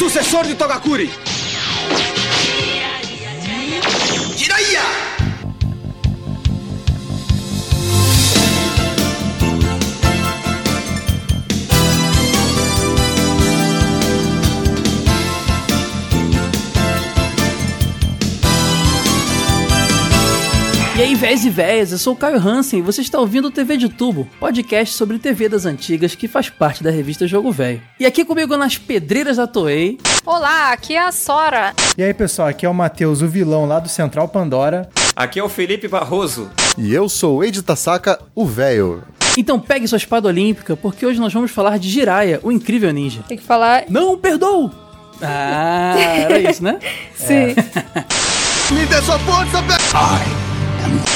sucessor de Togakuri. Jiraiya! Véis e véias, eu sou o Caio Hansen e você está ouvindo o TV de Tubo, podcast sobre TV das antigas que faz parte da revista Jogo Velho. E aqui comigo nas pedreiras da Toei, Olá, aqui é a Sora. E aí, pessoal, aqui é o Matheus, o vilão lá do Central Pandora. Aqui é o Felipe Barroso. E eu sou o Eide Tasaka, o velho. Então pegue sua espada olímpica, porque hoje nós vamos falar de Jiraiya, o incrível ninja. Tem que falar. Não perdoo! Ah, era isso, né? Sim. Me dê sua força, velho!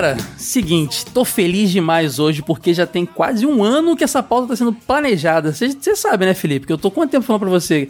Galera, seguinte, tô feliz demais hoje porque já tem quase um ano que essa pauta tá sendo planejada. Você sabe, né, Felipe? Que eu tô quanto tempo falando pra você?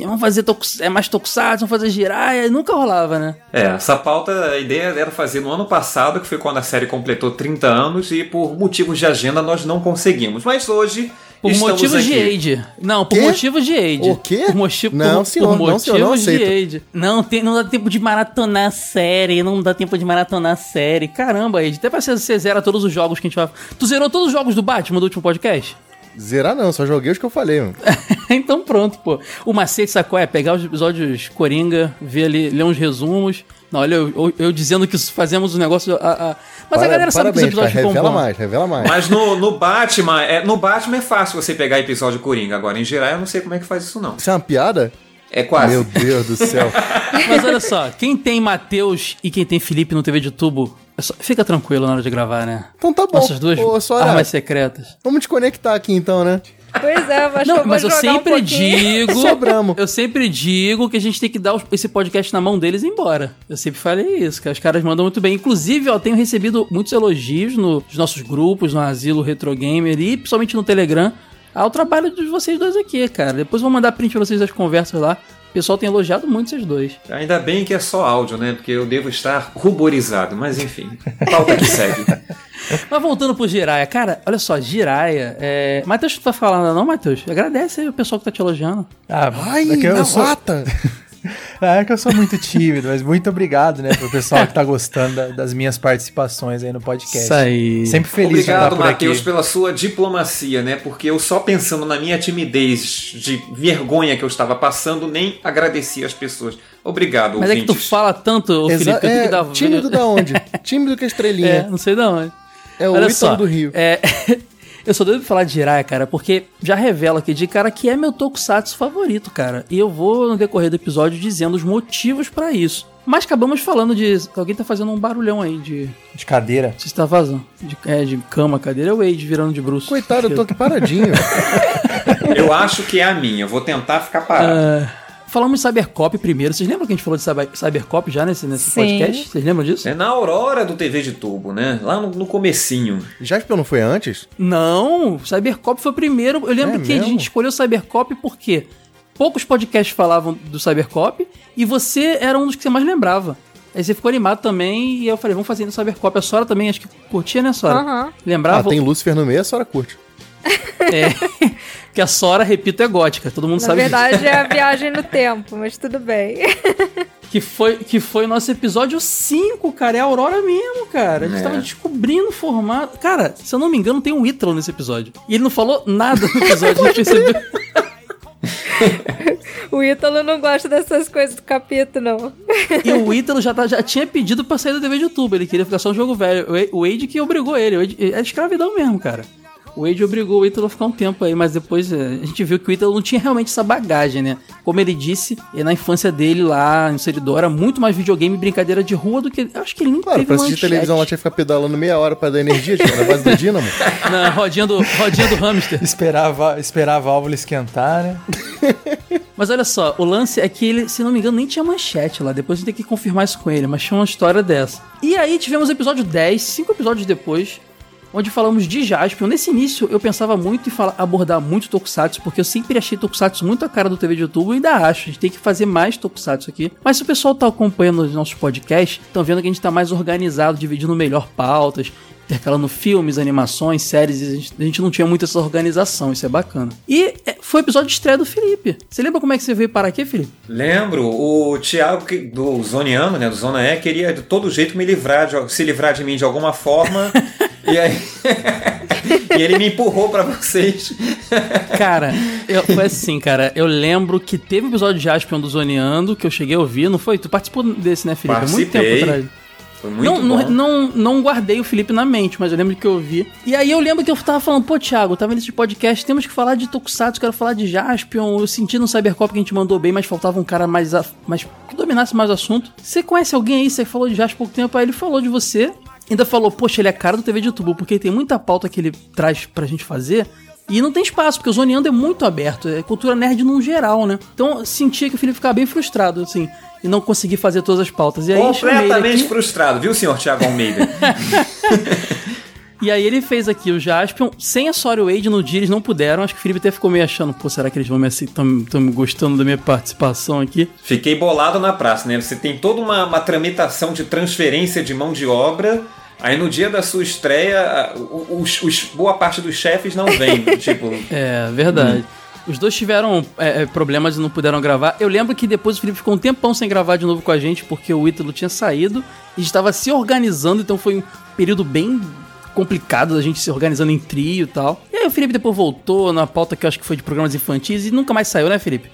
Vamos fazer é mais tokusatsu, vamos fazer Jiraiya, e nunca rolava, né? É, essa pauta, a ideia era fazer no ano passado, que foi quando a série completou 30 anos, e por motivos de agenda nós não conseguimos. Mas hoje. Por estamos motivos de aqui. age. Não, por Quê? motivos de age. O quê? Por, motivo, Não, por, senhor, por não, motivos senhor, não de age. Não, tem, não dá tempo de maratonar a série, não dá tempo de maratonar a série. Caramba, age. Até pra você, você zera todos os jogos que a gente vai... Tu zerou todos os jogos do Batman do último podcast? Zerar não, só joguei os que eu falei, mano. então pronto, pô. O macete, sabe qual é? Pegar os episódios Coringa, ver ali, ler uns resumos. Não, olha, eu, eu- eu dizendo que fazemos um negócio... A, a- Mas a Para- galera sabe que os cara. episódios ficam Revela bons. mais, revela mais. Mas no, no Batman, é, no Batman é fácil você pegar episódio Coringa. Agora, em geral, eu não sei como é que faz isso, não. Isso é uma piada? É quase. Meu Deus do céu. Mas olha só, quem tem Matheus e quem tem Felipe no TV de tubo, só- fica tranquilo na hora de gravar, né? Então tá bom. Nossas duas Ô, Sora, armas secretas. vamos te conectar aqui então, né? Pois é, mas Não, eu mas eu um sempre pouquinho. digo. Sobramos. Eu sempre digo que a gente tem que dar esse podcast na mão deles e ir embora. Eu sempre falei isso, que os caras mandam muito bem. Inclusive, ó, tenho recebido muitos elogios no- nos nossos grupos, no Asilo Retro Gamer e principalmente no Telegram ao trabalho de vocês dois aqui, cara. Depois eu vou mandar print pra vocês das conversas lá. O pessoal tem elogiado muito vocês dois. Ainda bem que é só áudio, né? Porque eu devo estar ruborizado. Mas enfim, pauta que segue. Mas voltando pro Jiraiya, cara, olha só, Jiraiya. É... Matheus, tu tá falando não, Matheus? Agradece aí o pessoal que tá te elogiando. Ah, Ai, é que eu na sou, lata. é que eu sou muito tímido, mas muito obrigado, né, pro pessoal que tá gostando da- das minhas participações aí no podcast. Isso aí. Sempre feliz de Obrigado, estar por Matheus, aqui. pela sua diplomacia, né? Porque eu só pensando na minha timidez, de vergonha que eu estava passando, nem agradeci as pessoas. Obrigado, Mas é que tu ouvintes. fala tanto, Exa- Felipe, que eu tenho é, que dar. tímido da onde? tímido que a É, estrelinha. não sei de onde. É, o Olha Ítalo só, do Rio. É, eu só devo falar de Jiraiya, cara, porque já revela aqui de cara que é meu tokusatsu favorito, cara. E eu vou, no decorrer do episódio, dizendo os motivos pra isso. Mas acabamos falando de. Alguém tá fazendo um barulhão aí de. De cadeira. Você tá vazando? De, é, de cama, cadeira. É o Wade virando de bruxo. Coitado, eu tô aqui paradinho. Eu acho que é a minha. Eu vou tentar ficar parado. Ah, falamos de Cybercop primeiro. Vocês lembram que a gente falou de Cyber, Cybercop já nesse, nesse Sim. podcast? Vocês lembram disso? É na aurora do TV de tubo, né? Lá no, no comecinho. Jasper não foi antes? Não, Cybercop foi primeiro. Eu lembro É que a mesmo? gente escolheu Cybercop porque poucos podcasts falavam do Cybercop e você era um dos que você mais lembrava. Aí você ficou animado também e eu falei, vamos fazer no Cybercop. A Sora também, acho que curtia, né, Sora? Aham. Lembrava? Ah, tem Lúcifer no meio, a senhora curte. É, que a Sora, repito, é gótica. Todo mundo Na sabe disso. verdade é a viagem no tempo, mas tudo bem. Que foi, que foi o nosso episódio 5, cara. É a Aurora mesmo, cara. A gente É. tava descobrindo o formato. Cara, se eu não me engano, tem um Ítalo nesse episódio. E ele não falou nada no episódio. a gente percebeu. O Ítalo não gosta dessas coisas do capítulo, não. E o Ítalo já, tá- já tinha pedido pra sair do TV de YouTube. Ele queria ficar só no jogo velho. O Wa- O Wade que obrigou ele. O Wade- É escravidão mesmo, cara. O Wade obrigou o Ítalo a ficar um tempo aí, mas depois é, a gente viu que o Ítalo não tinha realmente essa bagagem, né? Como ele disse, e na infância dele lá em Seridó era muito mais videogame e brincadeira de rua do que. Acho que ele nem Claro, teve pra assistir televisão lá manchete. tinha que ficar pedalando meia hora pra dar energia, tipo, na base do dínamo. Na rodinha do, rodinha do hamster. Esperava, esperar a válvula esquentar, né? Mas olha só, o lance é que ele, se não me engano, nem tinha manchete lá. Depois a gente tem que confirmar isso com ele, mas tinha uma história dessa. E aí tivemos o episódio 10, cinco episódios depois, onde falamos de Jaspion. Nesse início eu pensava muito em falar, abordar muito Tokusatsu, porque eu sempre achei Tokusatsu muito a cara do TV de YouTube e ainda acho. A gente tem que fazer mais Tokusatsu aqui. Mas se o pessoal tá acompanhando os nossos podcasts, estão vendo que a gente tá mais organizado, dividindo melhor pautas, intercalando filmes, animações, séries, a gente, a gente não tinha muito essa organização, isso é bacana. E é, foi o episódio de estreia do Felipe. Você lembra como é que você veio parar aqui, Felipe? Lembro, o Thiago do Zoniano, né, do Zona E, queria de todo jeito me livrar, de, se livrar de mim de alguma forma. e aí. e ele me empurrou pra vocês. Cara, eu- foi assim, cara. Eu lembro que teve um episódio de Jaspion do Zoneando que eu cheguei a ouvir, não foi? Tu participou desse, né, Felipe? Há muito tempo Participei. atrás. Foi muito Não, bom. não, não, não guardei o Felipe na mente, mas eu lembro que eu vi. E aí eu lembro que eu tava falando, pô, Thiago, tava nesse podcast, temos que falar de Tokusatsu, quero falar de Jaspion. Eu senti no Cybercop que a gente mandou bem, mas faltava um cara mais, a- mais que dominasse mais o assunto. Você conhece alguém aí? Você falou de Jaspion há pouco tempo, aí ele falou de você. Ainda falou, poxa, ele é cara do TV de YouTube, porque tem muita pauta que ele traz pra gente fazer. E não tem espaço, porque o Zoneando é muito aberto, é cultura nerd num geral, né? Então eu sentia que o Felipe ficava bem frustrado, assim, e não conseguir fazer todas as pautas. E aí Completamente aqui- frustrado, viu, senhor Thiago Almeida? E aí ele fez aqui o Jaspion, sem a Sorry Wade no dia, eles não puderam. Acho que o Felipe até ficou meio achando, pô, será que eles vão me assim, tão, tão gostando da minha participação aqui? Fiquei bolado na praça, né? Você tem toda uma, uma tramitação de transferência de mão de obra. Aí no dia da sua estreia, os, os- boa parte dos chefes não vem. tipo, É, verdade. Os dois tiveram é, é, problemas e não puderam gravar. Eu lembro que depois o Felipe ficou um tempão sem gravar de novo com a gente, porque o Ítalo tinha saído e estava se organizando, então foi um período bem complicado da gente se organizando em trio e tal. E aí o Felipe depois voltou na pauta que eu acho que foi de programas infantis e nunca mais saiu, né, Felipe?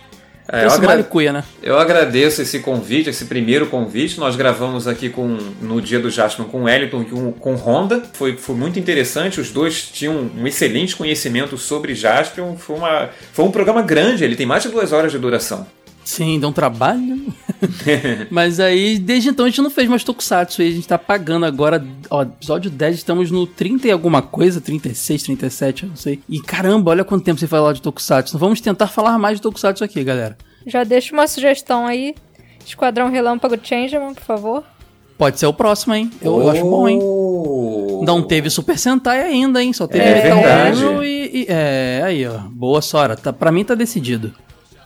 É, eu agra- Malicuia, né? Eu agradeço esse convite, esse primeiro convite. Nós gravamos aqui com, no dia do Jasper com o Wellington e com, Honda. Foi, foi muito interessante. Os dois tinham um excelente conhecimento sobre Jasper. Foi, uma, foi um programa grande, ele tem mais de duas horas de duração. Sim, dá um trabalho. Mas aí, desde então, a gente não fez mais Tokusatsu. E a gente tá pagando agora. Ó, episódio 10, estamos no 30 e alguma coisa, 36, 37, eu não sei. E caramba, olha quanto tempo você fala de Tokusatsu. Então vamos tentar falar mais de Tokusatsu aqui, galera. Já deixa uma sugestão aí. Esquadrão Relâmpago Changeman, por favor. Pode ser o próximo, hein? Eu, eu acho bom, hein? Oh! Não teve Super Sentai ainda, hein? Só teve É Metal. Hero e, e- É, aí, ó. Boa, Sora. Tá, pra mim tá decidido.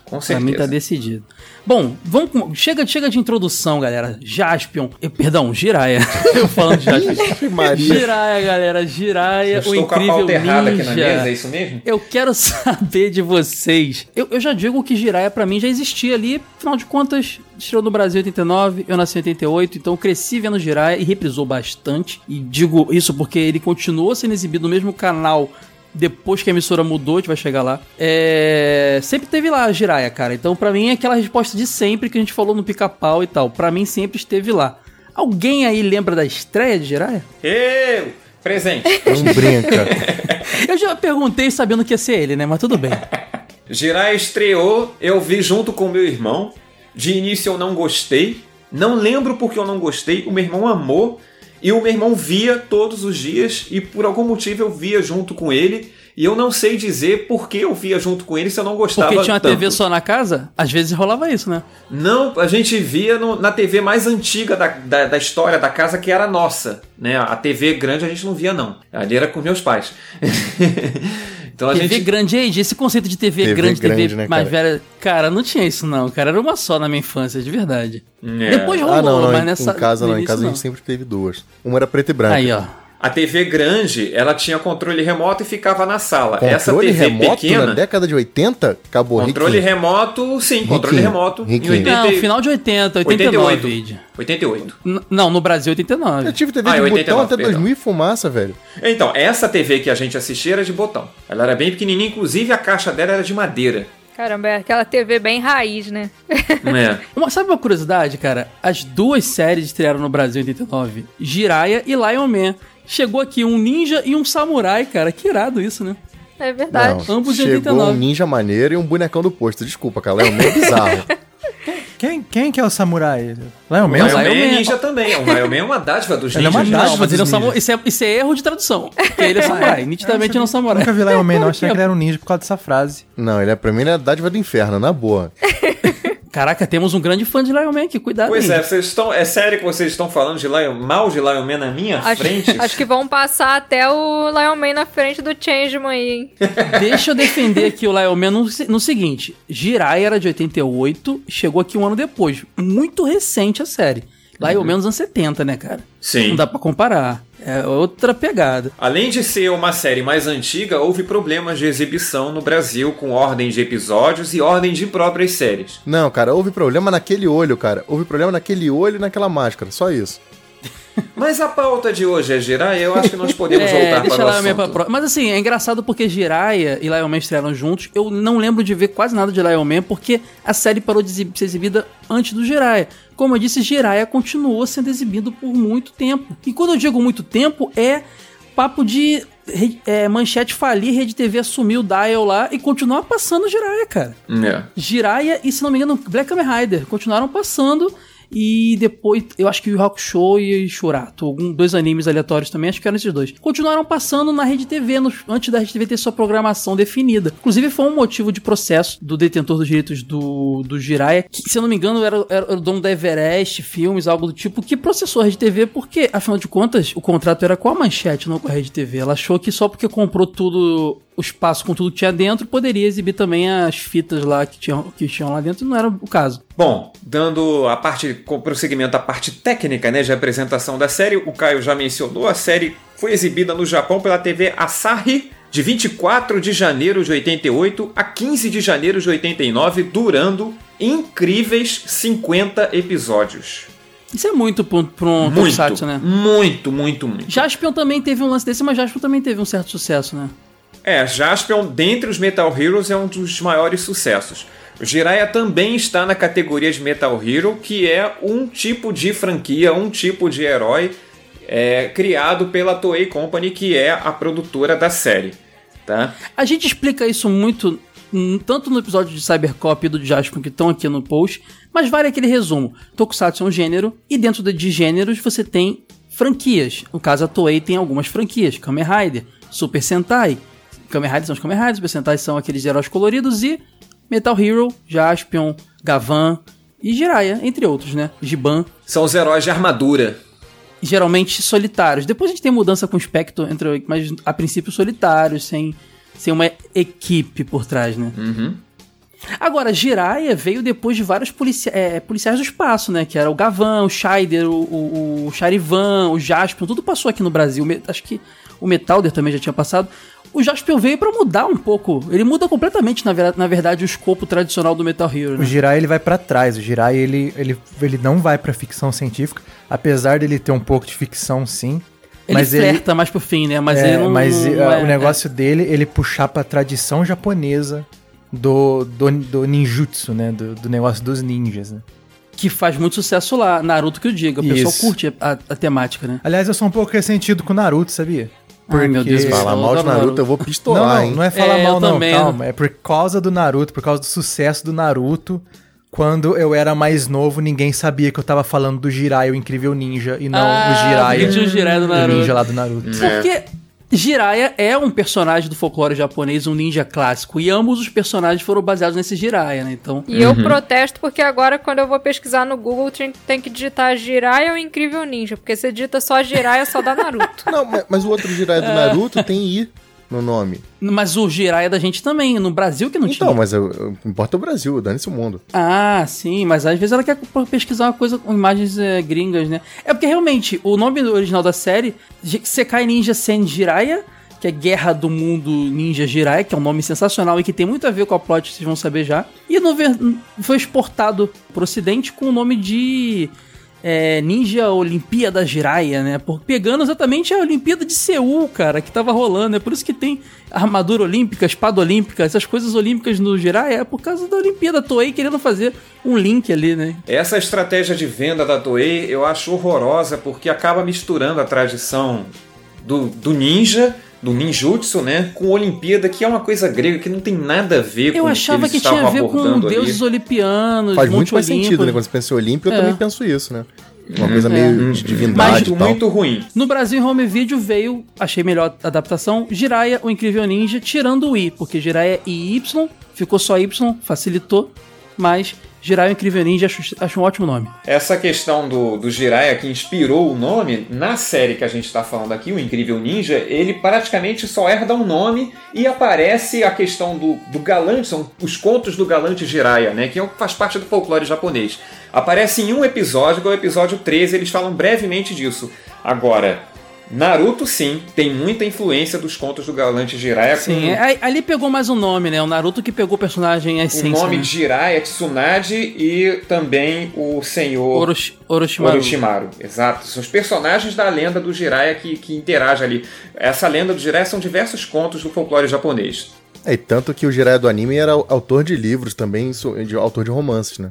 Com Pra mim tá certeza. decidido. Bom, vamos chega, chega de introdução, galera. Jaspion, eh, perdão, Jiraya. Eu falando de Jaspion. Jiraya, galera, Eu Jiraya, o estou com a incrível errada aqui na ninja. mesa, é isso mesmo? Eu quero saber de vocês. Eu, eu já digo que Jiraya pra mim já existia ali, afinal de contas, estreou no Brasil em 89, eu nasci em 88, então eu cresci vendo Jiraya e reprisou bastante. E digo isso porque ele continuou sendo exibido no mesmo canal depois que a emissora mudou, a gente vai chegar lá. É... Sempre teve lá a Jiraya, cara. Então pra mim é aquela resposta de sempre que a gente falou no pica-pau e tal. Pra mim sempre esteve lá. Alguém aí lembra da estreia de Jiraya? Eu! Presente. Não brinca. Eu já perguntei sabendo que ia ser ele, né? Mas tudo bem. Jirai estreou, eu vi junto com meu irmão. De início eu não gostei. Não lembro porque eu não gostei. O meu irmão amou. E o meu irmão via todos os dias. E por algum motivo eu via junto com ele. E eu não sei dizer por que eu via junto com ele se eu não gostava Porque tinha uma tanto. TV só na casa? Às vezes rolava isso, né? Não, a gente via no- na TV mais antiga da, da, da história da casa, que era nossa. Né? A TV grande a gente não via, não. Ali era com meus pais. então a TV gente. grande, Age, esse conceito de TV, TV grande, TV grande, né, mais cara? velha. Cara, não tinha isso, não. Cara, era uma só na minha infância, de verdade. É. Depois rolou, Ah, não, não. mas em, nessa. em casa não. Em casa a gente sempre teve duas. Uma era preta e branca. Aí, ó. A TV grande, ela tinha controle remoto e ficava na sala. Essa Controle TV remoto pequena, na década de 80? Acabou controle riquinho. remoto, sim, controle Riquinho, remoto. riquinho. Em 80, Não, final de 80, 89, 88. Age. 88. N- Não, no Brasil 89. Eu tive TV Ah, de 89, botão até perdão. 2000 e fumaça, velho. Então, essa TV que a gente assistia era de botão. Ela era bem pequenininha, inclusive a caixa dela era de madeira. Caramba, é aquela TV bem raiz, né? Não é? Uma, sabe uma curiosidade, cara? As duas séries estrearam no Brasil em 89, Jiraya e Lion Man. Chegou aqui um ninja e um samurai, cara. Que irado isso, né? É verdade. Não, Ambos chegou 89. um ninja maneiro e um bonecão do posto. Desculpa, cara, é meio bizarro. Quem, quem que é o samurai? Lion O Man? Lion Lion Man é ninja também. O Lion Man é uma dádiva dos Ele é ninjas. uma dádiva. Não, mas ele é um samurai. ninjas. Isso é, isso é erro de tradução. Porque ele é samurai. Nitidamente ele é um samurai. Nunca vi Lion Man, não. Achei que ele era um ninja por causa dessa frase. Não, ele é, pra mim ele é a dádiva do inferno, na boa. Caraca, temos um grande fã de Lion Man aqui. Cuidado Pois aí. é, vocês estão. É sério que vocês estão falando de Lion, mal de Lion Man na minha Acho, frente? acho que vão passar até o Lion Man na frente do Changeman aí, hein? Deixa eu defender aqui o Lion Man no, no seguinte: Jirai era de 88, chegou aqui um ano depois. Muito recente a série. Lion Man nos anos 70, né, cara? Sim. Não dá pra comparar. É outra pegada. Além de ser uma série mais antiga, houve problemas de exibição no Brasil com ordem de episódios e ordem de próprias séries. Não, cara, houve problema naquele olho, cara. Houve problema naquele olho e naquela máscara, só isso. Mas a pauta de hoje é girar, eu acho que nós podemos É, voltar para o assunto. pra pro- Mas assim, é engraçado porque Jiraiya e Lion Man estrearam juntos. Eu não lembro de ver quase nada de Lion Man porque a série parou de ser exibida antes do Jiraiya. Como eu disse, Jiraiya continuou sendo exibido por muito tempo. E quando eu digo muito tempo, é papo de é, manchete falir, Rede TV assumir o dial lá e continuar passando Jiraiya, cara. É. Jiraiya e, se não me engano, Black Kamen Rider continuaram passando. E depois, eu acho que o Hakusho e Shurato, algum, dois animes aleatórios também, acho que eram esses dois. Continuaram passando na Rede TV, antes da Rede TV ter sua programação definida. Inclusive, foi um motivo de processo do detentor dos direitos do, do Jiraiya, que, se eu não me engano, era, era o dono da Everest Filmes, algo do tipo, que processou a Rede TV, porque, afinal de contas, o contrato era com a Manchete, não com a Rede TV. Ela achou que só porque comprou tudo o espaço com tudo que tinha dentro, poderia exibir também as fitas lá que tinham, que tinham lá dentro, não era o caso. Bom, dando a parte, com prosseguimento à parte técnica, né, de apresentação da série, o Caio já mencionou, a série foi exibida no Japão pela TV Asahi de 24 de janeiro de 88 a 15 de janeiro de 89, durando incríveis 50 episódios. Isso é muito pra um, Muito, né? muito, muito, muito. Jaspion também teve um lance desse, mas Jaspion também teve um certo sucesso, né? É, Jaspion, dentre os Metal Heroes, é um dos maiores sucessos. Jiraiya também está na categoria de Metal Hero, que é um tipo de franquia, um tipo de herói é, criado pela Toei Company, que é a produtora da série. Tá? A gente explica isso muito, hum, tanto no episódio de Cybercop e do Jaspion que estão aqui no post, mas vale aquele resumo. Tokusatsu é um gênero, e dentro de- de gêneros você tem franquias. No caso, a Toei tem algumas franquias, Kamen Rider, Super Sentai. Kamen Rider são os Kamen Riders, Super Sentai são aqueles heróis coloridos, e Metal Hero, Jaspion, Gavan e Jiraiya, entre outros, né? Giban. São os heróis de armadura. geralmente solitários. Depois a gente tem mudança com o Spectre, entre, mas a princípio solitários, sem, sem uma equipe por trás, né? Agora, Jiraiya veio depois de vários policia é, policiais do espaço, né? Que era o Gavan, o Scheider, o, o, o Charivan, o Jaspion, tudo passou aqui no Brasil. Acho que o Metalder também já tinha passado. O Jaspion veio pra mudar um pouco. Ele muda completamente, na, vera- na verdade, o escopo tradicional do Metal Hero, O né? Jirai ele vai pra trás. O Jirai ele, ele, ele não vai pra ficção científica, apesar dele ter um pouco de ficção, sim. Ele mas ele, flerta mais pro fim, né? Mas é, ele não. mas, não é- o negócio dele, ele puxar pra tradição japonesa do, do, do ninjutsu, né? Do, do negócio dos ninjas, né? que faz muito sucesso lá, Naruto que eu diga. O pessoal curte a, a temática, né? Aliás, eu sou um pouco ressentido com o Naruto, sabia? Ai, meu Deus. Falar mal de adoro Naruto, eu vou Não, pistolar, não, hein? não é falar É, mal, não, também, calma. É por causa do Naruto, por causa do sucesso do Naruto. Quando eu era mais novo, ninguém sabia que eu tava falando do Jirai, o incrível ninja, e não Ah, o Jiraiya, porque tinha o Jiraiya do o Naruto. ninja lá do Naruto. Porque Jiraiya é um personagem do folclore japonês, um ninja clássico. E ambos os personagens foram baseados nesse Jiraiya, né? Então. E eu protesto porque agora, quando eu vou pesquisar no Google, tem, tem que digitar Jiraiya ou Incrível Ninja. Porque você digita só Jiraiya, só dá Naruto. Não, mas, mas o outro Jiraiya do É. Naruto tem I no nome. Mas o Jiraiya da gente também, no Brasil que não Então, tinha. mas eu, eu, importa o Brasil, dane-se o mundo. Ah, sim, mas às vezes ela quer pesquisar uma coisa com imagens é, gringas, né? É porque realmente o nome original da série, Sekai Ninja Sen Jiraiya, que é Guerra do Mundo Ninja Jiraiya, que é um nome sensacional e que tem muito a ver com a plot, vocês vão saber já. E no foi exportado pro ocidente com o nome de é, Ninja Olimpíada Jiraiya, né? Por, pegando exatamente a Olimpíada de Seul, cara, que tava rolando. É por isso que tem armadura olímpica, espada olímpica, essas coisas olímpicas no Jiraiya. É por causa da Olimpíada. Toei querendo fazer um link ali, né? Essa estratégia de venda da Toei eu acho horrorosa porque acaba misturando a tradição do, do ninja, do ninjutsu, né? Com Olimpíada, que é uma coisa grega que não tem nada a ver Eu com o achava que, que eles tinha a ver com deuses ali. olimpianos, Faz muito mais Olimpo. sentido, né? Quando você pensa em Olímpia, eu É. também penso isso, né? Uma coisa meio de divindade Mas e Muito, tal. muito ruim. No Brasil, em home video veio, achei melhor a adaptação, Jiraiya, o Incrível Ninja, tirando o I, porque Jiraiya e Y, ficou só Y, facilitou, mas Jiraiya, o Incrível Ninja, acho, acho um ótimo nome. Essa questão do, do Jiraiya que inspirou o nome, na série que a gente está falando aqui, o Incrível Ninja, ele praticamente só herda um nome e aparece a questão do, do galante, são os contos do galante Jiraiya, né, que é faz parte do folclore japonês. Aparece em um episódio, que é o episódio 13, eles falam brevemente disso. Agora, Naruto sim, tem muita influência dos contos do galante Jiraiya Sim, com é- ali pegou mais um nome, né? O Naruto que pegou o personagem a o essência. nome né? de Jiraiya, Tsunade e também o senhor Orochi, Orochimaru. Orochimaru, exato. São os personagens da lenda do Jiraiya que, que interagem ali. Essa lenda do Jiraiya são diversos contos do folclore japonês. É, e tanto que o Jiraiya do anime era autor de livros também, de, autor de romances, né?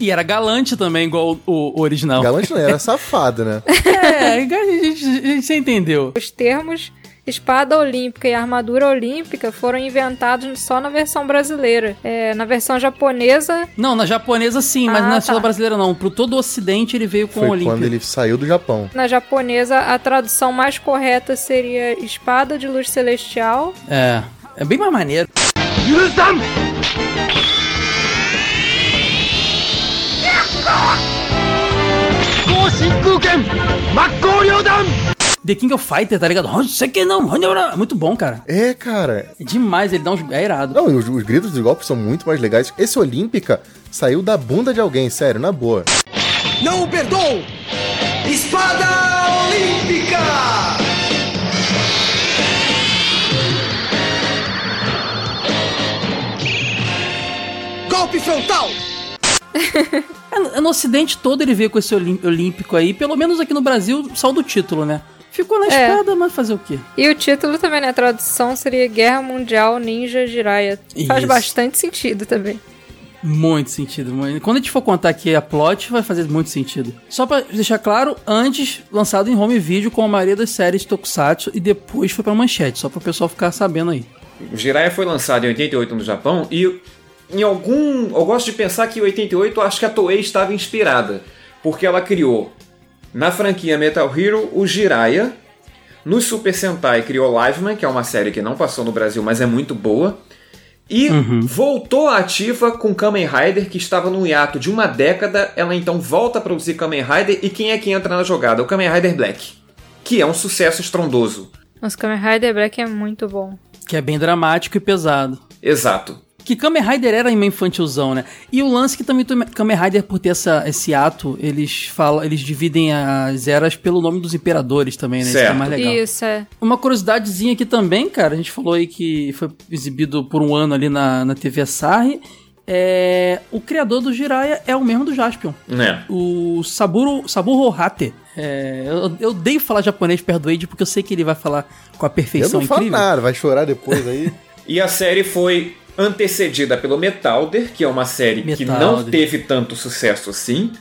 E era galante também, igual o, o original. Galante não, era safado, né? É, a gente, a gente você entendeu. Os termos espada olímpica e armadura olímpica foram inventados só na versão brasileira. É, na versão japonesa, Não, na japonesa sim, mas Ah, na tá. escola brasileira não. Pro todo o ocidente ele veio com Foi o Olímpia. quando ele saiu do Japão. na japonesa a tradução mais correta seria espada de luz celestial. É, é bem mais maneiro. The King of Fighter, tá ligado? "Oh, Isso aqui não, é muito bom, cara. É, cara. É demais, ele dá uns. É irado. Não, e os, os gritos dos golpes são muito mais legais. Esse Olímpica saiu da bunda de alguém, sério, na boa. Não o perdoo! Espada Olímpica! Golpe frontal! É, No ocidente todo ele veio com esse olí- olímpico aí, pelo menos aqui no Brasil, só do título, né? Ficou na É. espada, mas fazer o quê? E o título também, né? A tradução seria Guerra Mundial Ninja Jiraiya. Faz Isso. bastante sentido também. Muito sentido. muito. Quando a gente for contar aqui a plot, vai fazer muito sentido. Só pra deixar claro, antes lançado em home video com a maioria das séries Tokusatsu e depois foi pra manchete, só pro pessoal ficar sabendo aí. O Jiraiya foi lançado em 88 no Japão e em algum. Eu gosto de pensar que em 88 eu acho que a Toei estava inspirada, porque ela criou na franquia Metal Hero o Jiraiya, no Super Sentai criou Liveman, que é uma série que não passou no Brasil, mas é muito boa. E voltou à ativa com Kamen Rider, que estava no hiato de uma década. Ela então volta a produzir Kamen Rider. E quem é que entra na jogada? O Kamen Rider Black, que é um sucesso estrondoso. Nossa, Kamen Rider Black é muito bom. Que é bem dramático e pesado. Exato. Que Kamen Rider era meio infantilzão, né? E o lance que também Kamen Rider, por ter essa, esse ato, eles falam, eles dividem as eras pelo nome dos imperadores também, né? Isso que é Certo. mais legal. Isso, é. Uma curiosidadezinha aqui também, cara, a gente falou aí que foi exibido por um ano ali na, na TV Sarri. É, o criador do Jiraiya é o mesmo do Jaspion. Né? O Saburo, Saburo Hate. É, eu, eu odeio falar japonês perto do Age porque eu sei que ele vai falar com a Eu perfeição não falo incrível. nada, vai chorar depois aí. E a série foi antecedida pelo Metalder, que é uma série que não Metalder. teve tanto sucesso assim.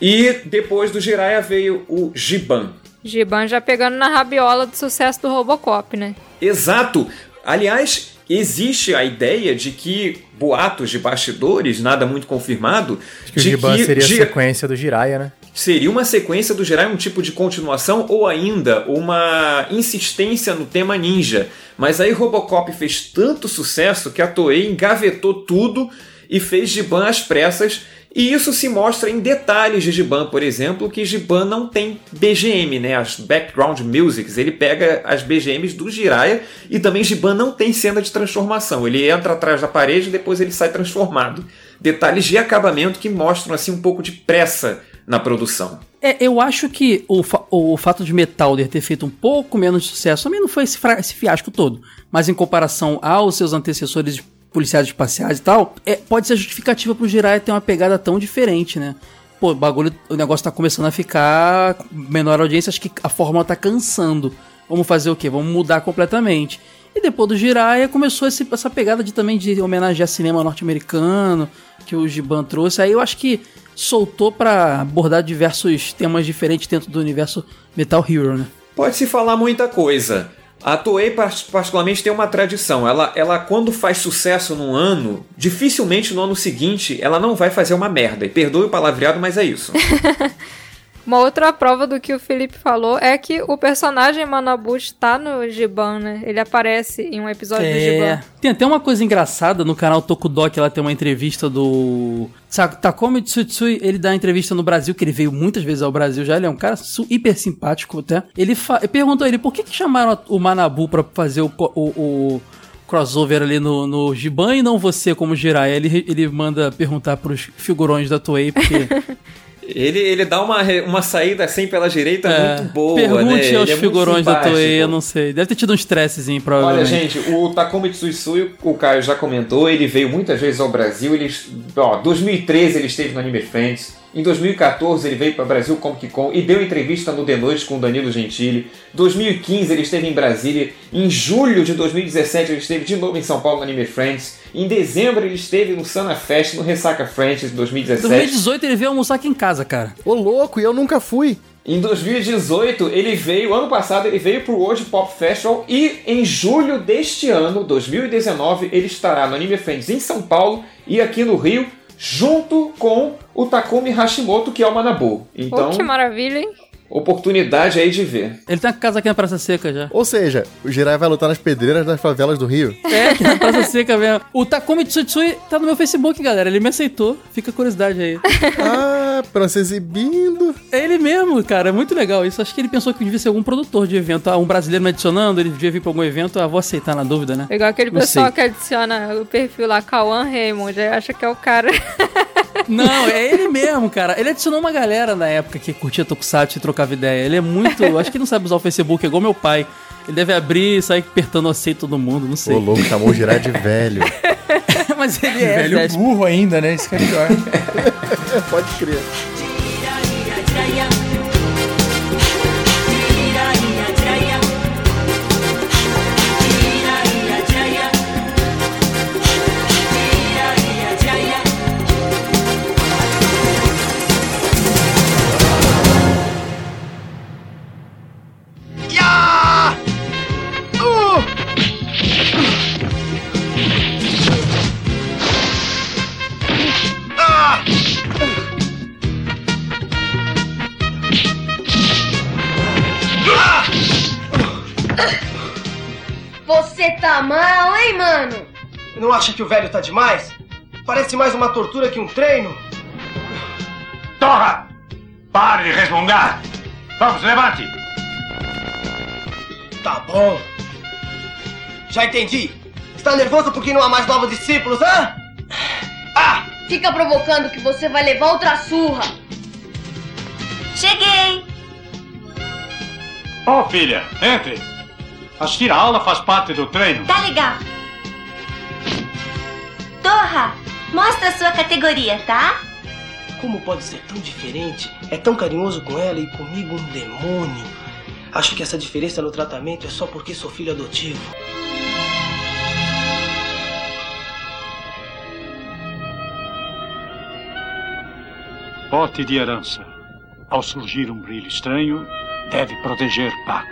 E depois do Jiraiya veio o Giban. Giban já pegando na rabiola do sucesso do Robocop, né? Exato! Aliás, existe a ideia de que boatos de bastidores, nada muito confirmado, Acho que o de Giban que seria a sequência do Jiraiya, né? Seria uma sequência do Jiraiya, um tipo de continuação ou ainda uma insistência no tema ninja. Mas aí Robocop fez tanto sucesso que a Toei engavetou tudo e fez Giban às pressas. E isso se mostra em detalhes de Giban, por exemplo, que Giban não tem BGM, né? As background musics. Ele pega as BGMs do Jiraiya e também Giban não tem cena de transformação. Ele entra atrás da parede e depois ele sai transformado. Detalhes de acabamento que mostram assim um pouco de pressa na produção. É, eu acho que o, fa- o fato de Metalder ter feito um pouco menos de sucesso também não foi esse, esse fiasco todo. Mas em comparação aos seus antecessores policiais espaciais e tal, é, pode ser justificativa pro Jiraiya ter uma pegada tão diferente, né? Pô, o bagulho, o negócio tá começando a ficar menor audiência, acho que a fórmula tá cansando. Vamos fazer o quê? Vamos mudar completamente. E depois do Jiraiya começou esse- essa pegada de também de homenagear cinema norte-americano, que o Giban trouxe. Aí eu acho que soltou pra abordar diversos temas diferentes dentro do universo Metal Hero, né? Pode se falar muita coisa. A Toei, par- particularmente, tem uma tradição. Ela, ela, quando faz sucesso num ano, dificilmente no ano seguinte ela não vai fazer uma merda. E perdoe o palavreado, mas é isso. Uma outra prova do que o Felipe falou é que o personagem Manabu está no Giban, né? Ele aparece em um episódio do Giban. É. Tem até uma coisa engraçada no canal Tokudok, ela tem uma entrevista do Takomi Tsutsui, ele dá entrevista no Brasil, que ele veio muitas vezes ao Brasil já, ele é um cara hiper simpático até. Ele fa- perguntou a ele por que, que chamaram o Manabu pra fazer o, o- o crossover ali no, no Giban e não você como Jiraiya. Ele, ele manda perguntar pros figurões da Toei, porque... Ele, ele dá uma, uma saída assim pela direita é, muito boa, pergunte né? aos Ele é muito figurões da. Toei, eu não sei. Deve ter tido um estressezinho, Olha, provavelmente. gente, o Takumi Tsuisui, o Caio já comentou, ele veio muitas vezes ao Brasil. Ele, ó, 2013 ele esteve no Anime Friends. Em 2014 ele veio para Brasil Comic Con e deu entrevista no The Noite com o Danilo Gentili. 2015 ele esteve em Brasília. Em julho de 2017 ele esteve de novo em São Paulo no Anime Friends. Em dezembro ele esteve no Sana Fest, no Ressaca Friends de 2017. 2018 ele veio almoçar aqui em casa, cara. Ô, louco, e eu nunca fui. Em 2018, ele veio, ano passado, ele veio pro World Pop Festival e em julho deste ano, 2019, ele estará no Anime Friends em São Paulo e aqui no Rio, junto com o Takumi Hashimoto, que é o Manabu. Então, Oh, que maravilha, hein? Oportunidade aí de ver. Ele tem uma casa aqui na Praça Seca já. Ou seja, o Jiraiya vai lutar nas pedreiras das favelas do Rio. É, aqui na Praça Seca mesmo. O Takumi Tsutsui tá no meu Facebook, galera. Ele me aceitou. Fica a curiosidade aí. ah, pra se exibindo. É ele mesmo, cara. É muito legal isso. Acho que ele pensou que devia ser algum produtor de evento. Ah, um brasileiro me adicionando, ele devia vir pra algum evento. Ah, vou aceitar na dúvida, né? É Igual aquele Não pessoal sei. que adiciona o perfil lá, Cauã Raymond, aí acha que é o cara. Não, é ele mesmo, cara. Ele adicionou uma galera na época que curtia Tokusatsu e trocava ideia. Ele é muito. Acho que não sabe usar o Facebook, é igual meu pai. Ele deve abrir e sair apertando aceito todo mundo, não sei. Ô, louco, chamou o Jiraiya de velho. Mas ele é, Velho burro ainda, né? Isso que é pior. Pode crer. Não acha que o velho tá demais? Parece mais uma tortura que um treino. Torra! Pare de resmungar! Vamos, levante! Tá bom. Já entendi. Está nervoso porque não há mais novos discípulos, hã? Ah! Fica provocando que você vai levar outra surra. Cheguei! Ô, filha, entre! Assistir a aula faz parte do treino. Tá legal. Torra, mostra a sua categoria, tá? Como pode ser tão diferente? É tão carinhoso com ela e comigo um demônio. Acho que essa diferença no tratamento é só porque sou filho adotivo. Pote de herança. Ao surgir um brilho estranho, deve proteger Paco.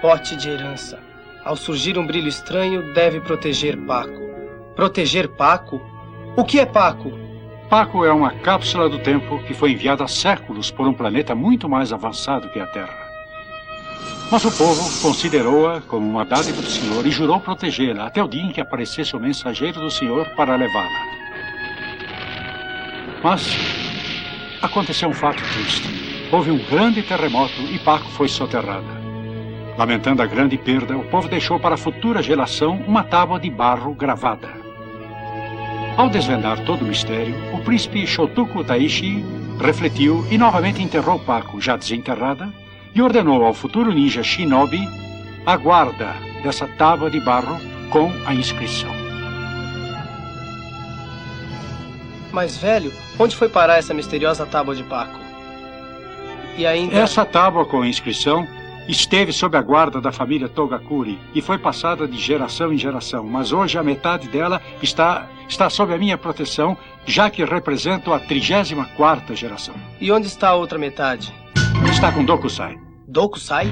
Pote de herança. Ao surgir um brilho estranho, deve proteger Paco. Proteger Paco? O que é Paco? Paco é uma cápsula do tempo que foi enviada há séculos por um planeta muito mais avançado que a Terra. Mas o povo considerou-a como uma dádiva do Senhor e jurou protegê-la até o dia em que aparecesse o mensageiro do Senhor para levá-la. Mas aconteceu um fato triste. Houve um grande terremoto e Paco foi soterrada. Lamentando a grande perda, o povo deixou para a futura geração uma tábua de barro gravada. Ao desvendar todo o mistério, o príncipe Shotoku Taishi refletiu e novamente enterrou Paco, já desenterrada, e ordenou ao futuro ninja Shinobi a guarda dessa tábua de barro com a inscrição. Mas, velho, onde foi parar essa misteriosa tábua de Paco? E ainda. Essa tábua com a inscrição esteve sob a guarda da família Togakuri e foi passada de geração em geração, mas hoje a metade dela está, está sob a minha proteção, já que represento a 34ª geração. E onde está a outra metade? Está com Dokusai. Dokusai?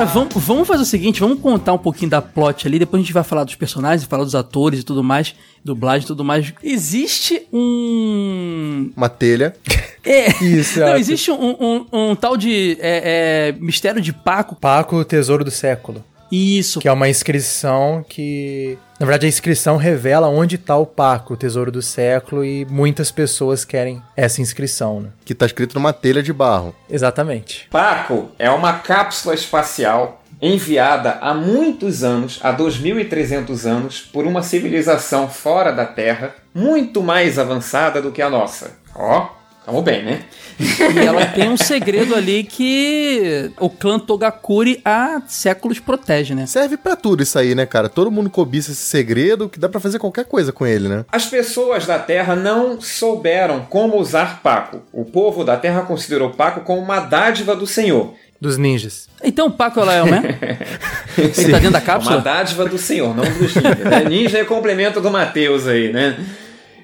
Cara, vamos, vamos fazer o seguinte, vamos contar um pouquinho da plot ali, depois a gente vai falar dos personagens, falar dos atores e tudo mais, dublagem e tudo mais. Existe um... Uma telha. É, Isso, não, é. existe um, um- um tal de é, é, mistério de Paco. Paco, o Tesouro do Século. Isso, Que é uma inscrição que. Na verdade, a inscrição revela onde tá o Paco, o Tesouro do Século, e muitas pessoas querem essa inscrição, né? Que tá escrito numa telha de barro. Exatamente. Paco é uma cápsula espacial enviada há muitos anos, há 2300 anos, por uma civilização fora da Terra, muito mais avançada do que a nossa. Ó, tamo bem, né? e ela tem um segredo ali que o clã Togakuri há séculos protege, né? Serve pra tudo isso aí, né, cara? Todo mundo cobiça esse segredo que dá pra fazer qualquer coisa com ele, né? As pessoas da Terra não souberam como usar Paco. O povo da Terra considerou Paco como uma dádiva do Senhor. Dos ninjas. Então o Paco ela é o né? Ele tá dentro da Uma cápsula? dádiva do Senhor, não dos ninjas. Né? Ninja é complemento do Mateus aí, né?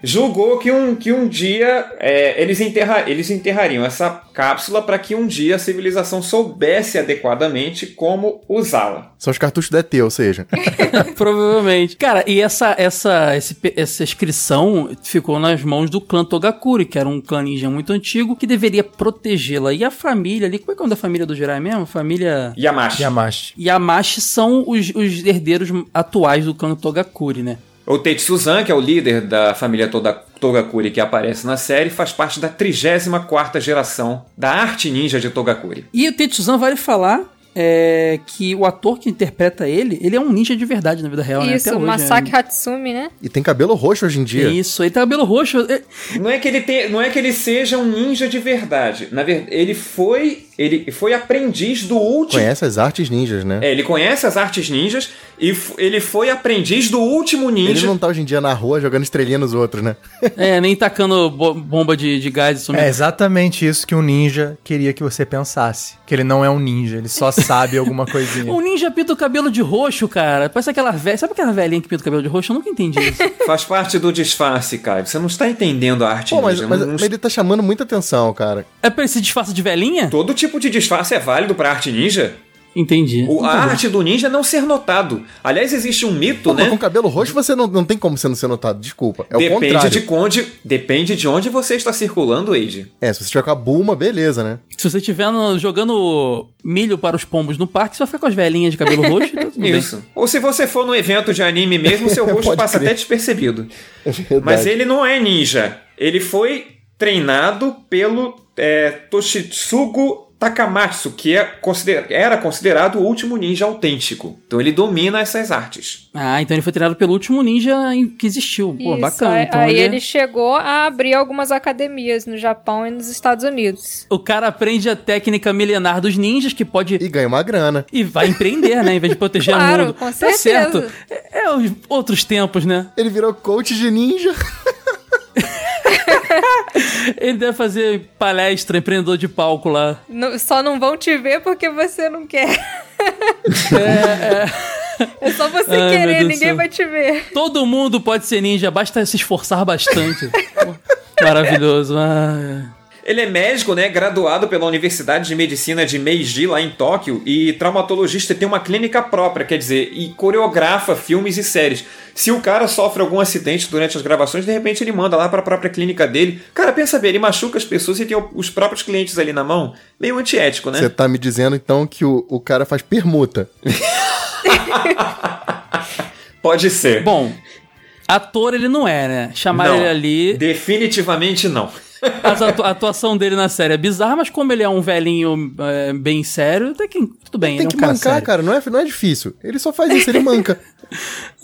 Julgou que um, que um dia é, eles, enterra, eles enterrariam essa cápsula para que um dia a civilização soubesse adequadamente como usá-la. São os cartuchos da ET, ou seja. Provavelmente. Cara, e essa, essa, esse essa inscrição ficou nas mãos do clã Togakuri, que era um clã ninja muito antigo, que deveria protegê-la. E a família ali, como é que é o nome da família do Jirai mesmo? Família... Yamashi. Yamashi. Yamashi são os, os herdeiros atuais do clã Togakuri, né? O Tetsuzan, que é o líder da família Toda, Togakuri que aparece na série, faz parte da 34ª geração da arte ninja de Togakuri. E o Tetsuzan vale falar é, que o ator que interpreta ele, ele é um ninja de verdade na vida real, né? Isso, Até hoje, Masaki né? Hatsumi, né? E tem cabelo roxo hoje em dia. Isso, ele tem cabelo roxo. é- Não é que ele te, não é que ele seja um ninja de verdade. Na verdade, ele foi ele foi aprendiz do último Conhece as artes ninjas, né? É, ele conhece as artes ninjas e ele foi aprendiz do último Ele ninja. não tá hoje em dia na rua jogando estrelinha nos outros, né? É, nem tacando bo- bomba de, de gás e sumindo. É exatamente isso que um ninja queria que você pensasse. Que ele não é um ninja, ele só sabe alguma coisinha. O ninja pinta o cabelo de roxo, cara. Parece aquela velha. Sabe aquela velhinha que pinta o cabelo de roxo? Eu nunca entendi isso. Faz parte do disfarce, Caio. Você não está entendendo a arte Pô, mas, ninja. mas- Não- não- mas ele tá chamando muita atenção, cara. É pra ele se disfarça de velhinha? Todo tipo de disfarce é válido pra arte ninja. Entendi. O, a Entendi. arte do ninja é não ser notado. Aliás, existe um mito, Pô, mas né? com cabelo roxo você não, não tem como você não ser notado, desculpa. É o Depende contrário. de, onde, depende de onde você está circulando, Age. É, se você tiver com a Bulma, beleza, né? Se você estiver jogando milho para os pombos no parque, você vai ficar com as velhinhas de cabelo roxo e tá tudo bem. Isso. Ou se você for num evento de anime mesmo, seu rosto passa crer. até despercebido. É verdade. Mas ele não é ninja. Ele foi treinado pelo é, Toshitsugu Takamatsu, que é consider- era considerado o último ninja autêntico. Então ele domina essas artes. Ah, então ele foi treinado pelo último ninja que existiu. Pô, Isso, bacana. Aí, Então aí ele... ele chegou a abrir algumas academias no Japão e nos Estados Unidos. O cara aprende a técnica milenar dos ninjas, que pode... E ganha uma grana. E vai empreender, né? Em vez de proteger Claro, a mundo. com Tá certeza. certo. É, é os outros tempos, né? Ele virou coach de ninja. Ele deve fazer palestra, empreendedor de palco lá. Não- só não vão te ver porque você não quer. É, só você Ai, querer, ninguém vai te ver. Todo mundo pode ser ninja, basta se esforçar bastante. Maravilhoso. Ah, Ele é médico, né, graduado pela Universidade de Medicina de Meiji, lá em Tóquio, e traumatologista e tem uma clínica própria, quer dizer, e coreografa filmes e séries. Se o cara sofre algum acidente durante as gravações, de repente ele manda lá para a própria clínica dele. Cara, pensa bem, ele machuca as pessoas e tem os próprios clientes ali na mão. Meio antiético, né? Você tá me dizendo, então, que o, o cara faz permuta. Pode ser. Bom, ator ele não é, né? Chamaram Não. ele ali. Definitivamente não. As atu- a atuação dele na série é bizarra, mas como ele é um velhinho é, bem sério, até que tudo bem. Tem ele é que um cara mancar, sério. cara. Não é, não é difícil. Ele só faz isso, ele manca.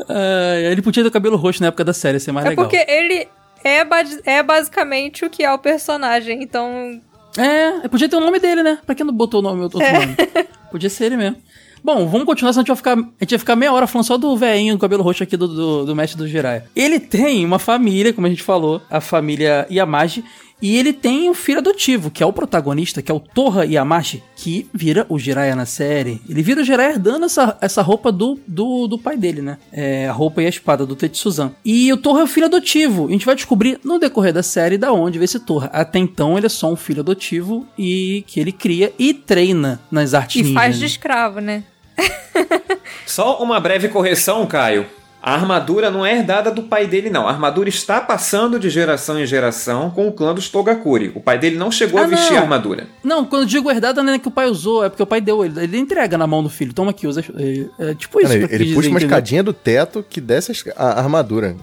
Ah, ele podia ter o cabelo roxo na época da série, ser mais É legal. porque ele é, ba- é basicamente o que é o personagem, então. É, podia ter o nome dele, né? Pra que não botou o nome, outro É. nome? Podia ser ele mesmo. Bom, vamos continuar, senão a gente vai ficar, a gente vai ficar meia hora falando só do velhinho do cabelo roxo aqui do, do, do mestre do Jiraiya. Ele tem uma família, como a gente falou, a família Yamaji, E ele tem um filho adotivo, que é o protagonista, que é o Torra Yamashi, que vira o Jiraiya na série. Ele vira o Jiraiya herdando essa, essa roupa do, do, do pai dele, né? É, a roupa e a espada do Tetsuzan. E o Torra é o filho adotivo. A gente vai descobrir no decorrer da série da onde veio esse Torra. Até então ele é só um filho adotivo e que ele cria e treina nas artes E ninja, faz né? de escravo, né? Só uma breve correção, Caio. A armadura não é herdada do pai dele, não. A armadura está passando de geração em geração com o clã dos Togakuri. O pai dele não chegou Ah, a vestir não. a armadura. Não, quando eu digo herdada não é que o pai usou, é porque o pai deu. Ele, ele entrega na mão do filho. Toma aqui, usa. É, é tipo isso. Eu ele puxa dizer, uma entendeu? escadinha do teto que desce a armadura.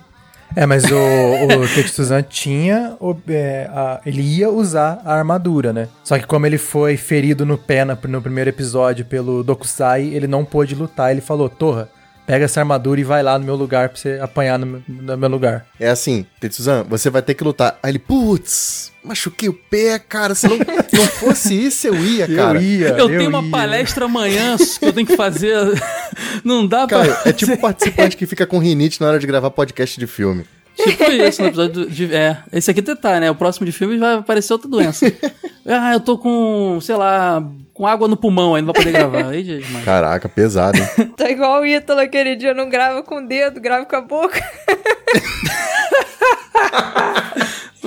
É, mas o, o Tetsuzan tinha. o- é, a- ele ia usar a armadura, né? Só que como ele foi ferido no pé no primeiro episódio pelo Dokusai, ele não pôde lutar. Ele falou: Torra, pega essa armadura e vai lá no meu lugar pra você apanhar no, meu- no meu lugar. É assim, Tetsuzan, você vai ter que lutar. Aí ele, putz, machuquei o pé, cara. Se não, não fosse isso, eu ia, cara. eu ia. Eu, tenho uma ia. palestra amanhã que eu tenho que fazer. Não dá pra. Cara, é tipo participante que fica com rinite na hora de gravar podcast de filme. Tipo isso no episódio de. É, esse aqui tá, né? O próximo de filme vai aparecer outra doença. ah, eu tô com, sei lá, com água no pulmão aí, não vai poder gravar. Aí, mas... Caraca, pesado, hein? Tá igual o Ítalo aquele dia, não grava com o dedo, grava com a boca.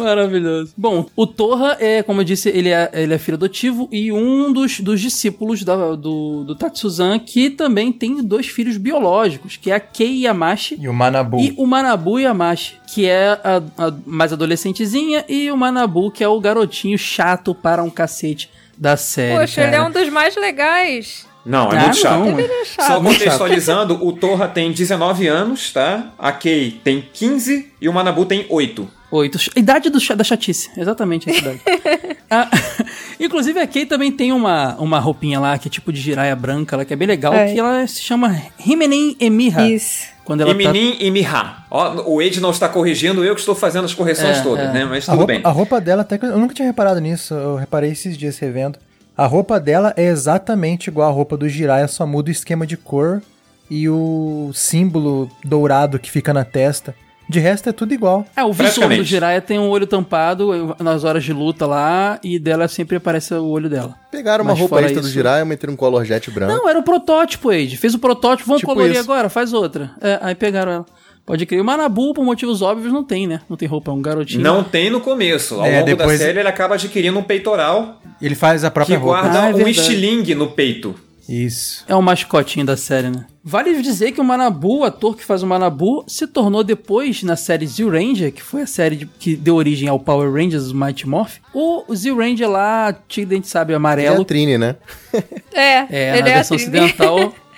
Maravilhoso. Bom, o Torra é, como eu disse, ele é, ele é filho adotivo e um dos, dos discípulos da- do, do Tatsuzan, que também tem dois filhos biológicos, que é a Kei Yamashi E o Manabu. e o Manabu Yamashi, que é a, a mais adolescentezinha, e o Manabu, que é o garotinho chato para um cacete da série. Poxa, ele é cara. um dos mais legais. Não, é Ah, muito chato. não, é. chato. Só muito contextualizando, o Torra tem 19 anos, tá? A Kei tem 15 e o Manabu tem 8. Oito. Idade do, da chatice. Exatamente essa idade. Ah, inclusive, a Kay também tem uma, uma roupinha lá, que é tipo de giraia branca, lá, que é bem legal, É. que ela se chama Himenin Emiha. Isso. Quando ela tá... Iminin e Miha. Ó, o Ed não está corrigindo, eu que estou fazendo as correções É, todas, é. né? Mas A tudo roupa, bem. a roupa dela, até que eu nunca tinha reparado nisso, eu reparei esses dias revendo. A roupa dela é exatamente igual a roupa do Jiraiya, só muda o esquema de cor e o símbolo dourado que fica na testa. De resto é tudo igual. É, o visual Praticamente. do Jiraiya tem um olho tampado nas horas de luta lá, e dela sempre aparece o olho dela. Pegaram uma Mas roupa fora extra do isso- Jiraiya, meteram um color jet branco. Não, era o protótipo, Age. Fez o protótipo, vamos Tipo colorir isso. agora, faz outra. É, aí pegaram ela. Pode crer. O Manabu, por motivos óbvios, não tem, né? Não tem roupa, é um garotinho. Não tem no começo. Ao É, longo depois- da série, ele acaba adquirindo um peitoral Ele faz a que própria roupa. guarda Ah, é um verdade. estilingue no peito. Isso. É o mascotinho da série, né? Vale dizer que o Manabu, o ator que faz o Manabu, se tornou depois na série Zio Ranger, que foi a série de- que deu origem ao Power Rangers, o Mighty Morph. O Zio Ranger lá, tigre dente sabe Ele é amarelo. a Trini, né? É, É, ele na é versão ocidental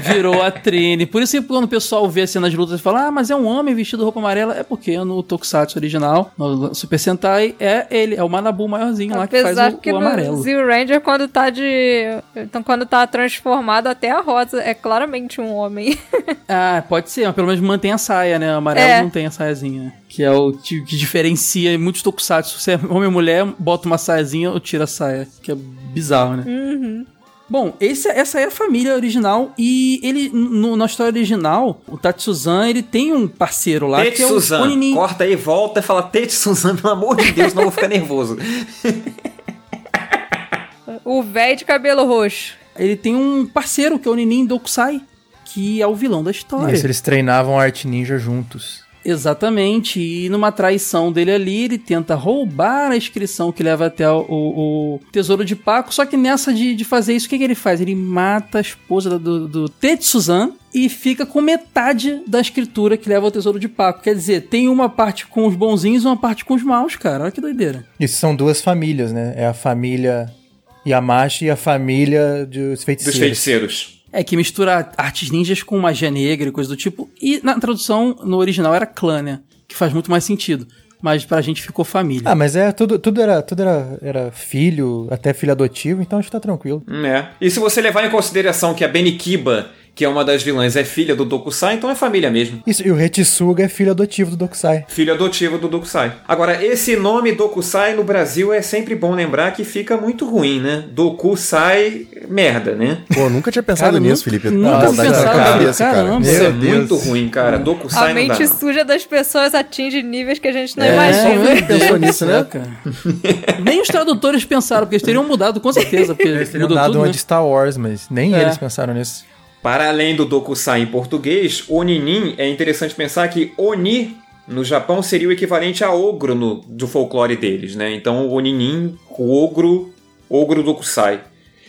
virou a Trini. Por isso que quando o pessoal vê a cena de luta e fala, ah, mas é um homem vestido de roupa amarela, é porque no Tokusatsu original, no Super Sentai, é ele, é o Manabu maiorzinho lá que faz o, que o amarelo. Zero Ranger, quando tá de. Então, quando tá transformado, até a rosa é claramente um homem. Ah, pode ser, mas pelo menos mantém a saia, né? O amarelo É. não tem a saiazinha. Que é o que, que diferencia em muitos tokusatsu. Se é homem ou mulher, bota uma saiazinha ou tira a saia. Que é bizarro, né? Uhum. Bom, esse, essa é a família original e ele, no- na história original, o Tatsuzan, ele tem um parceiro lá Tete que é o. Oninin. Corta aí, volta e fala Tete Suzan, pelo amor de Deus, não vou ficar nervoso. O velho de cabelo roxo. Ele tem um parceiro que é o Ninin Dokusai, que é o vilão da história. Isso, eles treinavam arte ninja juntos. Exatamente, e numa traição dele ali, ele tenta roubar a inscrição que leva até o, o- o Tesouro de Paco, só que nessa de, de fazer isso, o que, que ele faz? Ele mata a esposa do, do Tetsuzan e fica com metade da escritura que leva ao Tesouro de Paco. Quer dizer, tem uma parte com os bonzinhos e uma parte com os maus, cara. Olha que doideira. Isso são duas famílias, né? É a família Yamashi e a família dos feiticeiros. Dos feiticeiros. É que mistura artes ninjas com magia negra e coisa do tipo. E na tradução, no original, era clã, né? Que faz muito mais sentido. Mas pra gente ficou família. Ah, mas é, tudo, tudo, era, tudo era, era filho, até filho adotivo, então acho que tá tranquilo. É. E se você levar em consideração que a Benikiba que é uma das vilãs, é filha do Dokusai, então é família mesmo. Isso, e o Retsuga é filho adotivo do Dokusai. Filho adotivo do Dokusai. Agora, esse nome Dokusai no Brasil é sempre bom lembrar que fica muito ruim, né? Dokusai, merda, né? Pô, nunca tinha pensado Cara, nisso, nunca- Felipe. nunca Dá vontade de pensava, arrancar a cabeça, caramba. cara. Isso é Deus. muito ruim, cara. A Dokusai não dá. mente não. suja das pessoas atinge níveis que a gente não É, imagina. pensou nisso, né? Cara. Nem os tradutores pensaram, porque eles teriam mudado com certeza. Porque Eles teriam mudou dado tudo, uma né? de Star Wars, mas nem É. eles pensaram nisso. Para além do Dokusai em português, Oninin é interessante pensar que Oni no Japão seria o equivalente a ogro no, do folclore deles, né? Então o Oninin, o ogro, ogro Dokusai.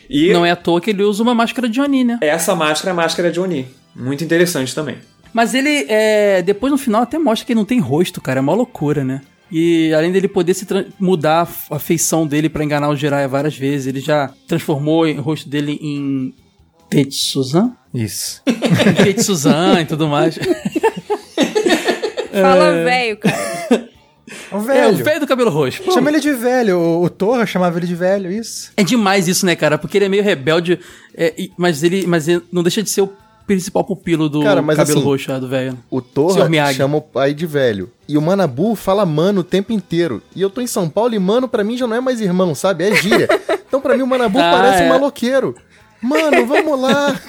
E Não é à toa que ele usa uma máscara de Oni, né? essa máscara é a máscara de Oni. Muito interessante também. Mas ele, é, depois no final, até mostra que ele não tem rosto, cara. É uma loucura, né? E além dele poder se mudar a feição dele pra enganar o Jiraiya várias vezes, ele já transformou o rosto dele em Tetsuzan? Isso. Tetsuzan e tudo mais. Fala velho, cara. O É, o velho. velho do cabelo roxo. Pô, Chama ele de velho. O, o Torra chamava ele de velho, isso. É demais isso, né, cara? Porque ele é meio rebelde, é, e- mas ele mas ele não deixa de ser o principal pupilo do Cara, mas cabelo assim, roxo lá do velho. O Torra chama o pai de velho. E o Manabu fala mano o tempo inteiro. E eu tô em São Paulo e mano pra mim já não é mais irmão, sabe? É gíria. então pra mim o Manabu Ah, parece é. um maloqueiro. Mano, vamos lá.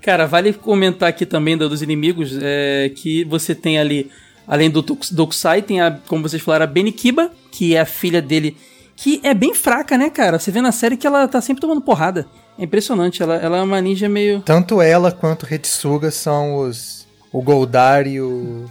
Cara, vale comentar aqui também do- dos inimigos é, que você tem ali, além do Dokusai, tem a, como vocês falaram, a Benikiba, que é a filha dele, que é bem fraca, né, cara? Você vê na série que ela tá sempre tomando porrada. É impressionante, ela, ela é uma ninja meio. Tanto ela quanto o Retsuga são os. O Goldar e o.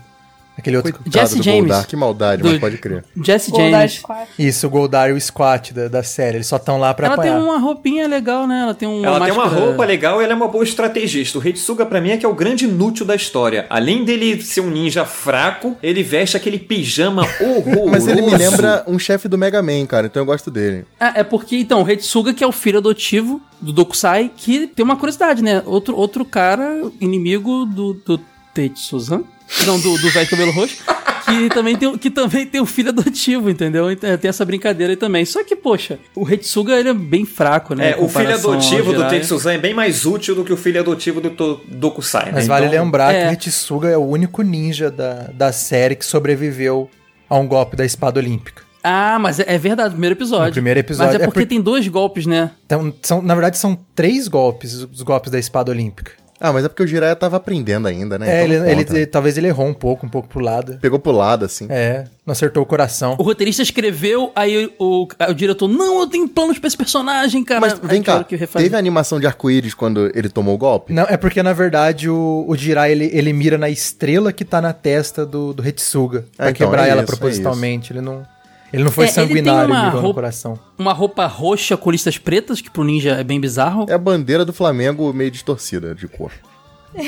Aquele outro. Coitado Jesse do James. Goldar, que maldade, Do- mas pode crer. Jesse Goldar James. Squad. Isso, o Goldar e o Squat da, da série. Eles só estão lá pra Ela tem apanhar. uma roupinha legal, né? Ela tem uma Ela tem uma máscara- roupa legal e ela é uma boa estrategista. O Hitsuga pra mim é que é o grande inútil da história. Além dele ser um ninja fraco, ele veste aquele pijama horroroso. Mas ele me lembra um chefe do Mega Man, cara, então eu gosto dele. Ah, é porque, então, o Retsuga, que é o filho adotivo do Dokusai, que tem uma curiosidade, né? Outro, outro cara, inimigo do, do Tetsuzan, não, do, do velho cabelo roxo, que também, tem, que também tem um filho adotivo, entendeu? Então, Tem essa brincadeira aí também. Só que, poxa, o Retsuga, ele é bem fraco, né? É, o filho adotivo do. Tetsuzan é bem mais útil do que o filho adotivo do Dokusai, né? Mas vale Então, lembrar é. que o Retsuga é o único ninja da, da série que sobreviveu a um golpe da espada olímpica. Ah, mas é, é verdade, primeiro episódio. No primeiro episódio. Mas é É porque por- tem dois golpes, né? Então, são, na verdade, são três golpes, os golpes da espada olímpica. Ah, mas é porque o Jiraiya tava aprendendo ainda, né? é, Então ele, não ele- conta. ele- talvez ele errou um pouco, um pouco pro lado. Pegou pro lado, assim. É, não acertou o coração. O roteirista escreveu, aí o, o, diretor, não, eu tenho planos pra esse personagem, cara. Mas Aí vem cá, que refazer. teve a animação de arco-íris quando ele tomou o golpe? Não, é porque, na verdade, o, o Jirai, ele, ele mira na estrela que tá na testa do, do Retsuga. Pra Ah, então, quebrar é ela isso, é propositalmente. ele não... Ele não foi É, ele tem sanguinário e uma mirou no roupa- coração. Uma roupa roxa com listas pretas, que pro ninja é bem bizarro. É a bandeira do Flamengo meio distorcida de cor.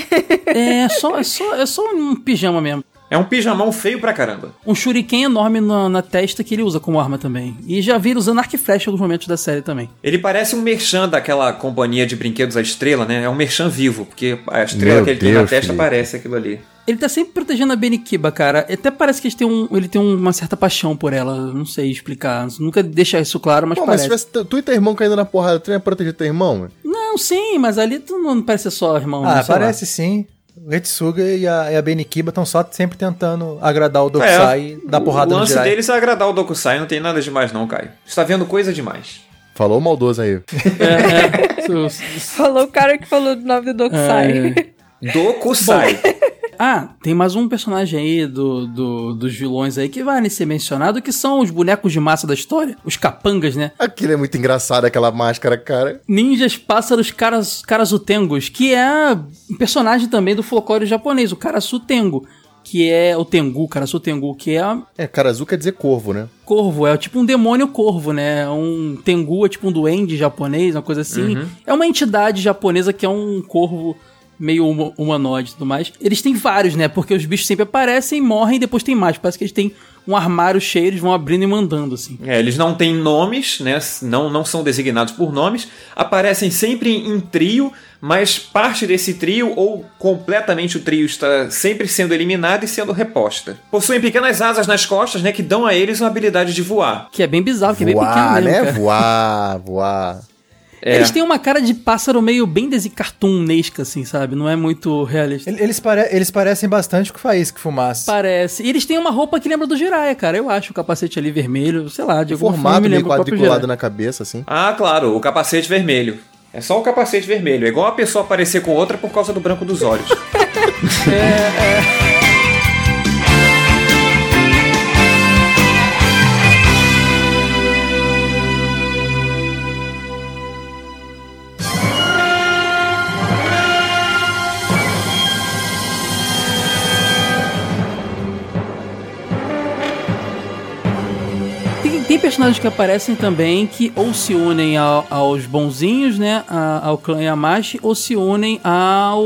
É, só, é, só, é só um pijama mesmo. É um pijamão feio pra caramba. Um shuriken enorme na, na testa que ele usa como arma também. E já vi ele usando arco e flecha em alguns momentos da série também. Ele parece um merchan daquela companhia de brinquedos A Estrela, né? É um merchan vivo, porque a estrela Meu que ele tem na Deus, testa Felipe. parece aquilo ali. Ele tá sempre protegendo a Benikiba, cara. Até parece que ele tem, um, ele tem uma certa paixão por ela. Não sei explicar. Nunca deixa isso claro, mas Pô, mas parece. se tivesse tu e teu irmão caindo na porrada, tu ia proteger teu irmão? Não, sim, mas ali tu não parece só irmão. Ah, não, sei lá. parece sim. O Retsuga e a, e a Benikiba estão só sempre tentando agradar o Dokusai e dar porrada É, o no lance Jirai. deles é agradar o Dokusai, não tem nada demais não, Caio. Você tá vendo coisa demais. Falou maldoso aí. É, é. Falou o cara que falou o nome do Dokusai. É. Dokusai. Ah, tem mais um personagem aí do, do- dos vilões aí que vale ser mencionado, que são os bonecos de massa da história, os capangas, né? Aquilo é muito engraçado, aquela máscara, cara. Ninjas pássaros caras, Karasutengos, que é um personagem também do folclore japonês, o Karasutengo, que é o Tengu, Karasutengu, que é É, Karazu quer dizer corvo, né? corvo, é tipo um demônio corvo, né? Um Tengu é tipo um duende japonês, uma coisa assim. É uma entidade japonesa que é um corvo meio huma- humanoide e tudo mais. Eles têm vários, né? Porque os bichos sempre aparecem, morrem e depois tem mais. Parece que eles têm um armário cheio, eles vão abrindo e mandando, assim. É, eles não têm nomes, né? Não, não são designados por nomes. Aparecem sempre em trio, mas parte desse trio, ou completamente o trio, está sempre sendo eliminado e sendo reposta. Possuem pequenas asas nas costas, né? Que dão a eles uma habilidade de voar. Que é bem bizarro, que é bem voar, pequeno mesmo, né? cara. Voar, voar. É. Eles têm uma cara de pássaro meio bem cartunesca, assim, sabe? Não é muito realista. Ele- Eles, pare- eles parecem bastante com Faísca e Fumaça. Parece. E eles têm uma roupa que lembra do Jiraiya, cara. Eu acho o capacete ali vermelho, sei lá, de alguma forma Formato me meio o quadriculado na cabeça, assim. Ah, claro, o capacete vermelho. É só o capacete vermelho. É igual a pessoa aparecer com outra por causa do branco dos olhos. Tem, tem personagens que aparecem também que ou se unem ao- aos bonzinhos, né? a- ao clã Yamashi, ou se unem ao,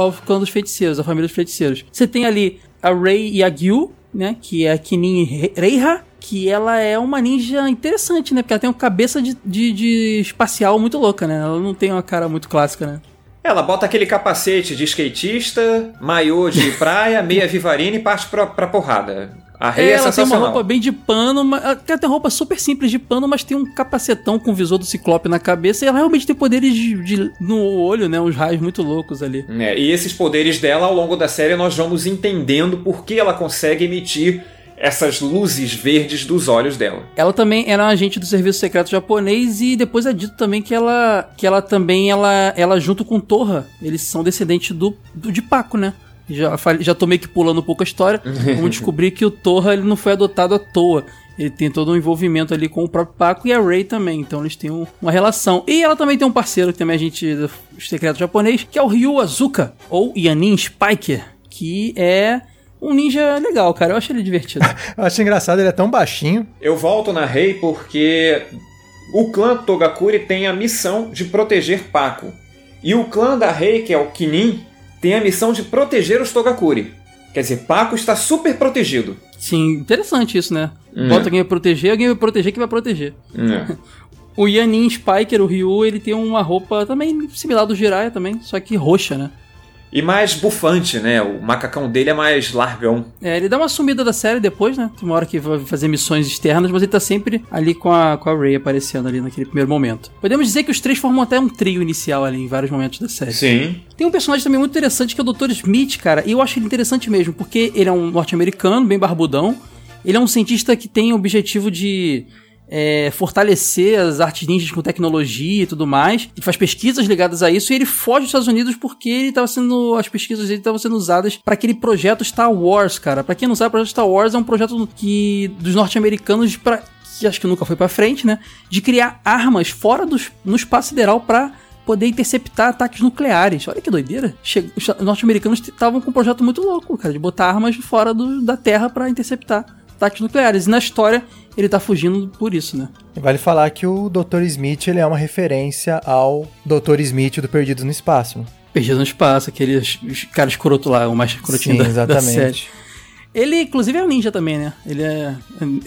ao clã dos feiticeiros, à família dos feiticeiros. Você tem ali a Rei Yagyu, né? Que é a Kinin Re- Reiha, que ela é uma ninja interessante, né? Porque ela tem uma cabeça de, de, de espacial muito louca, né? Ela não tem uma cara muito clássica, né? Ela bota aquele capacete de skatista, maiô de praia, meia vivarina e parte pra, pra porrada. A rei é, ela tem uma roupa bem de pano, mas, ela tem uma roupa super simples de pano, mas tem um capacetão com o visor do ciclope na cabeça e ela realmente tem poderes de, de- no olho, né? Uns raios muito loucos ali. É, e esses poderes dela, ao longo da série, nós vamos entendendo por que ela consegue emitir essas luzes verdes dos olhos dela. Ela também era um agente do serviço secreto japonês e depois é dito também que ela que ela também ela ela junto com Torra, eles são descendentes do, do de Paco, né? Já falei- já tô meio que pulando um pouco a história. Vamos descobrir que o Torra ele não foi adotado à toa. Ele tem todo um envolvimento ali com o próprio Paco e a Rei também. Então eles têm um- uma relação. E ela também tem um parceiro que também é agente do secreto japonês, que é o Ryu Azuka, ou Yanin Spiker, que é um ninja legal, cara. Eu acho ele divertido. Eu acho engraçado, ele é tão baixinho. Eu volto na Rei porque o clã Togakuri tem a missão de proteger Paco. E o clã da Rei, que é o Kinin, tem a missão de proteger os Togakuri. Quer dizer, Paco está super protegido. Sim, interessante isso, né? Hum. Bota quem vai proteger, alguém vai proteger quem vai proteger. É. O Yanin Spiker, o Ryu, ele tem uma roupa também similar do Jiraiya também, só que roxa, né? E mais bufante, né? O macacão dele é mais largão. É, ele dá uma sumida da série depois, né? Tem uma hora que vai fazer missões externas, mas ele tá sempre ali com a, com a Rey aparecendo ali naquele primeiro momento. Podemos dizer que os três formam até um trio inicial ali em vários momentos da série. Sim. Tem um personagem também muito interessante que é o Dr. Smith, cara, e eu acho ele interessante mesmo, porque ele é um norte-americano, bem barbudão. Ele é um cientista que tem o objetivo de é, fortalecer as artes ninjas com tecnologia e tudo mais. Ele faz pesquisas ligadas a isso e ele foge dos Estados Unidos porque ele estava sendo. As pesquisas dele estavam sendo usadas para aquele projeto Star Wars, cara. Pra quem não sabe, o projeto Star Wars é um projeto que dos norte-americanos para que acho que nunca foi pra frente, né? De criar armas fora dos, no espaço sideral pra poder interceptar ataques nucleares. Olha que doideira. Os norte-americanos estavam com um projeto muito louco, cara, de botar armas fora do- da Terra pra interceptar ataques nucleares. E na história ele tá fugindo por isso, né? Vale falar que o Dr. Smith ele é uma referência ao Dr. Smith do Perdidos no Espaço. né? Perdido no espaço, aquele es- os cara escroto lá, o mais escrotinho Sim, da, da série. exatamente. Ele, inclusive, é um ninja também, né? Ele é,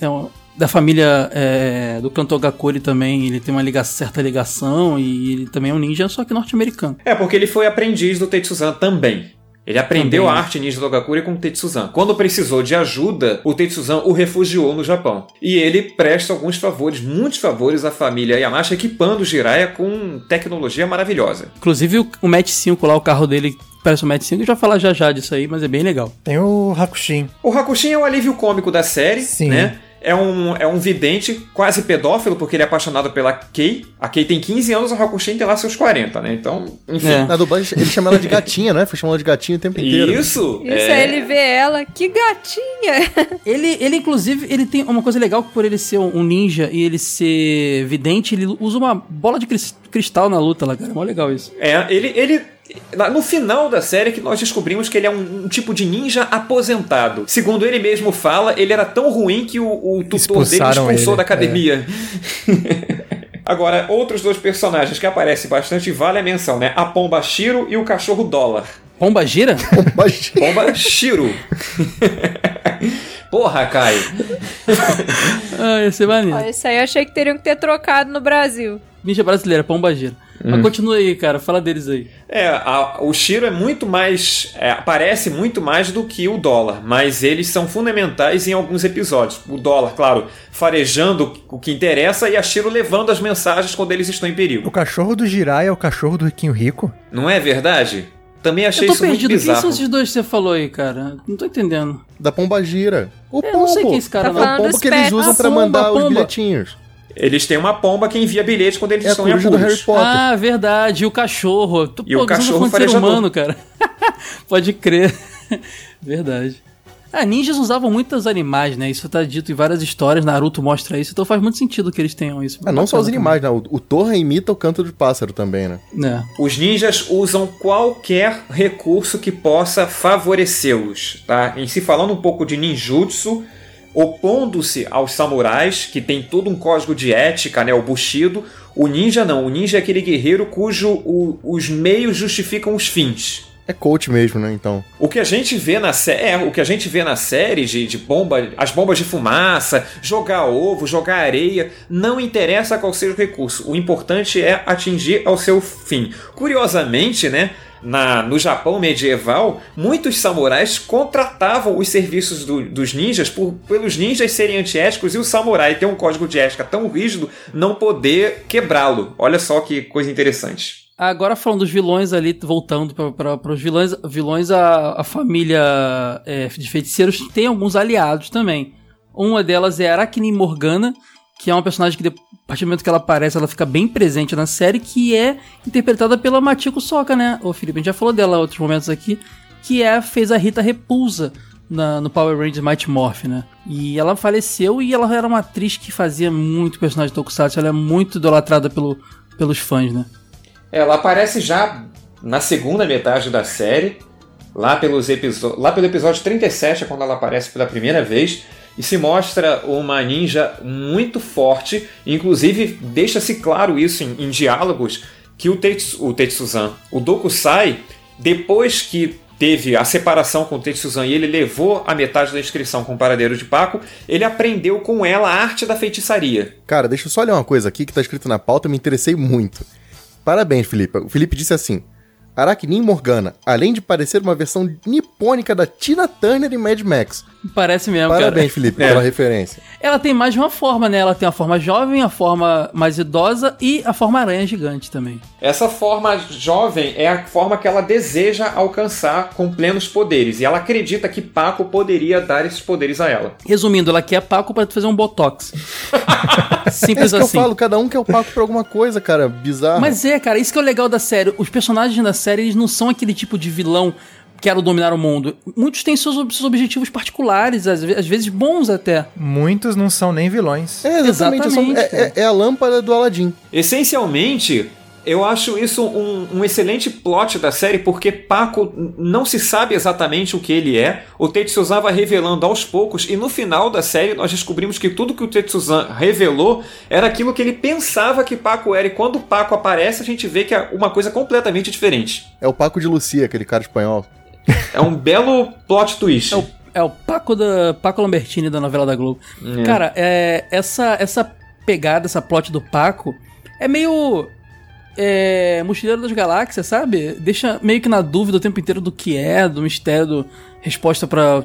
é um- da família é, do Kantogakuri também. Ele tem uma liga, certa ligação e ele também é um ninja, só que norte-americano. É, porque ele foi aprendiz do Tetsuzan também. Ele aprendeu Também. a arte ninja do Togakuri com o Tetsuzan. Quando precisou de ajuda, o Tetsuzan o refugiou no Japão. E ele presta alguns favores, muitos favores à família Yamashita, equipando o Jiraiya com tecnologia maravilhosa. Inclusive, o, Match 5 lá, o carro dele parece um Match 5. A gente vai falar já já disso aí, mas é bem legal. Tem o Hakushin. O Hakushin é o alívio cômico da série, Sim. né? É um, é um vidente quase pedófilo, porque ele é apaixonado pela Kei. A Kei tem 15 anos, o Hakushin tem lá seus 40, né? Então, enfim. É. Na dublagem ele chama ela de gatinha, né? Foi chamando ela de gatinha o tempo inteiro. Isso! Isso, é... aí ele vê ela, que gatinha! Ele, ele, inclusive, ele tem uma coisa legal que por ele ser um ninja e ele ser vidente, ele usa uma bola de cris- cristal na luta lá, cara. É mó legal isso. É, ele, ele. No final da série que nós descobrimos que ele é um, um tipo de ninja aposentado. Segundo ele mesmo fala, ele era tão ruim que o, o tutor dele Expulsaram expulsou ele, da academia. Agora, outros dois personagens que aparecem bastante e vale a menção, né? A Pomba Shiro e o cachorro Dólar. Pomba gira? Mas- Pomba Shiro. Porra, Caio. ah, ia ser maneiro. Isso aí eu achei que teriam que ter trocado no Brasil. Ninja brasileira, pomba gira. Mas continua aí, cara, fala deles aí. É, a- o Shiro é muito mais. é, aparece muito mais do que o dólar, mas eles são fundamentais em alguns episódios. O dólar, claro, farejando o que interessa e a Shiro levando as mensagens quando eles estão em O perigo. cachorro do Jirai é o cachorro do Riquinho Rico? Não é verdade? Também achei Eu tô isso muito perdido. Quem bizarro. são esses dois que você falou aí, cara? Não tô entendendo. Da pomba gira. O Eu não sei pombo. quem é esse cara, É não. o pombo dos que eles usam Ah, pra pomba, mandar os bilhetinhos. Eles têm uma pomba que envia bilhete quando eles É estão em do apuros. Harry Potter. Ah, verdade. E o cachorro. Tu, E o pô, tá cachorro de ser humano, cara. Pode crer. verdade. Ah, ninjas usavam muitos animais, né? Isso tá dito em várias histórias. Naruto mostra isso. Então faz muito sentido que eles tenham isso. Ah, não só os animais, né? O, o Torra imita o canto do pássaro também, né? É. Os ninjas usam qualquer recurso que possa favorecê-los, tá? Em se falando um pouco de ninjutsu, opondo-se aos samurais, que tem todo um código de ética, né? O Bushido. O ninja não. O ninja é aquele guerreiro cujo o- os meios justificam os fins. É coach mesmo, né? Então. O que a gente vê na série, é, o que a gente vê na série de, de bomba, as bombas de fumaça, jogar ovo, jogar areia, não interessa qual seja o recurso. O importante é atingir ao seu fim. Curiosamente, né? Na, no Japão medieval, muitos samurais contratavam os serviços do- dos ninjas por, pelos ninjas serem antiéticos e o samurai ter um código de ética tão rígido não poder quebrá-lo. Olha só que coisa interessante. Agora falando dos vilões ali, voltando para os vilões, vilões a, a família é, de feiticeiros tem alguns aliados também. Uma delas é Arachne Morgana, que é uma personagem que, a partir do momento que ela aparece, ela fica bem presente na série, que é interpretada pela Machiko Soka, né? Ô Felipe, a gente já falou dela em outros momentos aqui, que é, fez a Rita Repulsa na- no Power Rangers Mighty Morph, né? E ela faleceu e ela era uma atriz que fazia muito personagem de Tokusatsu, ela é muito idolatrada pelo, pelos fãs, né? Ela aparece já na segunda metade da série, lá, pelos lá pelo episódio 37, é quando ela aparece pela primeira vez, e se mostra uma ninja muito forte, inclusive deixa-se claro isso em, em diálogos, que o, Tetsu, o Tetsuzan, o Dokusai, depois que teve a separação com o Tetsuzan e ele levou a metade da inscrição com o paradeiro de Paco, ele aprendeu com ela a arte da feitiçaria. Cara, deixa eu só ler uma coisa aqui que tá escrito na pauta, eu me interessei muito. Parabéns, Felipe. O Felipe disse assim: Arachnin Morgana, além de parecer uma versão nipônica da Tina Turner em Mad Max. Parece mesmo, Parabéns, cara. Felipe, É. pela referência. Ela tem mais de uma forma, né? Ela tem a forma jovem, a forma mais idosa e a forma aranha gigante também. Essa forma jovem é a forma que ela deseja alcançar com plenos poderes. E ela acredita que Paco poderia dar esses poderes a ela. Resumindo, ela quer Paco pra fazer um botox. É Simples isso que assim. eu falo, cada um quer o Paco pra alguma coisa, cara. Bizarro. Mas é, cara, isso que é o legal da série. Os personagens da série, eles não são aquele tipo de vilão que quero dominar o mundo. Muitos têm seus, seus objetivos particulares, às, às vezes bons até. Muitos não são nem vilões. É, exatamente. é Exatamente, é, é- é a lâmpada do Aladdin. Essencialmente, eu acho isso um, um excelente plot da série, porque Paco não se sabe exatamente o que ele é. O Tetsuzan vai revelando aos poucos, e no final da série nós descobrimos que tudo que o Tetsuzan revelou era aquilo que ele pensava que Paco era. E quando o Paco aparece, a gente vê que é uma coisa completamente diferente. É o Paco de Lucia, aquele cara espanhol. É um belo plot twist. É o, é o Paco da Paco Lambertini da novela da Globo. Cara, é, essa, essa pegada, essa plot do Paco é meio. É, Mochileiro das Galáxias, sabe? Deixa meio que na dúvida o tempo inteiro do que é, do mistério, do, resposta para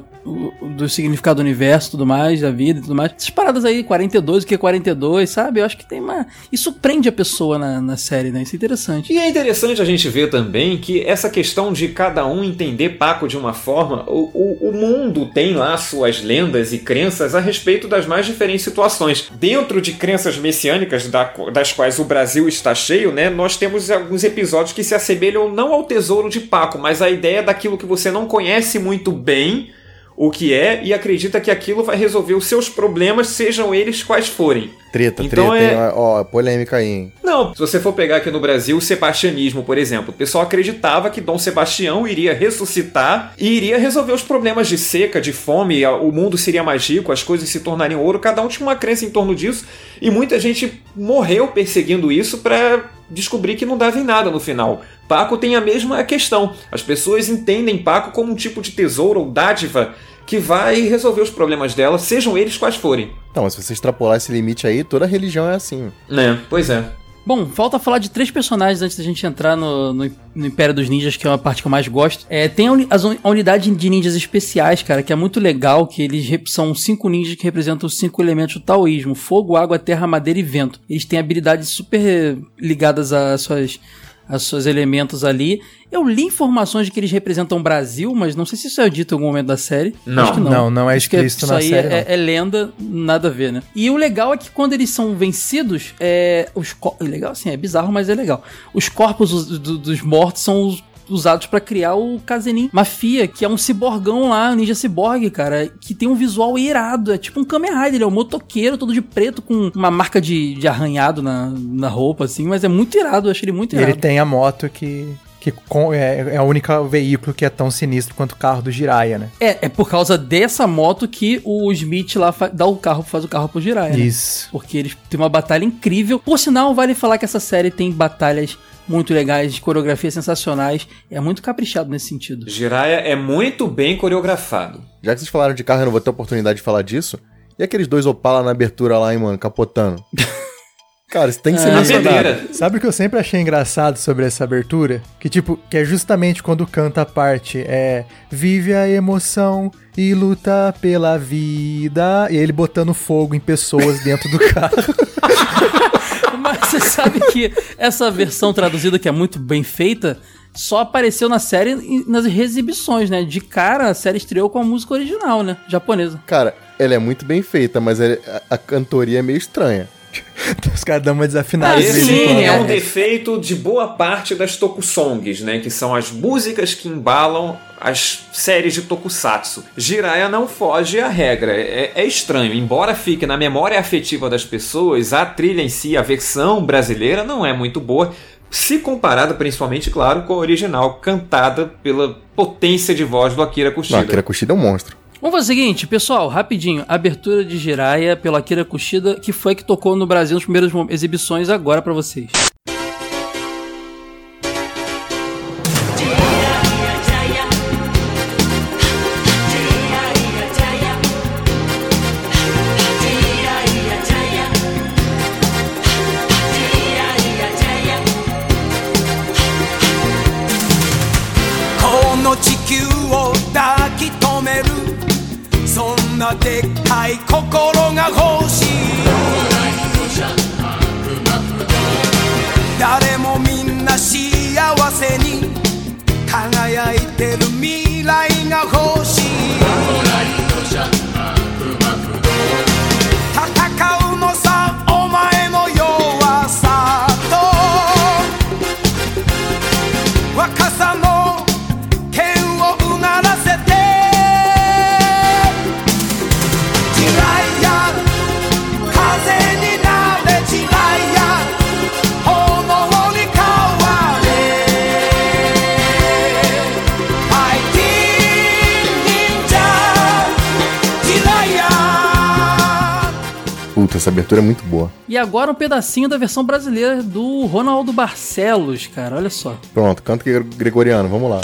do significado do universo, tudo mais, da vida e tudo mais. Essas paradas aí, 42, o que é 42, sabe? Eu acho que tem uma. Isso prende a pessoa na, na série, né? Isso é interessante. E é interessante a gente ver também que essa questão de cada um entender Paco de uma forma, o, o, o mundo tem lá suas lendas e crenças a respeito das mais diferentes situações. Dentro de crenças messiânicas, da- das quais o Brasil está cheio, né, nós temos alguns episódios que se assemelham não ao tesouro de Paco, mas à ideia daquilo que você não conhece muito bem o que é e acredita que aquilo vai resolver os seus problemas, sejam eles quais forem. Treta, Então treta, é- hein? Ó, polêmica aí, hein? Não, se você for pegar aqui no Brasil o sebastianismo, por exemplo, o pessoal acreditava que Dom Sebastião iria ressuscitar e iria resolver os problemas de seca, de fome, o mundo seria mais rico, as coisas se tornariam ouro, cada um tinha uma crença em torno disso e muita gente morreu perseguindo isso para descobrir que não dava em nada no final. Paco tem a mesma questão. As pessoas entendem Paco como um tipo de tesouro ou dádiva que vai resolver os problemas dela, sejam eles quais forem. Então, mas se você extrapolar esse limite aí, toda religião é assim. Né? Pois é. Bom, falta falar de três personagens antes da gente entrar no, no, no Império dos Ninjas, que é uma parte que eu mais gosto. É, tem a, unidade de ninjas especiais, cara, que é muito legal, que eles são cinco ninjas que representam os cinco elementos do taoísmo: fogo, água, terra, madeira e vento. Eles têm habilidades super ligadas às suas aos seus elementos ali. Eu li informações de que eles representam o Brasil, mas não sei se isso é dito em algum momento da série. Não. Acho que não. Não, não é Acho que explícito isso na aí série, é, não. é lenda, nada a ver, né? E o legal é que quando eles são vencidos, é, os é legal, assim, é bizarro, mas é legal. Os corpos dos- do- dos mortos são os- usados pra criar o Kazenin Mafia, que é um ciborgão lá, um ninja ciborgue, cara, que tem um visual irado, é tipo um Kamen Rider, ele é um motoqueiro todo de preto com uma marca de, de arranhado na, na roupa, assim, mas é muito irado, eu achei ele muito E irado. ele tem a moto que, que é, é o único veículo que é tão sinistro quanto o carro do Jiraiya, né? É, é por causa dessa moto que o Smith lá dá o carro, faz o carro pro Jiraiya, né? Isso. Porque eles têm uma batalha incrível. Por sinal, vale falar que essa série tem batalhas muito legais, coreografias sensacionais. É muito caprichado nesse sentido. Jiraiya é muito bem coreografado. Já que vocês falaram de carro, eu não vou ter oportunidade de falar disso. E aqueles dois Opala na abertura lá, hein, mano, capotando? Cara, isso tem que ser É. Na mencionado. Sabe o que eu sempre achei engraçado sobre essa abertura? Que tipo, que é justamente quando canta a parte é vive a emoção e luta pela vida, e ele botando fogo em pessoas dentro do carro. Mas você sabe que essa versão traduzida, que é muito bem feita, só apareceu na série nas exibições, né? De cara, a série estreou com a música original, né? Japonesa. Cara, ela é muito bem feita, mas ele- a, a cantoria é meio estranha. Os caras dão uma desafinada Ah, de vez em sim, é um é. defeito de boa parte das tokusongs, né? Que são as músicas que embalam as séries de tokusatsu. Jiraiya não foge à regra. É, é estranho. Embora fique na memória afetiva das pessoas, a trilha em si, a versão brasileira, não é muito boa. Se comparada, principalmente, claro, com a original, cantada pela potência de voz do Akira Kushida. Akira Kushida é um monstro. Vamos fazer o seguinte, pessoal, rapidinho. Abertura de Jiraiya pelo Akira Kushida, que foi que tocou no Brasil nas primeiras exibições agora pra vocês.「de mim. Essa abertura é muito boa. E agora um pedacinho da versão brasileira do Ronaldo Barcelos, cara, olha só. Pronto, canto gre- gregoriano, vamos lá.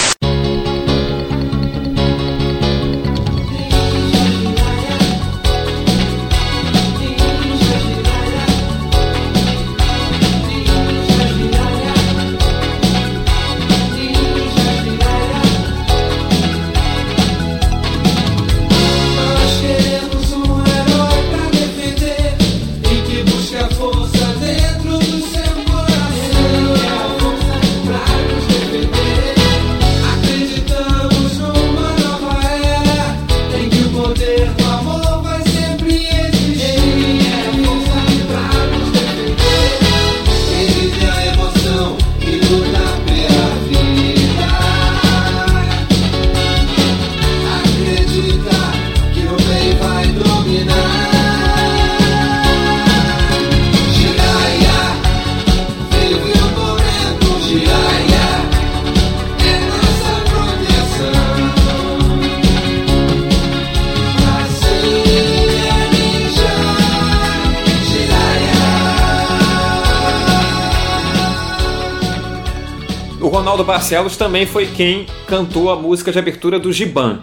Barcelos também foi quem cantou a música de abertura do Giban.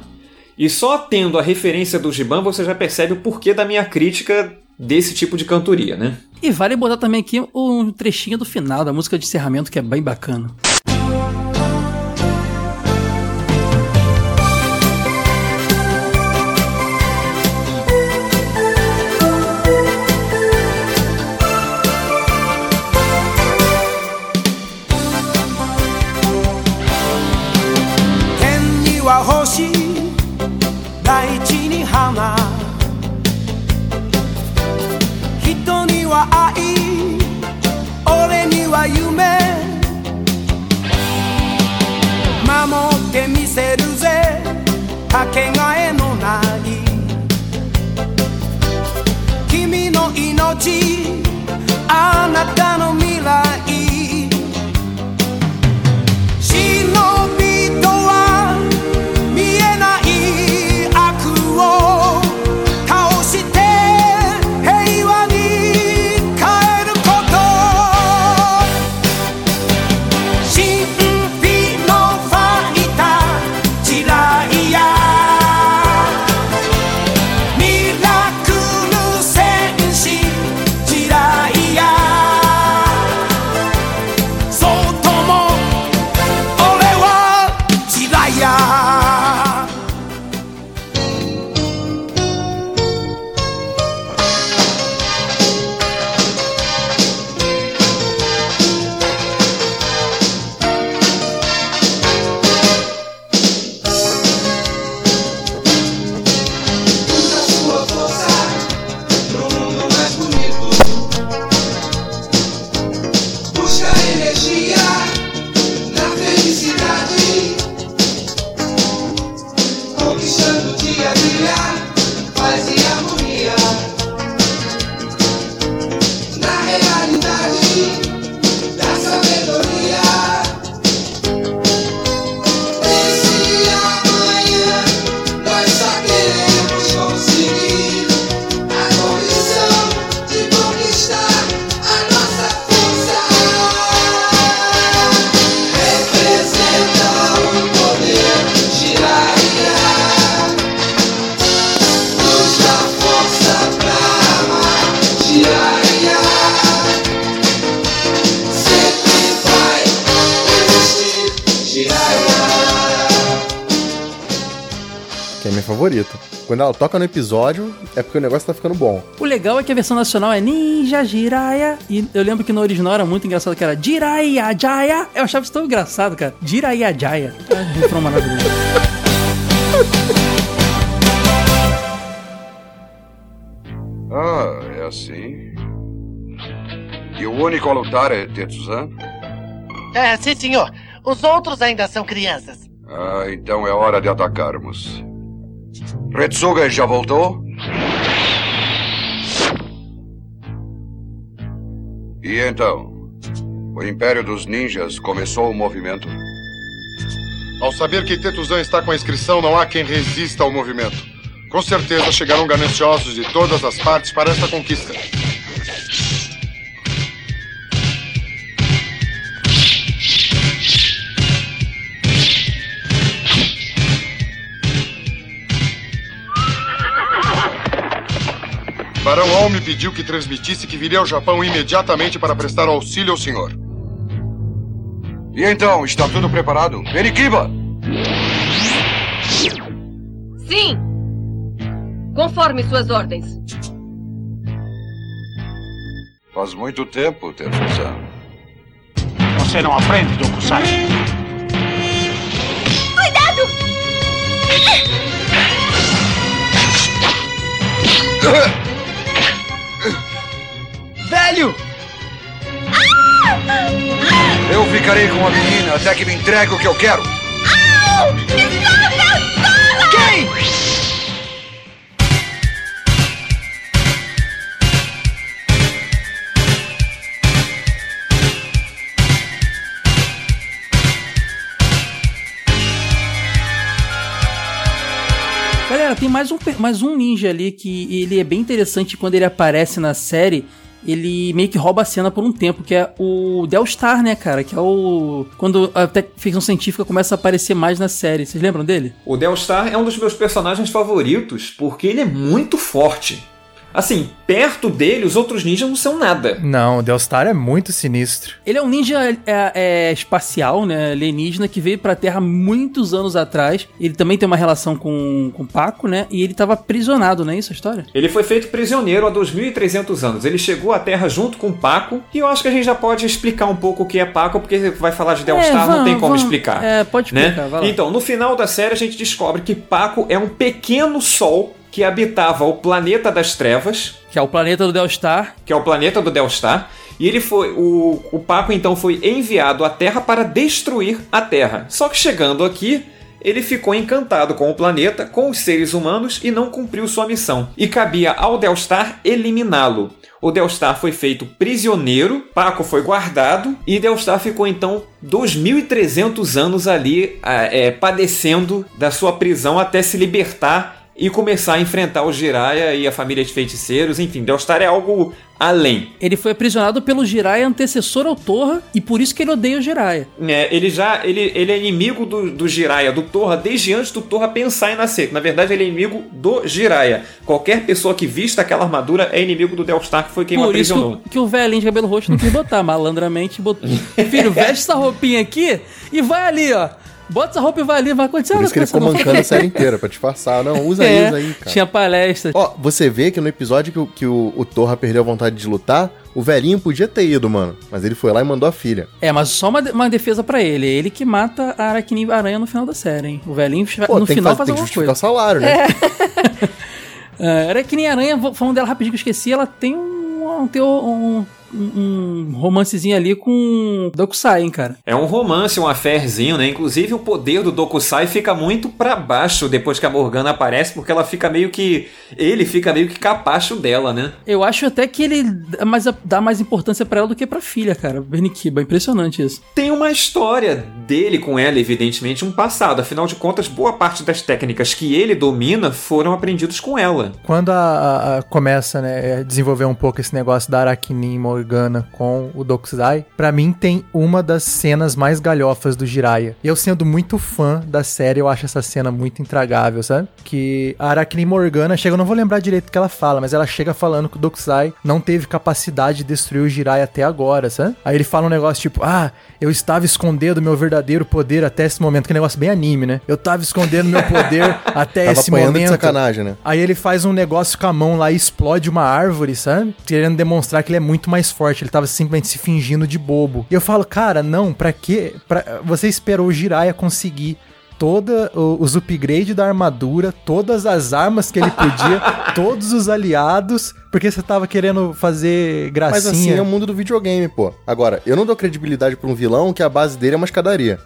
E só tendo a referência do Giban você já percebe o porquê da minha crítica desse tipo de cantoria, né? E vale botar também aqui um trechinho do final da música de encerramento que é bem bacana.「かけがえのない」「君の命あなたの未来」忍び minha favorita. Quando ela toca no episódio, é porque o negócio tá ficando bom. O legal é que a versão nacional é Ninja Jiraiya. E eu lembro que no original era muito engraçado, que era Jiraiya Jaya. Eu achava isso tão engraçado, cara. Jiraiya Jaya. É um refrão maravilhoso. Ah, é assim. E o único a lutar é Tetsuzan? É, sim, senhor. Os outros ainda são crianças. Ah, então é hora de atacarmos. Retsuga já voltou? E então? O Império dos Ninjas começou o movimento? Ao saber que Tetuzan está com a inscrição, não há quem resista ao movimento. Com certeza chegarão gananciosos de todas as partes para esta conquista. Barão Al me pediu que transmitisse que viria ao Japão imediatamente para prestar auxílio ao senhor. E então, está tudo preparado? Periquiba! Sim! Conforme suas ordens. Faz muito tempo, Tetsuzan. Você não aprende, Dokusai. Cuidado! Velho! Eu ficarei com a menina até que me entregue o que eu quero. Quem? Galera, tem mais um, mais um ninja ali que ele é bem interessante quando ele aparece na série. Ele meio que rouba a cena por um tempo, que é o Delstar, né, cara? Que é o. Quando a ficção científica começa a aparecer mais na série. Vocês lembram dele? O Delstar é um dos meus personagens favoritos porque ele é muito forte. Assim, perto dele, os outros ninjas não são nada. Não, o Delstar é muito sinistro. Ele é um ninja é, é, espacial, né? Alienígena, que veio pra Terra muitos anos atrás. Ele também tem uma relação com, com o Paco, né? E ele tava aprisionado, não é isso a história? Ele foi feito prisioneiro há 2.300 anos. Ele chegou à Terra junto com Paco. E eu acho que a gente já pode explicar um pouco o que é Paco, porque vai falar de Delstar, não vamos, tem como vamos. explicar. É, pode né? explicar, vai lá. Então, no final da série, a gente descobre que Paco é um pequeno sol que habitava o planeta das trevas, Que é o planeta do Delstar. que é o planeta do Delstar. E ele foi. O, o Paco então foi enviado à Terra para destruir a Terra. Só que chegando aqui, ele ficou encantado com o planeta, com os seres humanos e não cumpriu sua missão. E cabia ao Delstar eliminá-lo. O Delstar foi feito prisioneiro, Paco foi guardado e Delstar ficou então 2.300 anos ali ah, é, padecendo da sua prisão até se libertar e começar a enfrentar o Jiraiya e a família de feiticeiros. Enfim, Delstar é algo além. Ele foi aprisionado pelo Jiraiya antecessor ao Torra e por isso que ele odeia o Jiraiya. É, ele já ele, ele é inimigo do, do Jiraiya, do Torra, desde antes do Torra pensar em nascer. Na verdade, ele é inimigo do Jiraiya. Qualquer pessoa que vista aquela armadura é inimigo do Delstar, que foi quem o Por isso aprisionou. que, o- que o velhinho de cabelo roxo não quis botar, malandramente botou. Filho, veste essa roupinha aqui e vai ali, ó. Bota essa roupa e vai ali, vai acontecer Por isso que ele ficou mancando a série inteira, pra disfarçar. Não, usa É, usa aí, cara. Tinha palestra. Ó, você vê que no episódio que, o- que o, o Torra perdeu a vontade de lutar, o velhinho podia ter ido, mano. Mas ele foi lá e mandou a filha. É, mas só uma, uma defesa pra ele. É ele que mata a Aracni Aranha no final da série, hein? O velhinho Pô, no que final fazer- faz tem que alguma justificar coisa. o salário, né? É, Aracni Aranha, falando dela rapidinho que eu esqueci, ela tem um, um, teo- um, um romancezinho ali com Dokusai, hein, cara. É um romance, um affairzinho, né? Inclusive o poder do Dokusai fica muito pra baixo depois que a Morgana aparece, porque ela fica meio que. Ele fica meio que capacho dela, né? Eu acho até que ele dá mais, dá mais importância pra ela do que pra filha, cara. Bernikiba, impressionante isso. Tem uma história dele com ela, evidentemente, um passado. Afinal de contas, boa parte das técnicas que ele domina foram aprendidos com ela. Quando a, a- a- começa, né, a desenvolver um pouco esse negócio da Aracni Morgana com o Dokusai, pra mim tem uma das cenas mais galhofas do Jiraiya. E eu sendo muito fã da série, eu acho essa cena muito intragável, sabe? Que a Aracni Morgana chega, eu não vou lembrar direito o que ela fala, mas ela chega falando que o Dokusai não teve capacidade de destruir o Jiraiya até agora, sabe? Aí ele fala um negócio tipo, ah, eu estava escondendo meu verdadeiro poder até esse momento, que é um negócio bem anime, né? Eu tava escondendo meu poder até Tava esse apanhando de momento. sacanagem, né? Aí ele faz um negócio com a mão lá e explode uma árvore, sabe? Querendo demonstrar que ele é muito mais forte. Ele tava simplesmente se fingindo de bobo. E eu falo, cara, não, pra quê? Pra... Você esperou o Jiraiya conseguir toda os upgrades da armadura, todas as armas que ele podia, todos os aliados, porque você tava querendo fazer gracinha. Mas assim é o mundo do videogame, pô. Agora, eu não dou credibilidade pra um vilão que a base dele é uma escadaria.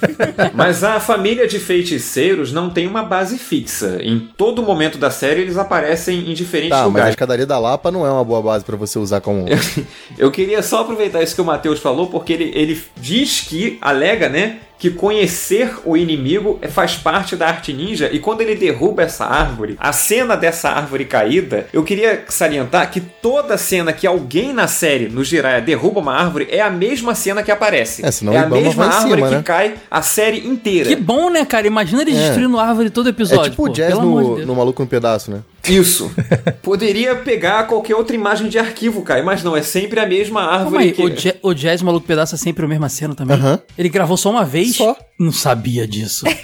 Mas a família de feiticeiros não tem uma base fixa. Em todo momento da série eles aparecem em diferentes Tá, mas a lugares. escadaria da Lapa não é uma boa base pra você usar como. Eu queria só aproveitar isso que o Matheus falou, porque ele, ele diz que, alega, né? Que conhecer o inimigo é- faz parte da arte ninja, e quando ele derruba essa árvore, a cena dessa árvore caída, eu queria salientar que toda cena que alguém na série, no Jiraiya, derruba uma árvore, é a mesma cena que aparece. É, senão é a mesma árvore cima, que né? cai a série inteira. Que bom, né, cara? Imagina eles É. destruindo árvore todo episódio. é tipo pô, o jazz de no, no Maluco no Pedaço, né? Isso. Poderia pegar qualquer outra imagem de arquivo, cara, mas não, é sempre a mesma Calma árvore aí, que... o, Ja- o Jazz Maluco Pedaço é sempre a mesma cena também? Aham. Ele gravou só uma vez? Só. Não sabia disso.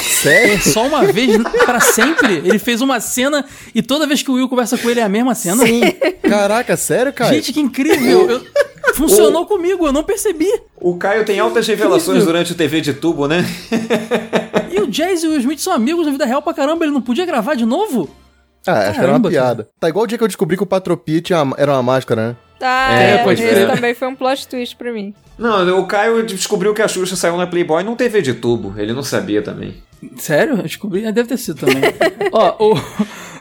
Sério? Só uma vez pra sempre? Ele fez uma cena e toda vez que o Will conversa com ele é a mesma cena? Sim. Caraca, sério, cara? Gente, que incrível! Eu- funcionou comigo, eu não percebi. O Caio tem altas revelações durante o TV de tubo, né? E o Jazz e o Will Smith são amigos na vida real pra caramba, ele não podia gravar de novo? Ah, acho que era uma piada. Tá igual o dia que eu descobri que o Patropi tinha, era uma máscara, né? Ah, É, é, pode crer. também foi um plot twist pra mim. Não, o Caio descobriu que a Xuxa saiu na Playboy num TV de tubo. Ele não sabia também. Sério? Eu descobri. Ah, Deve ter sido também. Ó, o,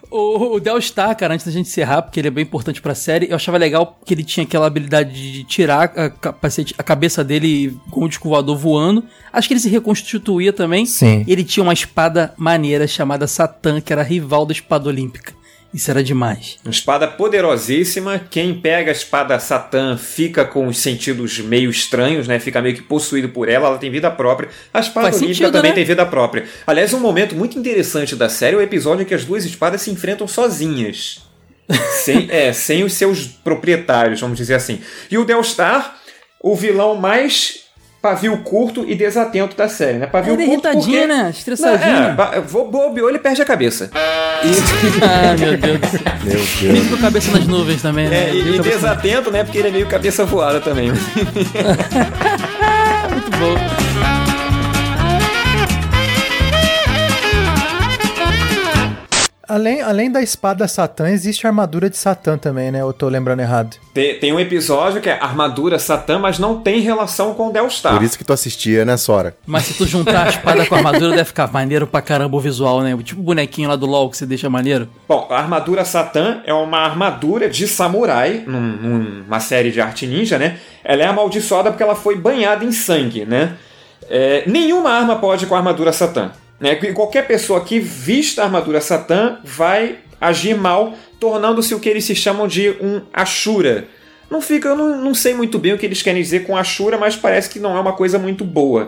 o, o Del Star, cara, antes da gente encerrar, porque ele é bem importante pra série, eu achava legal que ele tinha aquela habilidade de tirar a, capacete, a cabeça dele com o disco voador voando. Acho que ele se reconstituía também. Sim. E ele tinha uma espada maneira chamada Satã, que era rival da espada olímpica. Isso era demais. Uma espada poderosíssima. Quem pega a espada Satã fica com os sentidos meio estranhos, né? Fica meio que possuído por ela. Ela tem vida própria. A espada Faz olímpica sentido, também né? tem vida própria. Aliás, um momento muito interessante da série é o episódio em que as duas espadas se enfrentam sozinhas. sem, é, sem os seus proprietários, vamos dizer assim. E o Delstar, o vilão mais pavio curto e desatento da série, né? Pavio Ele é curto porque... né? Estressadinho. É, ba- vou bobeou, ele perde a cabeça. ah, meu Deus do céu. Meu Vive com a cabeça nas nuvens também, né? É, e, e desatento, né? Porque ele é meio cabeça voada também. Muito bom. Além, além da espada Satã, existe a armadura de Satã também, né? Eu tô lembrando errado. Tem, tem um episódio que é Armadura Satã, mas não tem relação com o Delstar. Por isso que tu assistia, né, Sora? Mas se tu juntar a espada com a armadura, deve ficar maneiro pra caramba o visual, né? Tipo o bonequinho lá do LoL que você deixa maneiro. Bom, a armadura Satã é uma armadura de samurai, num- numa série de arte ninja, né? Ela é amaldiçoada porque ela foi banhada em sangue, né? É, nenhuma arma pode com a armadura Satã. Né? E Qualquer pessoa que vista a armadura Satã vai agir mal, tornando-se o que eles se chamam de um Ashura. Não fica, eu não, não sei muito bem o que eles querem dizer com Ashura, mas parece que não é uma coisa muito boa.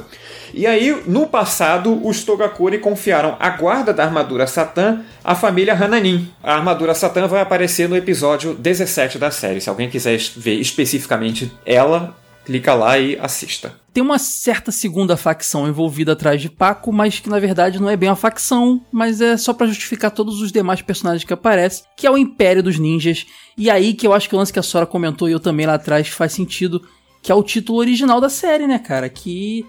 E aí, no passado, os Togakuri confiaram a guarda da armadura Satã à família Hananin. A armadura Satã vai aparecer no episódio 17 da série. Se alguém quiser ver especificamente ela, clica lá e assista. Tem uma certa segunda facção envolvida atrás de Paco, mas que na verdade não é bem uma facção, mas é só pra justificar todos os demais personagens que aparecem, que é o Império dos Ninjas. E aí que eu acho que o lance que a Sora comentou e eu também lá atrás faz sentido, que é o título original da série, né, cara? Que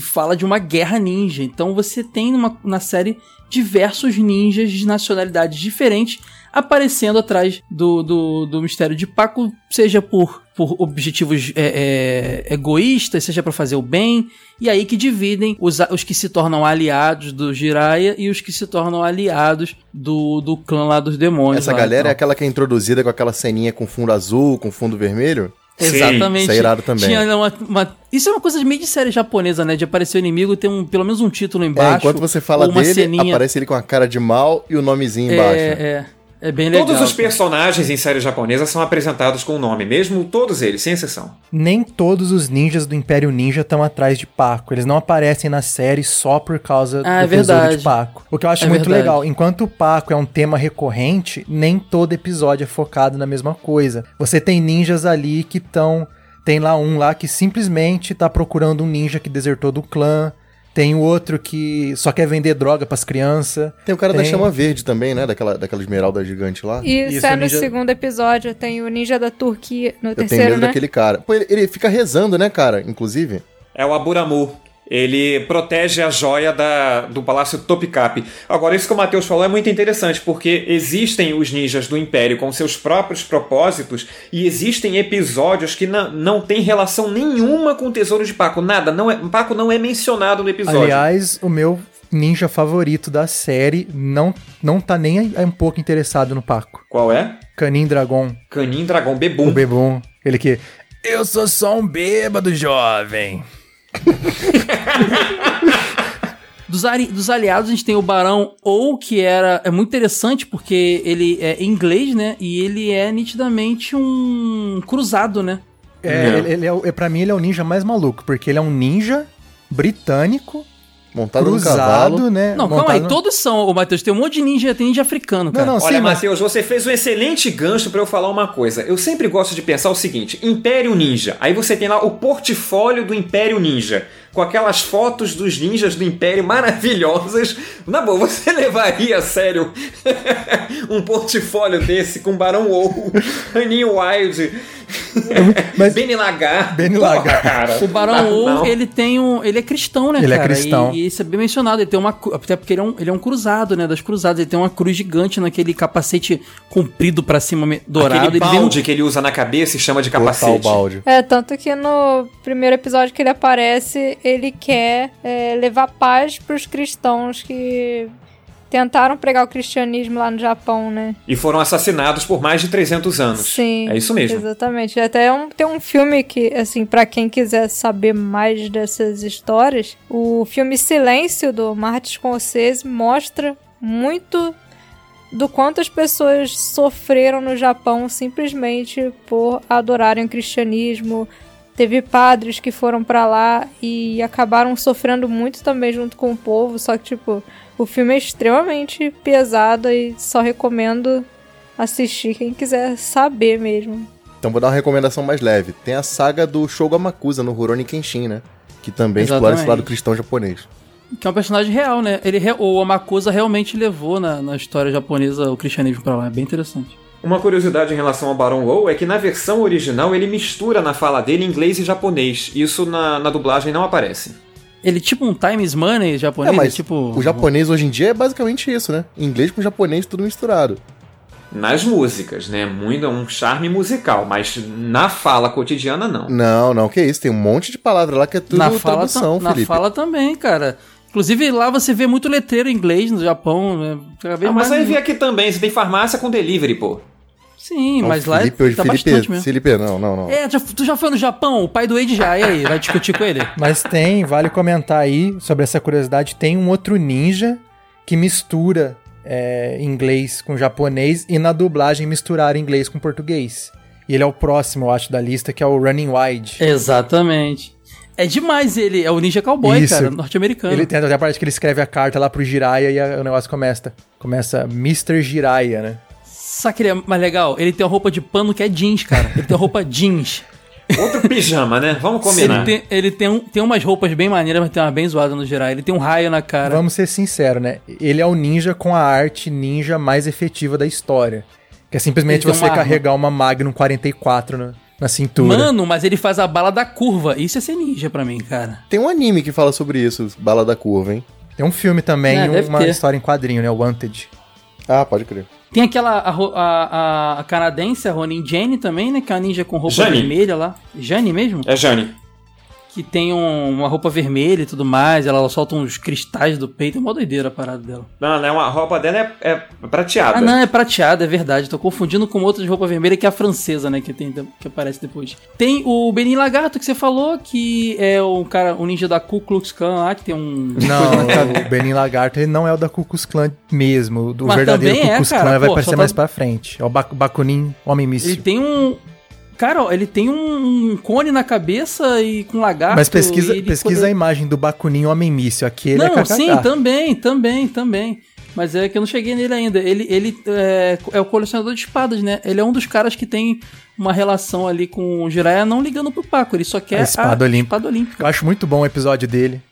fala de uma guerra ninja. Então você tem numa, na série diversos ninjas de nacionalidades diferentes aparecendo atrás do, do, do mistério de Paco, seja por, por objetivos é, é, egoístas, seja para fazer o bem, e aí que dividem os, os que se tornam aliados do Jiraiya e os que se tornam aliados do, do clã lá dos demônios. Essa lá, galera então. é aquela que é introduzida com aquela ceninha com fundo azul, com fundo vermelho? Exatamente. Isso é irado também. Tinha uma- uma- isso é uma coisa meio de série japonesa, né? De aparecer o inimigo ter um, pelo menos um título É, embaixo. enquanto você fala dele, ceninha. aparece ele com a cara de mal e o nomezinho É, embaixo. é, é bem legal. Todos os personagens em série japonesa são apresentados com o nome, mesmo todos eles, sem exceção. Nem todos os ninjas do Império Ninja estão atrás de Paco. Eles não aparecem na série só por causa Ah, do é tesouro verdade. de Paco. O que eu acho É muito verdade. legal. Enquanto o Paco é um tema recorrente, nem todo episódio é focado na mesma coisa. Você tem ninjas ali que estão. Tem lá um lá que simplesmente tá procurando um ninja que desertou do clã. Tem o outro que só quer vender droga pras crianças. Tem o cara da chama verde também, né? Daquela, daquela esmeralda gigante lá. E isso, Isso, é o no ninja- segundo episódio. Tem o Ninja da Turquia no Eu tenho terceiro, medo né? daquele cara. Pô, ele, ele fica rezando, né, cara? Inclusive. É o Aburamu. Ele protege a joia da, do Palácio Topkapi. Agora, isso que o Matheus falou é muito interessante, porque existem os ninjas do Império com seus próprios propósitos e existem episódios que não, não têm relação nenhuma com o Tesouro de Paco. Nada. Não é, Paco não é mencionado no episódio. Aliás, o meu ninja favorito da série não, não tá nem aí um pouco interessado no Paco. Qual é? Canin Dragon. Canin Dragão Bebum. O Bebum. Ele que. Eu sou só um bêbado jovem. Dos, dos aliados, a gente tem o Barão Ou, que era. É muito interessante porque ele é inglês, né? E ele é nitidamente um cruzado, né? É, ele, ele é, é, pra mim, ele é o ninja mais maluco, porque ele é um ninja britânico, Montado no cruzado, cavalo. né? Não, montado calma aí, no- todos são, ô Matheus, tem um monte de ninja, tem ninja africano, cara. não, Olha, sim, mas- Matheus, você fez um excelente gancho pra eu falar uma coisa. Eu sempre gosto de pensar o seguinte: Império Ninja. Aí você tem lá o portfólio do Império Ninja. Com aquelas fotos dos ninjas do Império maravilhosas. Na boa, você levaria a sério um portfólio desse com Barão Ou, Aninho Wild, Mas- Benny Lagar? Benny Lagar. cara. O Barão Ou, não. ele tem um. Ele é cristão, né, Ele é cara? cristão. E, e isso é bem mencionado. Ele tem uma. Até porque ele é, um, ele é um cruzado, né? Das cruzadas. Ele tem uma cruz gigante naquele capacete comprido pra cima, dourado. Aquele ele vem um- balde que ele usa na cabeça e chama de Total capacete. balde. É, tanto que no primeiro episódio que ele aparece, ele quer é, levar paz pros cristãos que tentaram pregar o cristianismo lá no Japão, né? E foram assassinados por mais de 300 anos. Sim. É isso mesmo. Exatamente. Até um, tem um filme que, assim, pra quem quiser saber mais dessas histórias, o filme Silêncio, do Martin Scorsese, mostra muito do quanto as pessoas sofreram no Japão simplesmente por adorarem o cristianismo. Teve padres que foram pra lá e acabaram sofrendo muito também junto com o povo, só que tipo, o filme é extremamente pesado e só recomendo assistir quem quiser saber mesmo. Então vou dar uma recomendação mais leve. Tem a saga do Shogo Amakusa no Rurouni Kenshin, né? Que também explora esse Exatamente. lado cristão japonês. Que é um personagem real, né? Ele, o Amakusa realmente levou na, na história japonesa o cristianismo pra lá. É bem interessante. Uma curiosidade em relação ao Baron Low é que na versão original ele mistura na fala dele inglês e japonês. Isso na, na dublagem não aparece. Ele é tipo um Times Money japonês, é, mas tipo... o japonês hoje em dia é basicamente isso, né? Inglês com japonês tudo misturado. Nas músicas, né? Muito um charme musical, mas na fala cotidiana não. Não, não, que isso. Tem um monte de palavra lá que é tudo na fala, tradução, tam- na Felipe. fala também, cara. Inclusive lá você vê muito letreiro em inglês no Japão, né? Ah, mas mais- aí vê aqui também, você tem farmácia com delivery, pô. Sim, Não, mas lá Felipe, hoje, tá Felipe, bastante mesmo. Felipe, não, não, não. É, já- tu já foi no Japão? O pai do Wade já, e aí? Vai discutir com ele? Mas tem, vale comentar aí sobre essa curiosidade, tem um outro ninja que mistura é, inglês com japonês e na dublagem misturar inglês com português. E ele é o próximo, eu acho, da lista, que é o Running Wide. Exatamente. É demais ele, é o Ninja Cowboy, Isso. cara, norte-americano. Ele tem até a parte que ele escreve a carta lá pro Jiraiya e a- o negócio começa. Começa Mr. Jiraiya, né? Sabe que ele é mais legal? Ele tem uma roupa de pano que é jeans, cara. Ele tem uma roupa jeans. Outro pijama, né? Vamos combinar. Ele, tem, ele tem, um- tem umas roupas bem maneiras, mas tem uma bem zoada no geral. Ele tem um raio na cara. Vamos ser sinceros, né? Ele é o ninja com a arte ninja mais efetiva da história. Que é simplesmente você uma arma. carregar uma Magnum 44 na, na cintura. Mano, mas ele faz a bala da curva. Isso é ser ninja pra mim, cara. Tem um anime que fala sobre isso, Bala da Curva, hein? Tem um filme também, É, e uma ter. história em quadrinho, né? O Wanted. Ah, pode crer. Tem aquela a, a, a- a canadense, a Ronin Jane também, né? Que é a ninja com roupa Jane. vermelha lá. Jane mesmo? É Jane. Que tem um- uma roupa vermelha e tudo mais. Ela solta uns cristais do peito. É uma doideira a parada dela. Não, não, a roupa dela é, é prateada. Ah, não, é prateada, é verdade. Tô confundindo com outra de roupa vermelha que é a francesa, né? Que, tem, que aparece depois. Tem o Benin Lagarto que você falou, que é o cara, o ninja da Ku Klux Klan lá, que tem um. Não, o Benin Lagarto ele não é o da Ku Klux Klan mesmo. O Mas verdadeiro Ku é, Klux cara. Klan vai aparecer tá- mais pra frente. É o Bakunin Homem Míssil. Ele tem um. Cara, ó, ele tem um cone na cabeça e com lagarto. Mas pesquisa, pesquisa poder- a imagem do Bakunin Homem Míssil. Aquele Não, é kkk. sim, também, também, também. Mas é que eu não cheguei nele ainda. Ele, ele é, é o colecionador de espadas, né? Ele é um dos caras que tem uma relação ali com o Jiraiya não ligando pro Paco. Ele só quer A espada olímpica. espada olímpica. Eu acho muito bom o episódio dele.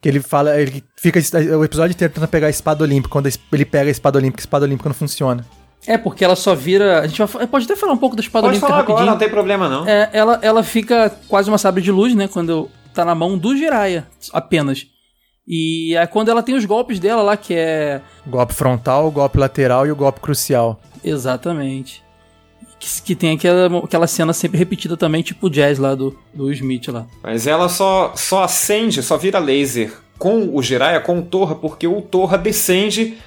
Que ele fala, ele fica o episódio inteiro tentando pegar a espada olímpica. Quando a ele pega a espada olímpica, a espada olímpica não funciona. É, porque ela só vira. A gente vai, pode até falar um pouco da espada Pode olímpica falar agora, rapidinho. não tem problema não. É, ela, ela fica quase uma sabre de luz, né? Quando tá na mão do Jiraiya, apenas. E é quando ela tem os golpes dela lá, que é. Golpe frontal, golpe lateral e o golpe crucial. Exatamente. Que, que tem aquela, aquela cena sempre repetida também, tipo o jazz lá do, do Smith lá. Mas ela só, só acende, só vira laser com o Jiraiya, com o Torra, porque o Torra descende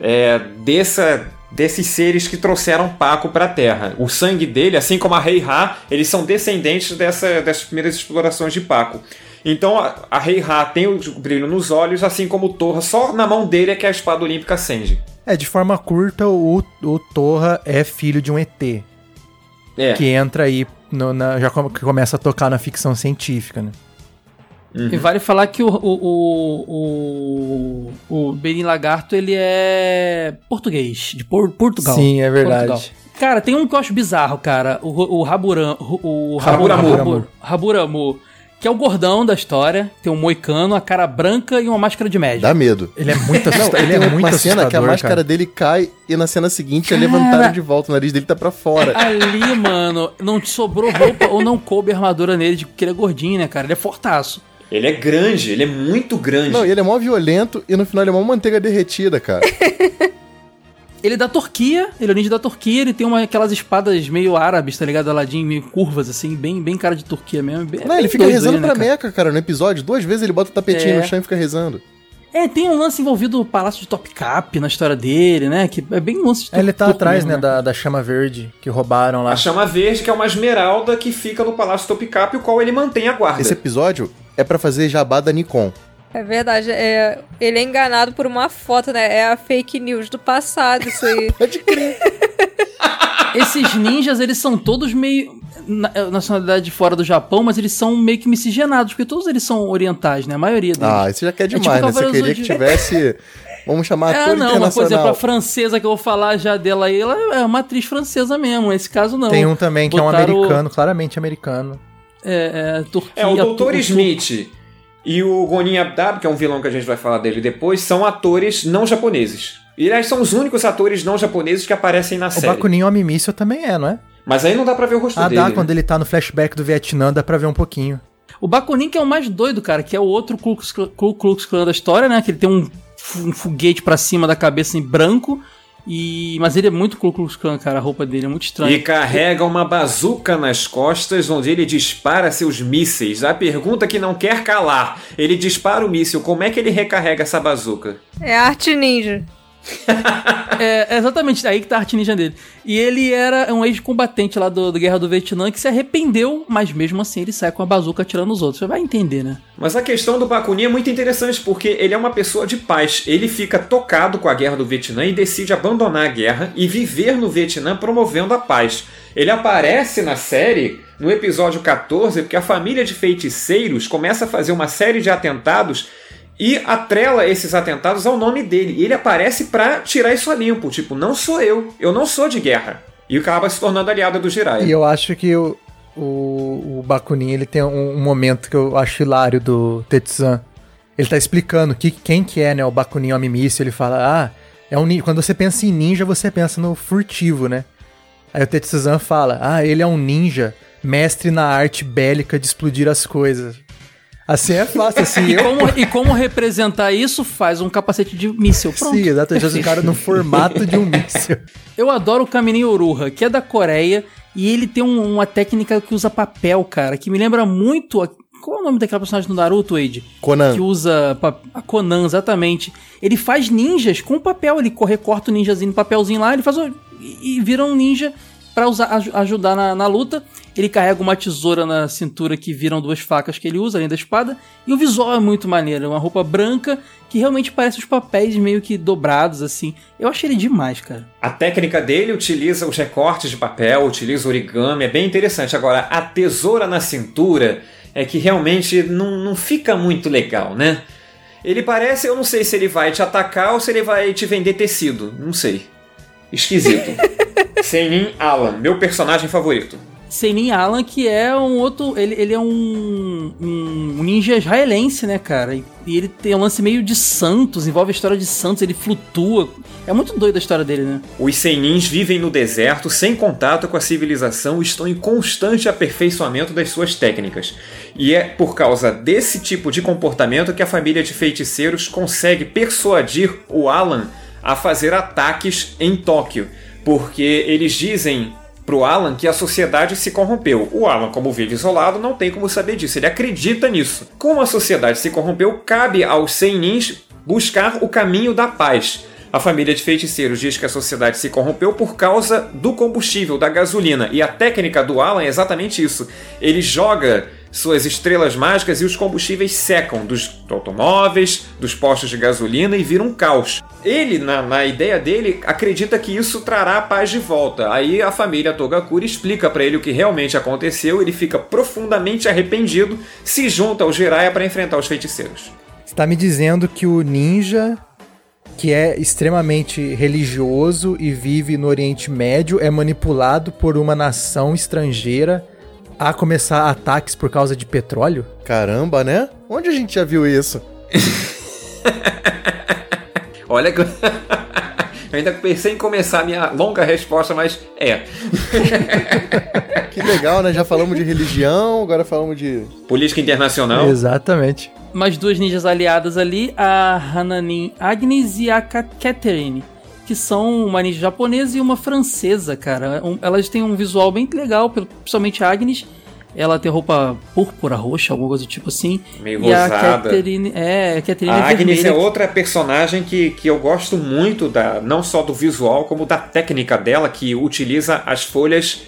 é, dessa, desses seres que trouxeram Paco pra Terra. O sangue dele, assim como a Rei Ra, eles são descendentes dessa, dessas primeiras explorações de Paco. Então a, a Rei Ra tem o brilho nos olhos, assim como o Torra, só na mão dele é que a espada olímpica acende. É, de forma curta, o, o Torra é filho de um ET. É. Que entra aí, no- na- já come- que começa a tocar na ficção científica, né? E vale falar que o, o, o, o, o Benin Lagarto, ele é português, de Por- Portugal. Sim, é verdade. Portugal. Cara, tem um que eu acho bizarro, cara. O, o Raburam, o, o Raburamu. Raburamu, Raburamu, que é o gordão da história. Tem um moicano, a cara branca e uma máscara de médico. Dá medo. Ele é muito assustador. ele é uma muito cena que a máscara cara. dele cai e na cena seguinte é Cara. levantado de volta. O nariz dele tá pra fora. Ali, mano, não te sobrou roupa ou não coube armadura nele, de porque ele é gordinho, né, cara? Ele é fortaço. Ele é grande, ele é muito grande. Não, e ele é mó violento e no final ele é mó manteiga derretida, cara. Ele é da Turquia, ele é o ninja da Turquia, ele tem uma, aquelas espadas meio árabes, tá ligado? Aladim, meio curvas, assim, bem, bem cara de Turquia mesmo. Bem- Não, bem ele fica rezando ele, né, pra cara? Meca, cara, no episódio. Duas vezes ele bota o tapetinho É. no chão e fica rezando. É, tem um lance envolvido o Palácio de Topkapi na história dele, né? Que é bem um lance de É, Ele tá atrás, mesmo, né, da, da chama verde que roubaram lá. A chama verde, que é uma esmeralda que fica no Palácio Topkapi, o qual ele mantém a guarda. Esse episódio é pra fazer jabá da Nikon. É verdade, é, ele é enganado por uma foto, né? É a fake news do passado, isso aí. Pode crer. Esses ninjas, eles são todos meio. Na- nacionalidade fora do Japão, mas eles são meio que miscigenados, porque todos eles são orientais, né? A maioria deles. Ah, isso já quer tipo demais, né? Você queria que tivesse. Vamos chamar É, ator não, mas por exemplo, a francesa que eu vou falar já dela aí, ela é uma atriz francesa mesmo. Esse caso não. Tem um também que é um americano, claramente americano. É, é, Turquia. É, o Dr. Smith e o Gonin Abdab, que é um vilão que a gente vai falar dele depois, são atores não japoneses. E aliás, são os únicos atores não japoneses que aparecem na O série. Bakunin Homem Míssil também é, não é? Mas aí não dá pra ver o rosto Ah, dele. dá, né? quando ele tá no flashback do Vietnã, dá pra ver um pouquinho. O Bakunin que é o mais doido, cara, que é o outro Ku Klux Klan- da história, né? Que ele tem um, um foguete pra cima da cabeça em branco. E... Mas ele é muito Ku Klux Klan, cara. A roupa dele é muito estranha. E carrega uma bazuca nas costas, onde ele dispara seus mísseis. A pergunta que não quer calar: ele dispara o míssil, como é que ele recarrega essa bazuca? É arte ninja. É, é exatamente aí que tá a arte ninja dele. E ele era um ex-combatente lá do, do Guerra do Vietnã que se arrependeu, mas mesmo assim ele sai com a bazuca atirando os outros. Você vai entender, né? Mas a questão do Bakunin é muito interessante porque ele é uma pessoa de paz. Ele fica tocado com a guerra do Vietnã e decide abandonar a guerra e viver no Vietnã promovendo a paz. Ele aparece na série no episódio 14 porque a família de feiticeiros começa a fazer uma série de atentados e atrela esses atentados ao nome dele. E ele aparece pra tirar isso a limpo. Tipo, não sou eu. Eu não sou de guerra. E acaba se tornando aliado do Jiraiya. E eu acho que o, o, o Bakunin, ele tem um, um momento que eu acho hilário do Tetsuan. Ele tá explicando que, quem que é, né, o Bakunin Homem Míssil. Ele fala, ah, é um. Quando você pensa em ninja, você pensa no furtivo, né? Aí o Tetsuan fala, ah, ele é um ninja, mestre na arte bélica de explodir as coisas. Assim é fácil, assim, E eu... como, e como representar isso? Faz um capacete de míssil. Pronto. Sim, exato, já o cara no formato de um míssil. Eu adoro o Kamininho Uruha, que é da Coreia, e ele tem um- uma técnica que usa papel, cara, que me lembra muito. a- Qual é o nome daquela personagem do Naruto, Wade? Conan. Que usa pa- a Conan, exatamente. Ele faz ninjas com papel, ele co- recorta o ninjazinho no papelzinho lá, ele faz o, e, vira um ninja pra usar, aj- ajudar na, na luta. Ele carrega uma tesoura na cintura que viram duas facas que ele usa, além da espada. E o visual é muito maneiro, é uma roupa branca que realmente parece os papéis meio que dobrados, assim. Eu achei ele demais, cara. A técnica dele utiliza os recortes de papel, utiliza origami, é bem interessante. Agora, a tesoura na cintura é que realmente não, não fica muito legal, né? Ele parece, eu não sei se ele vai te atacar ou se ele vai te vender tecido, não sei. Esquisito. Senin Alan, meu personagem favorito. Senin Alan, que é um outro. Ele, ele é um, um ninja israelense, né, cara? E, e ele tem um lance meio de Santos, envolve a história de Santos, ele flutua. É muito doido a história dele, né? Os Senins vivem no deserto, sem contato com a civilização, estão em constante aperfeiçoamento das suas técnicas. E é por causa desse tipo de comportamento que a família de feiticeiros consegue persuadir o Alan a fazer ataques em Tóquio, porque eles dizem pro Alan que a sociedade se corrompeu. O Alan, como vive isolado, não tem como saber disso. Ele acredita nisso. Como a sociedade se corrompeu, cabe aos Senins buscar o caminho da paz. A família de feiticeiros diz que a sociedade se corrompeu por causa do combustível, da gasolina. E a técnica do Alan é exatamente isso. Ele joga suas estrelas mágicas e os combustíveis secam dos automóveis, dos postos de gasolina e vira um caos. Ele, na, na ideia dele, acredita que isso trará a paz de volta. Aí a família Togakuri explica para ele o que realmente aconteceu, ele fica profundamente arrependido, se junta ao Jiraiya para enfrentar os feiticeiros. Você tá me dizendo que o ninja, que é extremamente religioso e vive no Oriente Médio, é manipulado por uma nação estrangeira a começar ataques por causa de petróleo? Caramba, né? Onde a gente já viu isso? Olha que. Eu ainda pensei em começar a minha longa resposta, mas é. Que legal, né? Já falamos de religião, agora falamos de. Política internacional. Exatamente. Mais duas ninjas aliadas ali, a Hananin Agnes e a Catherine, que são uma ninja japonesa e uma francesa, cara. Um- elas têm um visual bem legal, principalmente a Agnes. Ela tem roupa púrpura, roxa, alguma coisa do tipo assim. Meio e a rosada. Catherine, é, a Catherine A é Agnes vermelha. é outra personagem que, que eu gosto muito, da, não só do visual, como da técnica dela, que utiliza as folhas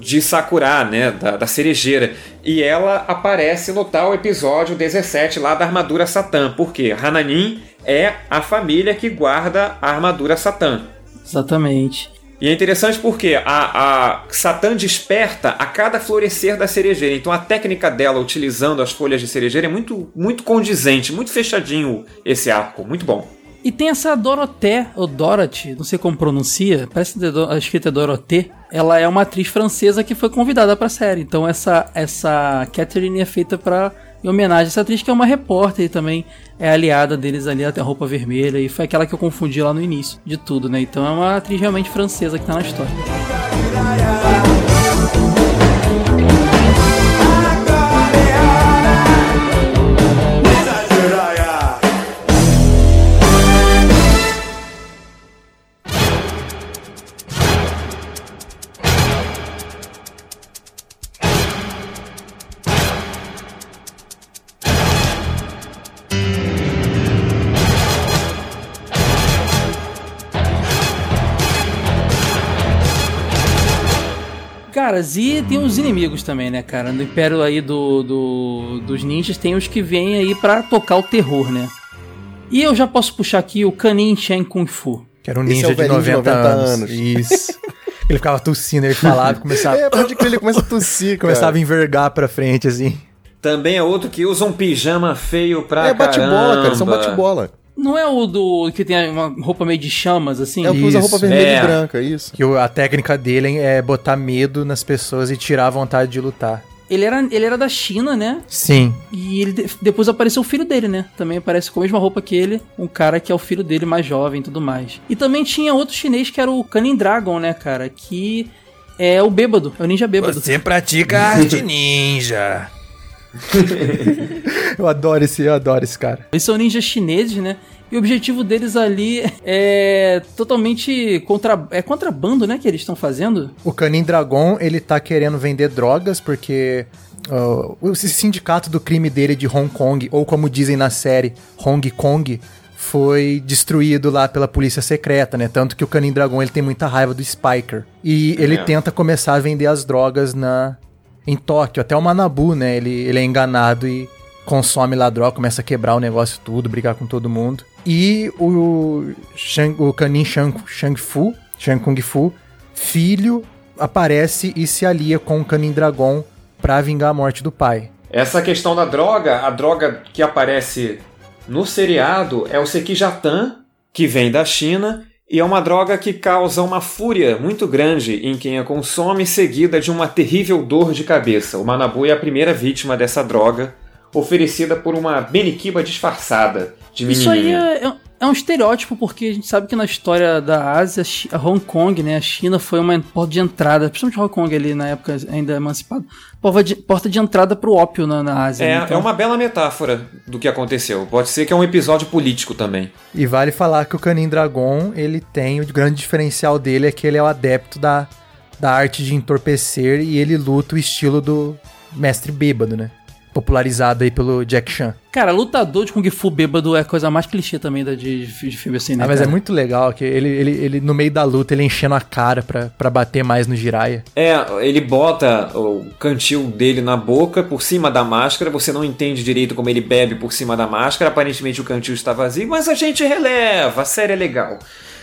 de Sakura, né? Da, da cerejeira. E ela aparece no tal episódio 17 lá da armadura Satã. Por quê? Hananin é a família que guarda a armadura Satã. Exatamente. E é interessante porque a, a Satã desperta a cada florescer da cerejeira. Então a técnica dela utilizando as folhas de cerejeira é muito, muito condizente, muito fechadinho esse arco. Muito bom. E tem essa Dorothée, ou Dorothy, não sei como pronuncia, parece que a escrita é Dorothée. Ela é uma atriz francesa que foi convidada pra série. Então essa, essa Catherine é feita pra, em homenagem a essa atriz que é uma repórter e também é aliada deles ali, até a roupa vermelha. E foi aquela que eu confundi lá no início de tudo, né? Então é uma atriz realmente francesa que tá na história. Caras, e tem os inimigos também, né, cara? No império aí do, do, dos ninjas tem os que vêm aí pra tocar o terror, né? E eu já posso puxar aqui o Kanin Shen Kung Fu. Que era um Esse ninja é de, velhinho 90 de 90 anos. anos. Isso. ele ficava tossindo, ele falava, começava, É, pode crer, ele começa a tossir, cara. começava a envergar pra frente, assim. Também é outro que usa um pijama feio pra É bate-bola, cara, são caramba. bate-bola. Não é o do que tem uma roupa meio de chamas, assim? É o que usa roupa vermelha É. e branca, isso. Que a técnica dele é botar medo nas pessoas e tirar a vontade de lutar. Ele era, ele era da China, né? Sim. E ele de- depois apareceu o filho dele, né? Também aparece com a mesma roupa que ele, um cara que é o filho dele mais jovem e tudo mais. E também tinha outro chinês que era o Kanin Dragon, né, cara? Que é o bêbado, é o ninja bêbado. pratica arte ninja. eu adoro esse, eu adoro esse cara. Eles são ninjas chineses, né? E o objetivo deles ali é totalmente contra... é contrabando, né? Que eles estão fazendo. O Canin Dragon, ele tá querendo vender drogas porque uh, o sindicato do crime dele de Hong Kong, ou como dizem na série, Hong Kong, foi destruído lá pela polícia secreta, né? Tanto que o Canin Dragon, ele tem muita raiva do Spiker. E ele É. tenta começar a vender as drogas na em Tóquio. Até o Manabu, né? Ele, ele é enganado e consome droga, começa a quebrar o negócio tudo, brigar com todo mundo. E o, Shang, o Canin Shang, Shang Fu, Shang Kung Fu, filho, aparece e se alia com o Canin Dragon pra vingar a morte do pai. Essa questão da droga, a droga que aparece no seriado é o Sekijatan, que vem da China, e é uma droga que causa uma fúria muito grande em quem a consome, seguida de uma terrível dor de cabeça. O Manabu é a primeira vítima dessa droga, oferecida por uma beniquiba disfarçada de Isso aí menininha. é, é- um estereótipo, porque a gente sabe que na história da Ásia, a Hong Kong, né, a China foi uma porta de entrada, principalmente Hong Kong ali na época ainda emancipado, porta de, porta de entrada pro ópio na, na Ásia. É, né? Então, é uma bela metáfora do que aconteceu. Pode ser que é um episódio político também. E vale falar que o Canin Dragon, ele tem o grande diferencial dele é que ele é o adepto da, da arte de entorpecer e ele luta o estilo do mestre bêbado, né? Popularizado aí pelo Jack Chan. Cara, lutador de Kung Fu bêbado é a coisa mais clichê também da, de, de filme assim, né? Ah, mas é cara? muito legal que ele, ele, ele no meio da luta, ele enchendo a cara pra, pra bater mais no Jiraiya. É, ele bota o cantil dele na boca, por cima da máscara. Você não entende direito como ele bebe por cima da máscara. Aparentemente o cantil está vazio, mas a gente releva. A série é legal.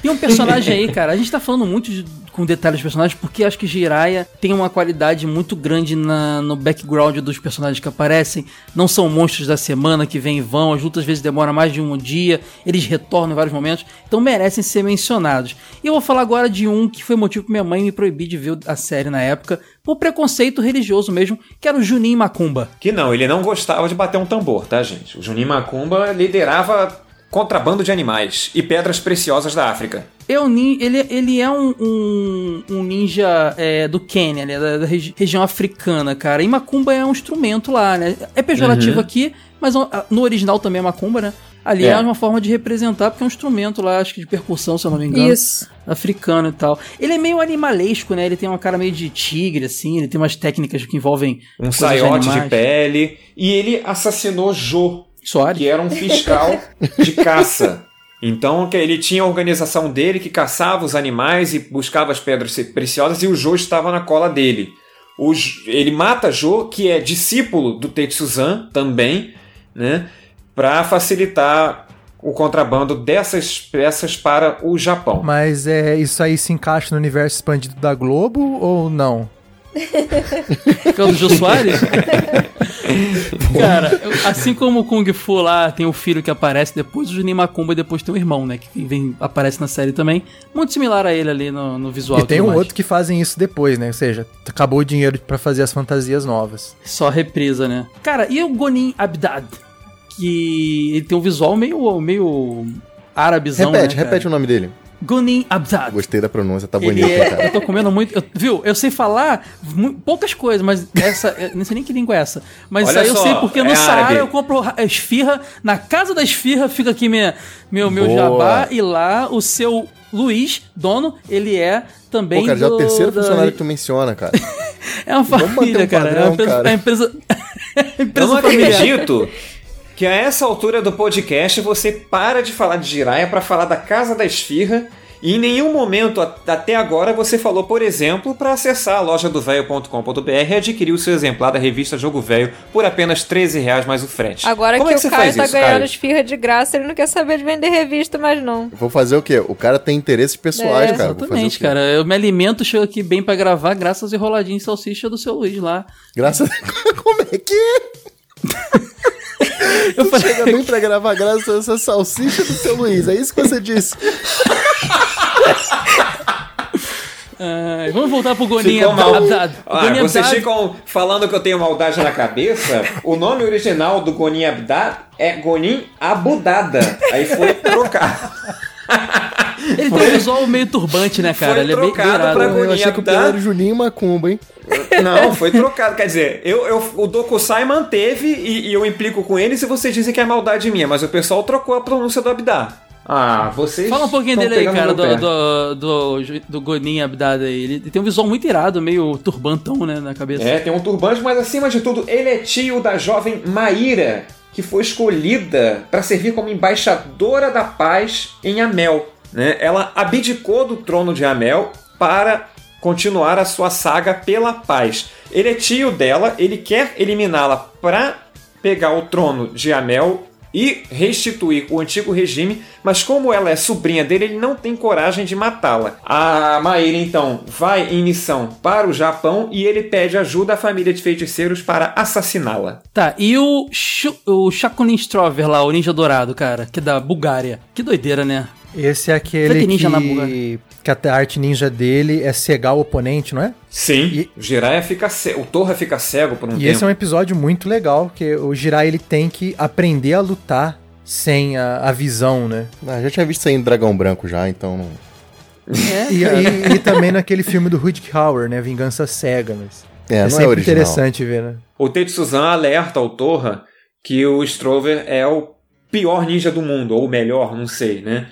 Tem um personagem aí, cara. A gente tá falando muito de- com detalhes dos personagens porque acho que Jiraiya tem uma qualidade muito grande na- no background dos personagens que aparecem. Não são monstros da semana que vêm e vão. As lutas às vezes demoram mais de um dia. Eles retornam em vários momentos. Então merecem ser mencionados. E eu vou falar agora de um que foi motivo pra minha mãe me proibir de ver a série na época. Por preconceito religioso mesmo, que era o Junin Macumba. Que não, ele não gostava de bater um tambor, tá, gente? O Juninho Macumba liderava contrabando de animais e pedras preciosas da África. Eu, nin- ele, ele é um, um, um ninja é, do Quênia, né, da, da regi- região africana, cara. E macumba é um instrumento lá, né? É pejorativo Uhum. aqui, mas no original também é macumba, né? Ali É. é. uma forma de representar, porque é um instrumento lá, acho que de percussão, se eu não me engano. Isso. Africano e tal. Ele é meio animalesco, né? Ele tem uma cara meio de tigre, assim. Ele tem umas técnicas que envolvem. Um saiote de animais. pele. E ele assassinou Jo, Soares. que era um fiscal de caça. Então que ele tinha a organização dele que caçava os animais e buscava as pedras preciosas e o Jo estava na cola dele. o ele mata Jo, que é discípulo do Tetsuzan também, né? Para facilitar o contrabando dessas peças para o Japão. Mas é, isso aí se encaixa no universo expandido da Globo ou não? Que é o do Jô Soares? Cara, eu- assim como o Kung Fu lá tem o filho que aparece depois, o Juninho Macumba depois tem o irmão, né? Que vem, aparece na série também. Muito similar a ele ali no, no visual. E tem um mais. outro que fazem isso depois, né? Ou seja, acabou o dinheiro pra fazer as fantasias novas. Só reprisa, né? Cara, e o Gonin Abdad? Que ele tem um visual meio, meio árabezão, repete, né, cara? repete o nome dele. Gonin Abdad. Gostei da pronúncia, tá bonito, é- cara. eu tô comendo muito. eu- viu? Eu sei falar poucas coisas, mas essa. eu não sei nem que língua é essa. Mas Olha isso aí eu só, sei porque no é Saara árabe. eu compro ra- esfirra. Na casa da esfirra fica aqui minha, meu, meu Boa. jabá. E lá o seu Luiz, dono, ele é também. Pô, cara, já é o do- terceiro da- funcionário que tu menciona, cara. É uma família, um cara. padrão, é uma empresa. cara. É uma empresa, é uma Eu empresa não familiar. acredito que a essa altura do podcast você para de falar de Jiraiya para falar da Casa da Esfirra e em nenhum momento até agora você falou, por exemplo, para acessar a loja do velho.com.br e adquirir o seu exemplar da revista Jogo Velho por apenas 13 reais mais o frete. Agora Como que é o você Caio faz tá isso, ganhando Caio? esfirra de graça, ele não quer saber de vender revista mais não. Vou fazer o quê? O cara tem interesses pessoais, É, cara. Vou fazer o exatamente, cara. Eu me alimento, chego aqui bem pra gravar, graças aos enroladinhos de salsicha do seu Luiz lá. Graças Como é que é? Eu Tu chega bem pra gravar graças a essa salsicha do seu Luiz. É isso que você disse. Ai, vamos voltar pro Goninha mal. Abdad. Ah, Goninha vocês Abdad- ficam falando que eu tenho maldade na cabeça. o nome original do Gonin Abdad é Gonin Abudada. Aí foi trocado. Ele tem um visual meio turbante, né, cara? Foi ele é trocado irado. pra Eu achei que o Abdad. pior era o Juninho Macumba, hein? Não, foi trocado. Quer dizer, eu, eu, o Dokusai manteve e, e eu implico com eles e vocês dizem que é maldade minha, mas o pessoal trocou a pronúncia do Abdá. Ah, vocês. Fala um pouquinho dele aí, cara, do, do, do, do Gonin Abdad aí. Ele tem um visual muito irado, meio turbantão, né, na cabeça. É, tem um turbante, mas acima de tudo, ele é tio da jovem Maíra, que foi escolhida para servir como embaixadora da paz em Amel. Né? Ela abdicou do trono de Amel para continuar a sua saga pela paz. Ele é tio dela, ele quer eliminá-la para pegar o trono de Amel e restituir o antigo regime, mas como ela é sobrinha dele, ele não tem coragem de matá-la. A Maíra então vai em missão para o Japão e ele pede ajuda à família de feiticeiros para assassiná-la. Tá, e o, Shu- o Shakunin Strover lá, o ninja dourado, cara, que é da Bulgária. Que doideira, né? Esse é aquele ninja que, que a arte ninja dele é cegar o oponente, não é? Sim, o Jiraiya fica cego, o Torra fica cego por um E tempo. esse é um episódio muito legal, que o Jirai ele tem que aprender a lutar sem a, a visão, né? Ah, já tinha visto isso aí em Dragão Branco já, então não. É, E, e- e também naquele filme do Rutger Hauer, né? Vingança Cega, mas... É, não é sempre original. interessante ver, né? O Tetsuzan alerta ao Torra que o Strover é o pior ninja do mundo, ou o melhor, não sei, né?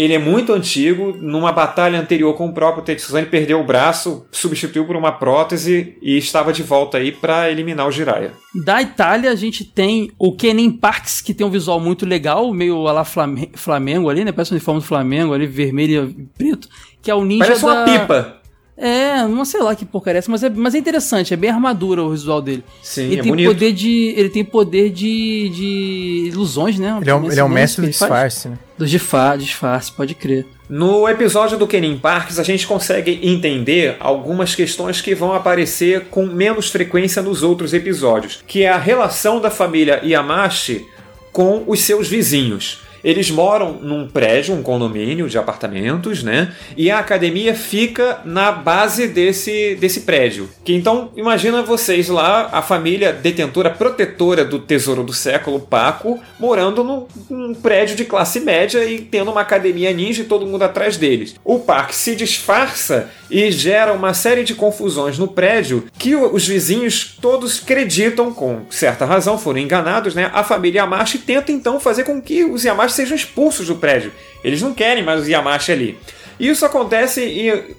Ele é muito antigo, numa batalha anterior com o próprio Tetsuzan, ele perdeu o braço, substituiu por uma prótese e estava de volta aí para eliminar o Jiraiya. Da Itália, a gente tem o Kenin Parks, que tem um visual muito legal, meio a lá Flame- Flamengo ali, né? Parece um uniforme do Flamengo ali, vermelho e preto, que é o ninja Parece uma da... pipa. É, não sei lá que porcaria é essa, mas é, mas é interessante, é bem armadura o visual dele. Sim, ele é tem bonito. poder de Ele tem poder de, de ilusões, né? Ele é um, ele é um mestre do disfarce, né? Do disfa- disfarce, pode crer. No episódio do Kenin Parks, a gente consegue entender algumas questões que vão aparecer com menos frequência nos outros episódios, que é a relação da família Yamashi com os seus vizinhos. Eles moram num prédio, um condomínio de apartamentos, né? E a academia fica na base desse, desse prédio. Que então, imagina vocês lá, a família detentora, protetora do tesouro do século, Paco, morando num, num prédio de classe média e tendo uma academia ninja e todo mundo atrás deles. O parque se disfarça e gera uma série de confusões no prédio que os vizinhos todos acreditam, com certa razão, foram enganados, né? A família Yamashi tenta então fazer com que os Yamashi sejam expulsos do prédio. Eles não querem mais os Yamashi ali. Isso acontece em-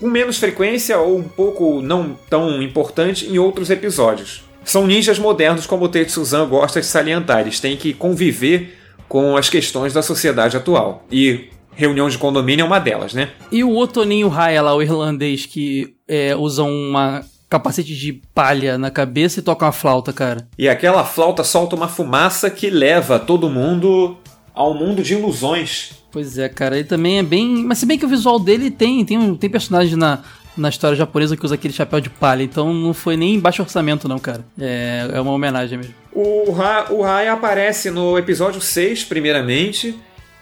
com menos frequência ou um pouco não tão importante em outros episódios. São ninjas modernos, como o Tetsuzan gosta de salientar. Eles têm que conviver com as questões da sociedade atual. E reunião de condomínio é uma delas, né? E o Otoninho Raya lá, o irlandês, que é, usa uma capacete de palha na cabeça e toca uma flauta, cara. E aquela flauta solta uma fumaça que leva todo mundo ao mundo de ilusões. Pois é, cara, ele também é bem. Mas se bem que o visual dele tem, tem, tem personagem na, na história japonesa que usa aquele chapéu de palha, então não foi nem baixo orçamento, não, cara. É, é uma homenagem mesmo. O, Ra, o Raya aparece no episódio 6, primeiramente.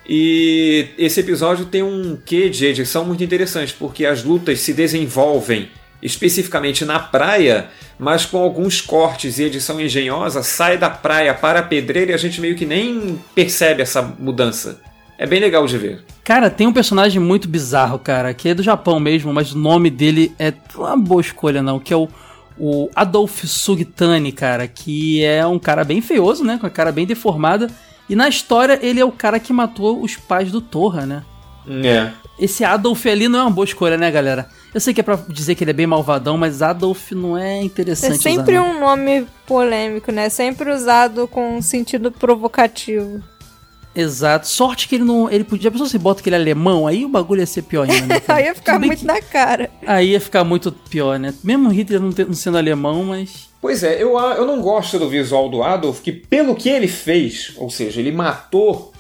E esse episódio tem um quê de edição muito interessante, porque as lutas se desenvolvem especificamente na praia, mas com alguns cortes e edição engenhosa, sai da praia para a pedreira e a gente meio que nem percebe essa mudança. É bem legal de ver. Cara, tem um personagem muito bizarro, cara, que é do Japão mesmo, mas o nome dele é uma boa escolha, não, que é o, o Adolf Sugitani, cara, que é um cara bem feioso, né, com a cara bem deformada, e na história ele é o cara que matou os pais do Torra, né? É. Esse Adolf ali não é uma boa escolha, né, galera? Eu sei que é pra dizer que ele é bem malvadão, mas Adolf não é É interessante sempre usar, não. um nome polêmico, né? Sempre usado com um sentido provocativo. Exato. Sorte que ele não. Ele podia. A pessoa se bota que ele é alemão, aí o bagulho ia ser pior ainda. Né? Aí ia ficar muito na cara. Aí ia ficar muito pior, né? Mesmo Hitler não, ter- não sendo alemão, mas. Pois é, eu, eu não gosto do visual do Adolf, que pelo que ele fez, ou seja, ele matou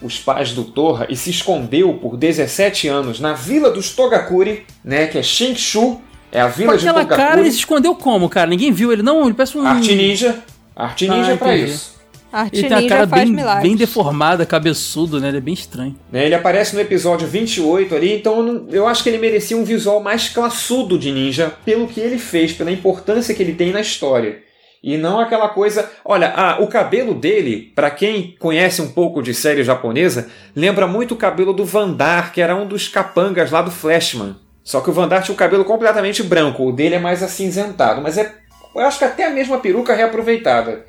os pais do Torra e se escondeu por 17 anos na vila dos Togakuri, né, que é Shinshu, é a Com vila de aquela Togakuri. cara, ele se escondeu como, cara? Ninguém viu ele, não? Ele parece um. Arte ninja. Arte ninja Ah, é pra entendi. isso. Arte Ele tem a cara bem, bem deformada, cabeçudo, né? Ele é bem estranho. Né, Ele aparece no episódio 28 ali, então eu, não- eu acho que ele merecia um visual mais classudo de ninja pelo que ele fez, pela importância que ele tem na história. E não aquela coisa. Olha, ah, o cabelo dele, pra quem conhece um pouco de série japonesa, lembra muito o cabelo do Vandar, que era um dos capangas lá do Flashman. Só que o Vandar tinha o cabelo completamente branco, o dele é mais acinzentado, mas é. Eu acho que até a mesma peruca reaproveitada.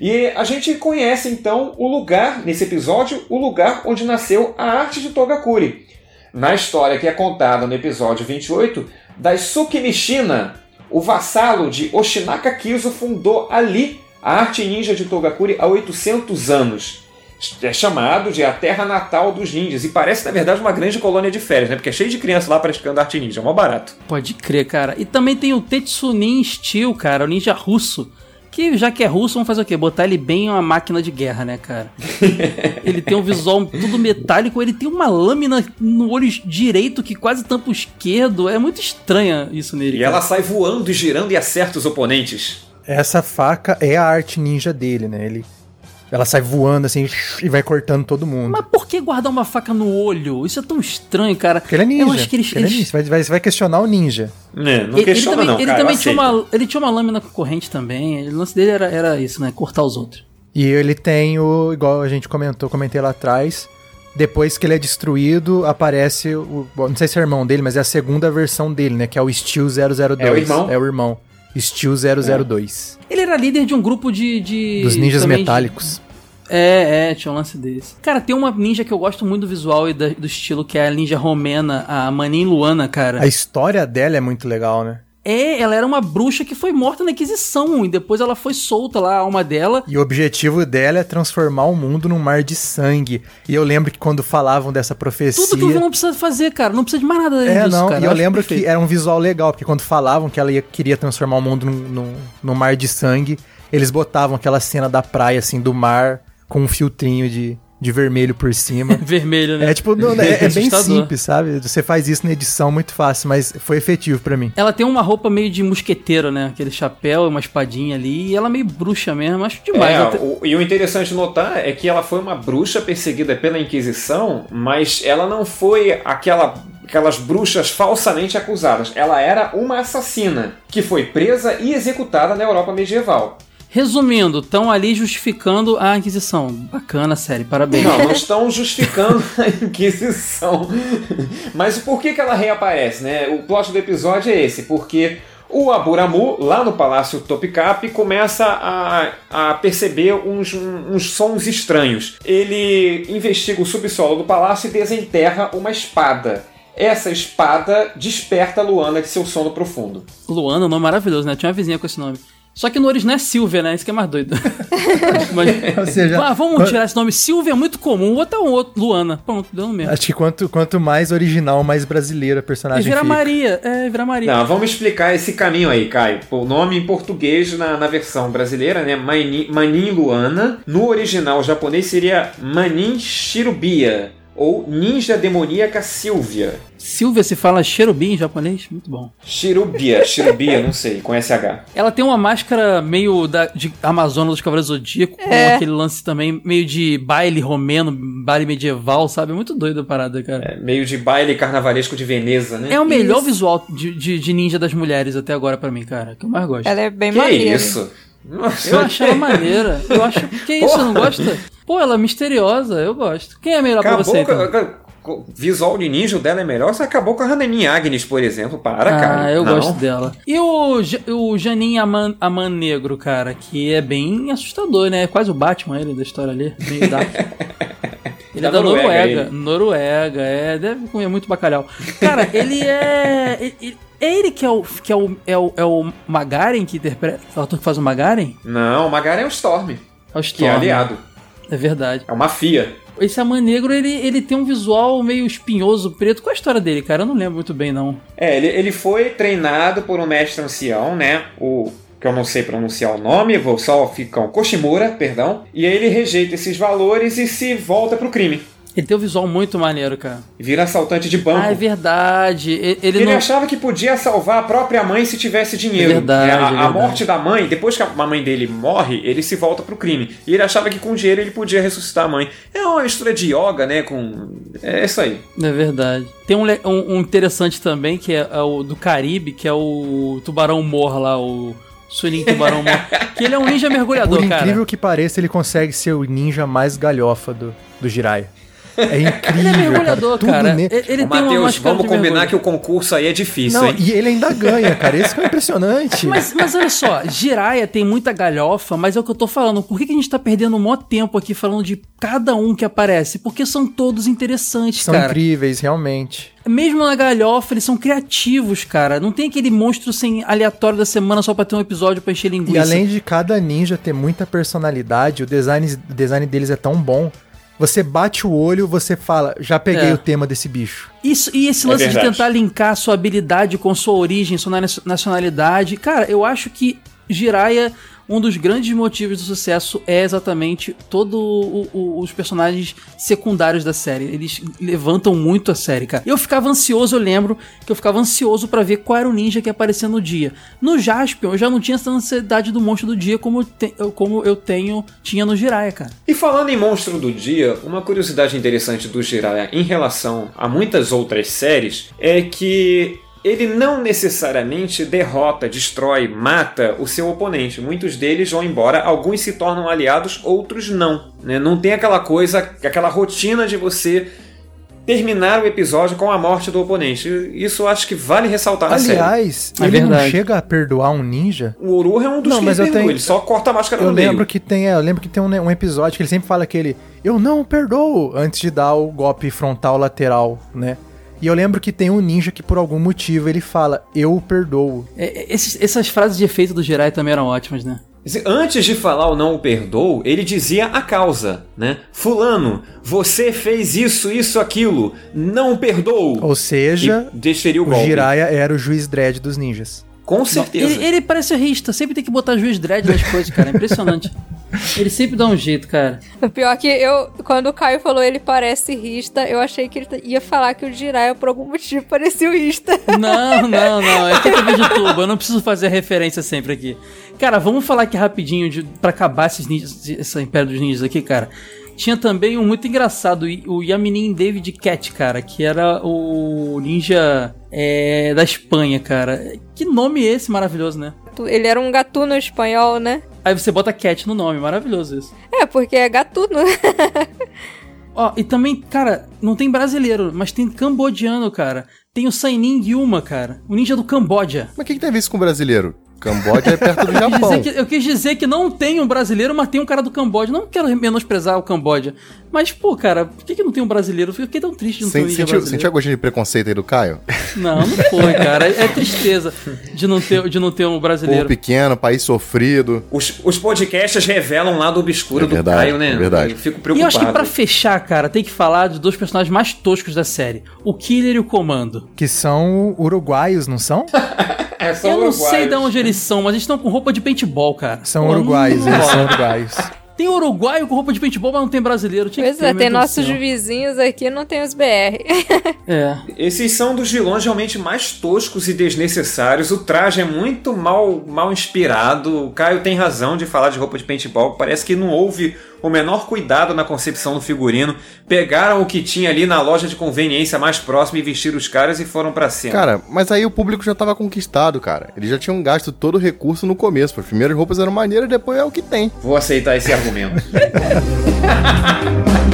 E a gente conhece então o lugar, nesse episódio, o lugar onde nasceu a arte de Togakuri. Na história que é contada no episódio 28, Daisuke Nishina, o vassalo de Oshinaka Kizo, fundou ali a arte ninja de Togakuri há 800 anos. É chamado de a terra natal dos ninjas e parece, na verdade, uma grande colônia de férias, né? Porque é cheio de crianças lá praticando arte ninja, é mó barato. Pode crer, cara. E também tem o Tetsunin Steel, cara, o ninja russo. Que já que é russo, vamos fazer o quê? Botar ele bem em uma máquina de guerra, né, cara? ele tem um visual tudo metálico, ele tem uma lâmina no olho direito que quase tampa o esquerdo. É muito estranha isso nele. E ela sai voando e girando e acerta os oponentes. Essa faca é a arte ninja dele, né? Ele, ela sai voando assim e vai cortando todo mundo. Mas por que guardar uma faca no olho? Isso é tão estranho, cara. Porque ele é ninja. Eu acho que eles, ele é ninja. Você vai, vai- você vai questionar o ninja. É, não ele, questiona também, não, ele cara, também eu tinha uma, ele tinha uma lâmina com corrente também. O lance dele era, era isso, né? Cortar os outros. E ele tem o, igual a gente comentou, comentei lá atrás, depois que ele é destruído, aparece o, não sei se é irmão dele, mas é a segunda versão dele, né, que é o Steel 002. É o irmão? É o irmão. Steel 002. Ele era líder de um grupo de. de Dos ninjas também de- metálicos. É, é, tinha um lance desse. Cara, tem uma ninja que eu gosto muito do visual e do estilo, que é a ninja romena, a Manin Luana, cara. A história dela é muito legal, né? É, ela era uma bruxa que foi morta na Inquisição e depois ela foi solta lá, a alma dela. E o objetivo dela é transformar o mundo num mar de sangue. E eu lembro que quando falavam dessa profecia. Tudo que o vilão precisa fazer, cara. Não precisa de mais nada além É, disso, não, cara. e eu acho lembro perfeito. que era um visual legal, porque quando falavam que ela ia, queria transformar o mundo num, num, num mar de sangue, eles botavam aquela cena da praia, assim, do mar, com um filtrinho de, de vermelho por cima. Vermelho, né? É tipo, não, é, é bem simples, sabe? Você faz isso na edição muito fácil, mas foi efetivo pra mim. Ela tem uma roupa meio de mosqueteiro, né? Aquele chapéu e uma espadinha ali. E ela é meio bruxa mesmo. Acho demais. É, tem- o- e o interessante de notar é que ela foi uma bruxa perseguida pela Inquisição, mas ela não foi aquela, aquelas bruxas falsamente acusadas. Ela era uma assassina que foi presa e executada na Europa medieval. Resumindo, estão ali justificando a Inquisição. Bacana, série. Parabéns. Não, não estão justificando a Inquisição. Mas por que, que ela reaparece, né? O plot do episódio é esse, porque o Aburamu, lá no Palácio Topkapi, começa a, a perceber uns, uns sons estranhos. Ele investiga o subsolo do palácio e desenterra uma espada. Essa espada desperta Luana de seu sono profundo. Luana, um nome maravilhoso, né? Tinha uma vizinha com esse nome. Só que no original é Silvia, né? Isso que é mais doido. Mas, Ou seja, ah, vamos quando- tirar esse nome. Silvia é muito comum. O outro é um outro. Luana. Pronto, deu no mesmo. Acho que quanto, quanto mais original, mais brasileira a E personagem vira fica. Maria. É, vira Maria. Não, vamos explicar esse caminho aí, Caio. O nome em português na, na versão brasileira, né? Manin, Manin Luana. No original japonês seria Manin Shirubia. Ou Ninja Demoníaca Silvia. Silvia se fala cherubim em japonês? Muito bom. Shirubia, Shirubia, não sei, com SH. Ela tem uma máscara meio da, de Amazônia dos Cavaleiros Zodíaco, com É. aquele lance também meio de baile romeno, baile medieval, sabe? Muito doido a parada, cara. É, meio de baile carnavalesco de Veneza, né? É, o melhor Isso. visual de, de, de ninja das mulheres até agora pra mim, cara. Que eu mais gosto. Ela é bem Que maneira. isso? Nossa, Eu acho ela maneira. Eu acho. Que isso, não gosta? Pô, ela é misteriosa, eu gosto. Quem é melhor pra Acabou você, com, então? com- visual de ninja dela é melhor. Você acabou com a Hananin Agnes, por exemplo. Para, Ah, cara. eu Não. gosto dela. E o, o Janin Aman, Aman Negro, cara, que é bem assustador, né? É quase o Batman ele da história ali, meio dark. Ele Da é da Noruega, Noruega. Noruega, é. Deve comer muito bacalhau. Cara, ele é. ele- ele- é ele que é o, que é o, é o, é o Magaren que interpreta. É o ator que faz o Magaren? Não, o Magaren é o Storm, É o que é Storm. aliado. É verdade. É uma FIA. Esse Aman Negro, ele, ele tem um visual meio espinhoso, preto. Qual é a história dele, cara? Eu não lembro muito bem, não. É, ele, ele foi treinado por um mestre ancião, né? O que eu não sei pronunciar o nome, vou só ficar um Koshimura, perdão. E aí ele rejeita esses valores e se volta pro crime. Ele tem um visual muito maneiro, cara. Vira assaltante de banco. Ah, é verdade. E- Ele, Ele, não. achava que podia salvar a própria mãe se tivesse dinheiro. É verdade, a, é a verdade. morte da mãe, depois que a mãe dele morre, ele se volta pro crime. E ele achava que com dinheiro ele podia ressuscitar a mãe. É uma mistura de yoga, né? Com. É isso aí. É verdade. Tem um, um- um interessante também, que é, é o do Caribe, que é o Tubarão Mor lá, o Sunin Tubarão Mor. que ele é um ninja mergulhador, Por cara. incrível que pareça, ele consegue ser o ninja mais galhofa do, do Jiraiya. É incrível. Ele é mergulhador, cara. ne- Ele, ele máscara vamos de combinar mergulho. que o concurso aí é difícil, Não, hein? e ele ainda ganha, cara. Isso que é impressionante. Mas, mas olha só, Jiraiya tem muita galhofa, mas é o que eu tô falando. Por que, que a gente tá perdendo um maior tempo aqui falando de cada um que aparece? Porque são todos interessantes, São cara. incríveis, realmente. Mesmo na galhofa, eles são criativos, cara. Não tem aquele monstro sem aleatório da semana só pra ter um episódio pra encher linguiça. E além de cada ninja ter muita personalidade, o design, o design deles é tão bom. Você bate o olho, você fala, já peguei É. o tema desse bicho. Isso, e esse É lance de verdade. tentar linkar sua habilidade com sua origem, sua na- nacionalidade. Cara, eu acho que Jiraiya, um dos grandes motivos do sucesso é exatamente todos os personagens secundários da série. Eles levantam muito a série, cara. Eu ficava ansioso, eu lembro que eu ficava ansioso pra ver qual era o ninja que ia aparecer no dia. No Jaspion, eu já não tinha essa ansiedade do monstro do dia como eu, te- como eu tenho, tinha no Jiraiya, cara. E falando em Monstro do Dia, uma curiosidade interessante do Jiraiya em relação a muitas outras séries é que ele não necessariamente derrota, destrói, mata o seu oponente. Muitos deles vão embora, alguns se tornam aliados, outros não. né? Não tem aquela coisa, aquela rotina de você terminar o episódio com a morte do oponente. Isso eu acho que vale ressaltar na série. Aliás, É ele não chega a perdoar um ninja. O Oru é um dos Não, que mas ele eu perdoa, tenho- ele só corta a máscara Eu no meio. lembro que tem, é, eu lembro que tem um, um episódio que ele sempre fala que ele, eu não perdoo, antes de dar o golpe frontal lateral, né? E eu lembro que tem um ninja que por algum motivo ele fala, eu perdoo. É, é, esses- essas frases de efeito do Jiraiya também eram ótimas, né? Antes de falar o não o perdoo, ele dizia a causa, né? Fulano, você fez isso, isso, aquilo, não perdoo. Ou seja, E desferiu o o. Jiraiya era o juiz dread dos ninjas. Com certeza. Ele, ele parece rista, sempre tem que botar juiz dread nas coisas, cara. É impressionante. ele sempre dá um jeito, cara. O pior que eu, quando o Caio falou ele parece rista, eu achei que ele ia falar que o Jiraiya por algum motivo parecia o rista. Não, não, não. É TV de tubo. Eu não preciso fazer referência sempre aqui. Cara, vamos falar aqui rapidinho de, pra acabar esses ninjas, esse Império dos Ninjas aqui, cara. Tinha também um muito engraçado, o Yaminin David Cat, cara, que era o ninja é, da Espanha, cara. Que nome é esse maravilhoso, né? Ele era um gatuno espanhol, né? Aí você bota Cat no nome, maravilhoso isso. É, porque é gatuno. Ó, e também, cara, não tem brasileiro, mas tem cambodiano, cara. Tem o Sainin Yuma, cara. O ninja do Camboja. Mas o que, que tem a ver isso com o brasileiro? Camboja é perto do Eu quis, Japão. que, eu quis dizer que não tem um brasileiro, mas tem um cara do Camboja. Não quero menosprezar o Camboja. Mas, pô, cara, por que, que não tem um brasileiro? Eu fiquei tão triste de não ter um Sentiu, brasileiro. sentiu a gostinha de preconceito aí do Caio? Não, não foi, cara. É, tristeza de não ter, de não ter um brasileiro. pequeno, país sofrido. Os, os podcasts revelam um lado obscuro É do verdade, Caio, né? é verdade. Eu fico E preocupado. eu acho que pra fechar, cara, tem que falar de dois personagens mais toscos da série: o Killer e o Comando. Que são uruguaios, não são? É, são eu não uruguaios. sei de onde eles são, mas eles estão com roupa de paintball, cara. São Pô, uruguaios, eles são uruguaios. Tem uruguaio com roupa de paintball, mas não tem brasileiro. Tinha Pois é, tem nossos céu. vizinhos aqui, não tem os BR. É. Esses são dos vilões realmente mais toscos e desnecessários. O traje é muito mal, mal inspirado. O Caio tem razão de falar de roupa de paintball. Parece que não houve o menor cuidado na concepção do figurino. Pegaram o que tinha ali na loja de conveniência mais próxima e vestiram os caras e foram pra cima. Cara, mas aí o público já tava conquistado, cara. Eles já tinham gasto todo o recurso no começo. As primeiras roupas eram maneiras, depois é o que tem. Vou aceitar esse argumento.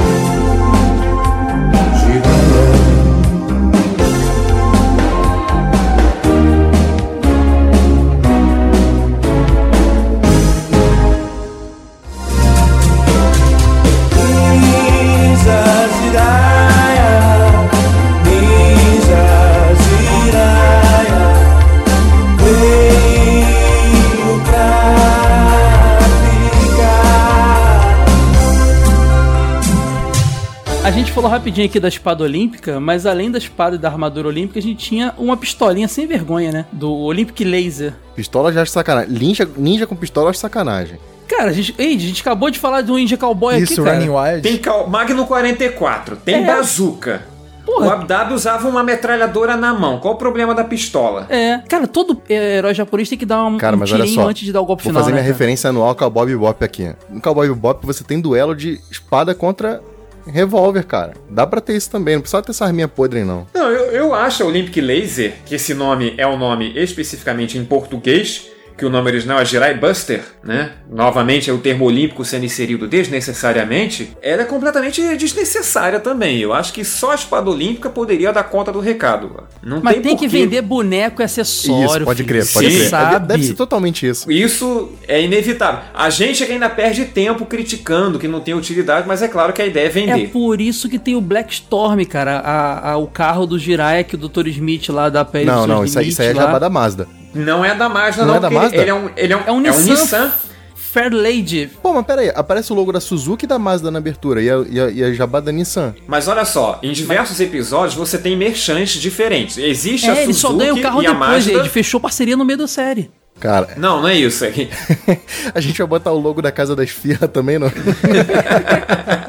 falou rapidinho aqui da espada olímpica, mas além da espada e da armadura olímpica, a gente tinha uma pistolinha sem vergonha, né? Do Olympic Laser. Pistola já acho sacanagem. Ninja, ninja com pistola acho sacanagem. Cara, a gente, ei, a gente acabou de falar do Ninja Cowboy aqui, cara. Wild. Tem cal- Magno 44, tem É. bazuca. O Abdab usava uma metralhadora na mão. Qual o problema da pistola? É, cara, todo é, herói japonês tem que dar um, Cara, um mas olha só. antes de dar o golpe Vou final, fazer né, minha cara? referência anual ao Cowboy Bebop aqui. No Cowboy Bebop você tem duelo de espada contra revólver, cara. Dá pra ter isso também. Não precisa ter essa arminha podre, não. Não, eu, eu acho a Olympic Laser, que esse nome é o nome especificamente em português, que o nome original é Jirai Buster, né? Novamente é o termo olímpico sendo inserido desnecessariamente. Ela é completamente desnecessária também. Eu acho que só a espada olímpica poderia dar conta do recado. Não Mas tem, tem, que vender boneco e acessório. Isso, pode crer, pode crer. Sabe. Deve ser totalmente isso. Isso é inevitável. A gente é que ainda perde tempo criticando que não tem utilidade, mas é claro que a ideia é É vender. por isso que tem o Black Storm, cara. A, a- o carro do Jiraiya que o Dr. Smith lá dá pra ele. Não, não, isso aí, isso aí é jabá da Mazda. Não é da Mazda, Não não. é da porque Mazda? Ele é um, ele é um, É um Nissan, Fair Lady. Pô, mas pera aí, aparece o logo da Suzuki e da Mazda na abertura e a, e a, e a jabá da Nissan. Mas olha só, em diversos episódios você tem merchants diferentes. Existe a É, Suzuki ele só ganha o carro e a depois, Mazda. ele fechou parceria no meio da série. Cara, Não, não é isso. É que- a gente vai botar o logo da Casa das Firras também, não?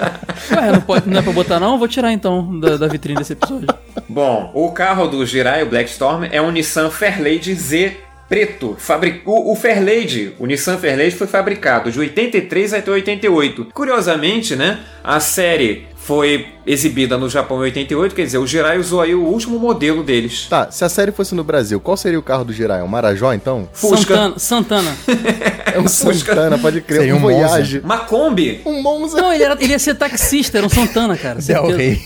Ué, não, pode, não é pra botar não? Vou tirar então da, da vitrine desse episódio. Bom, o carro do Jirai, o Blackstorm, é um Nissan Fairlady Z preto. Fabri... O, o Fairlady, o Nissan Fairlady foi fabricado de 83 até 88. Curiosamente, né, a série foi exibida no Japão em 88, quer dizer, o Jirai usou aí o último modelo deles. Tá, se a série fosse no Brasil, qual seria o carro do Jirai? Um Marajó, então? Fusca. Santana. Santana. É um Santana, pode crer, Seria um um Monza. Voyage. Uma Kombi. Um Monza. Não, ele, era, ele ia ser taxista, era um Santana, cara. Del certeza. Rey.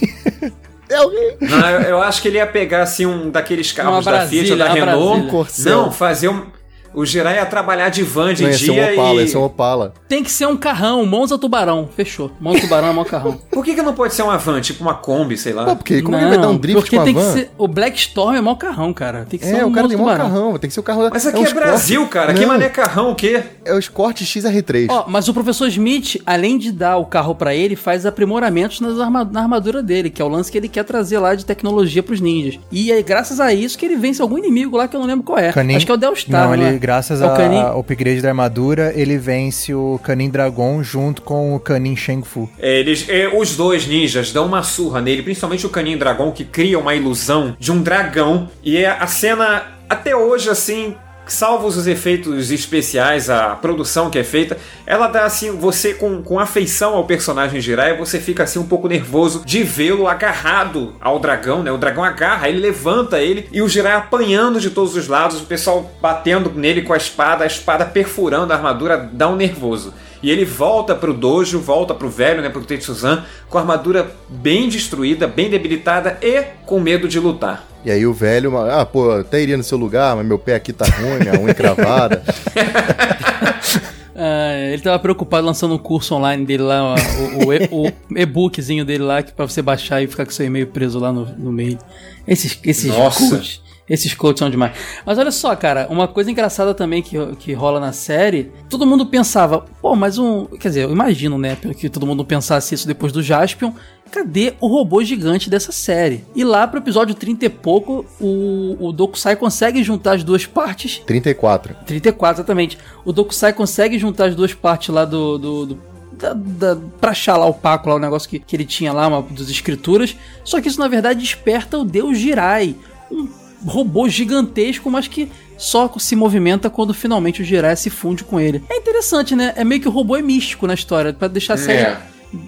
É o rei. Não, eu, eu acho que ele ia pegar assim um daqueles carros Uma da Fiat ou da Brasília, Renault. Brasília. Não, fazer um. O Jirai ia trabalhar de van de Não, ia ser dia um Opala, e. ia ser um Opala. Tem que ser um carrão, Monza Tubarão. Fechou. Monza Tubarão é mó carrão. Por que, que não pode ser uma van, tipo uma Kombi, sei lá? Pô, porque como ele vai dar um drift porque com a tem van? que ser. O Black Storm é mó carrão, cara. Tem que ser É, um o cara tem Tubarão. carrão, tem que ser o carro... Mas aqui um é, Escort. Brasil, cara. Que Não, mané carrão o quê? É o Escort XR3. Ó, mas o professor Smith, além de dar o carro pra ele, faz aprimoramentos nas arma- na armadura dele, que é o lance que ele quer trazer lá de tecnologia pros ninjas. E é graças a isso que ele vence algum inimigo lá que eu não lembro qual é. Canin- Acho que é o Delstar, Não, não ele, é? Graças É o Canin? ao upgrade da armadura, ele vence o Canin Dragon junto com o Canin Shang Fu. É, eles, é, os dois ninjas dão uma surra nele, principalmente o Caninho Dragão, que cria uma ilusão de um dragão. E é a cena, até hoje, assim. Salvo os efeitos especiais, a produção que é feita, ela dá assim, você com, com afeição ao personagem Jirai, você fica assim um pouco nervoso de vê-lo agarrado ao dragão, né? O dragão agarra, ele levanta ele e o Jirai apanhando de todos os lados, o pessoal batendo nele com a espada, a espada perfurando a armadura, dá um nervoso. E ele volta pro dojo, volta pro velho, né, pro Tetsuzan, com a armadura bem destruída, bem debilitada e com medo de lutar. E aí o velho, ah, pô, até iria no seu lugar, mas meu pé aqui tá ruim, minha unha cravada. Ah, ele tava preocupado lançando um curso online dele lá, o, o, o e-bookzinho dele lá, que pra você baixar e ficar com seu e-mail preso lá no, no meio. Esses, esses Nossa. coaches. Esses coaches são demais. Mas olha só, cara, uma coisa engraçada também que, que rola na série, todo mundo pensava, pô, mas um. Quer dizer, eu imagino, né, que todo mundo pensasse isso depois do Jaspion. Cadê o robô gigante dessa série? E lá pro episódio 30 e pouco, o, o Dokusai consegue juntar as duas partes 34. 34, exatamente. O Dokusai consegue juntar as duas partes lá do. do, do da, da, pra achar lá o Paco, lá o negócio que, que ele tinha lá, uma, das escrituras. Só que isso na verdade desperta o Deus Jirai. Um robô gigantesco, mas que só se movimenta quando finalmente o Jirai se funde com ele. É interessante, né? É meio que o robô é místico na história, pra deixar a série É.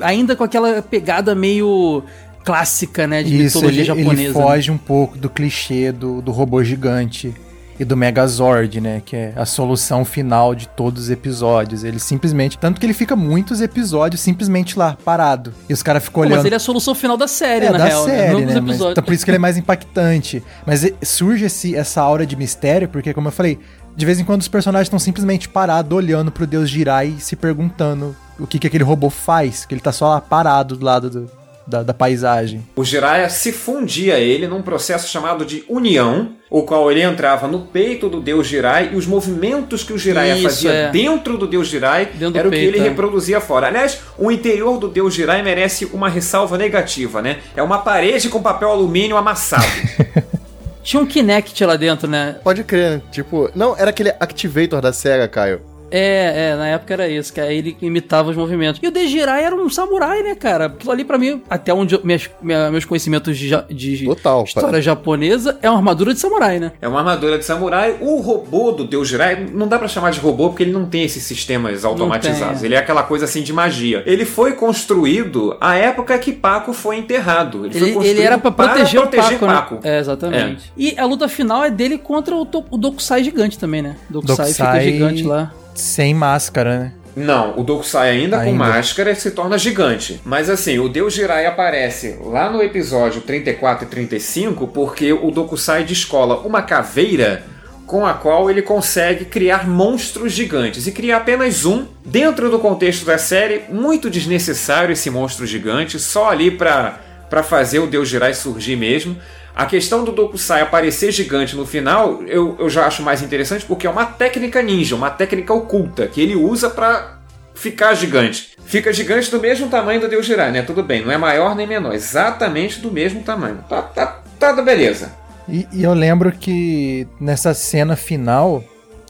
ainda com aquela pegada meio clássica, né? De Isso, mitologia ele, japonesa. ele né? foge um pouco do clichê do, do robô gigante e do Megazord, né? Que é a solução final de todos os episódios. Ele simplesmente. Tanto que ele fica muitos episódios simplesmente lá, parado. E os caras ficam olhando. mas ele é a solução final da série, É, na da real. né? série, né? Mas, então por isso que ele é mais impactante. Mas surge esse, essa aura de mistério, porque, como eu falei, de vez em quando os personagens estão simplesmente parados, olhando pro Deus Jirai e se perguntando o que, que aquele robô faz, que ele tá só lá parado do lado do- da, da paisagem. O Jiraiya se fundia a ele num processo chamado de união, o qual ele entrava no peito do deus Jirai e os movimentos que o Jiraiya Isso, fazia é. dentro do deus Jirai Dentro era o que peito, ele é. reproduzia fora. Aliás, o interior do deus Jirai merece uma ressalva negativa, né? É uma parede com papel alumínio amassado. Tinha um Kinect lá dentro, né? Pode crer, né? Tipo, não, era aquele Activator da SEGA, Caio. É, é, na época era isso, que aí ele imitava os movimentos. E o Dejirai era um samurai, né, cara? Aquilo ali pra mim, até onde eu- minhas- minha- meus conhecimentos de, de Total. história japonesa, é uma armadura de samurai, né? É uma armadura de samurai. O robô do Deus Jirai não dá pra chamar de robô porque ele não tem esses sistemas automatizados. tem. Ele é aquela coisa assim de magia. Ele foi construído à época que Paco foi enterrado. Ele, foi Ele, construído ele era pra proteger, proteger o Paco, né? É, exatamente. E a luta final é dele contra o, o Dokusai gigante também, né? O Dokusai, fica Dokusai gigante lá. Sem máscara, né? Não, o Dokusai ainda, com Ainda. máscara se torna gigante. Mas assim, o Deus Jirai aparece lá no episódio 34 e 35 porque o Dokusai descola uma caveira com a qual ele consegue criar monstros gigantes. E cria apenas um, dentro do contexto da série, muito desnecessário esse monstro gigante, só ali pra, pra fazer o Deus Jirai surgir mesmo. A questão do Dokusai aparecer gigante no final, eu, eu já acho mais interessante porque é uma técnica ninja, uma técnica oculta, que ele usa pra ficar gigante. Fica gigante do mesmo tamanho do Deus Jirai, né? Tudo bem, não é maior nem menor, exatamente do mesmo tamanho. Tá, tá, tá beleza. E, e eu lembro que nessa cena final,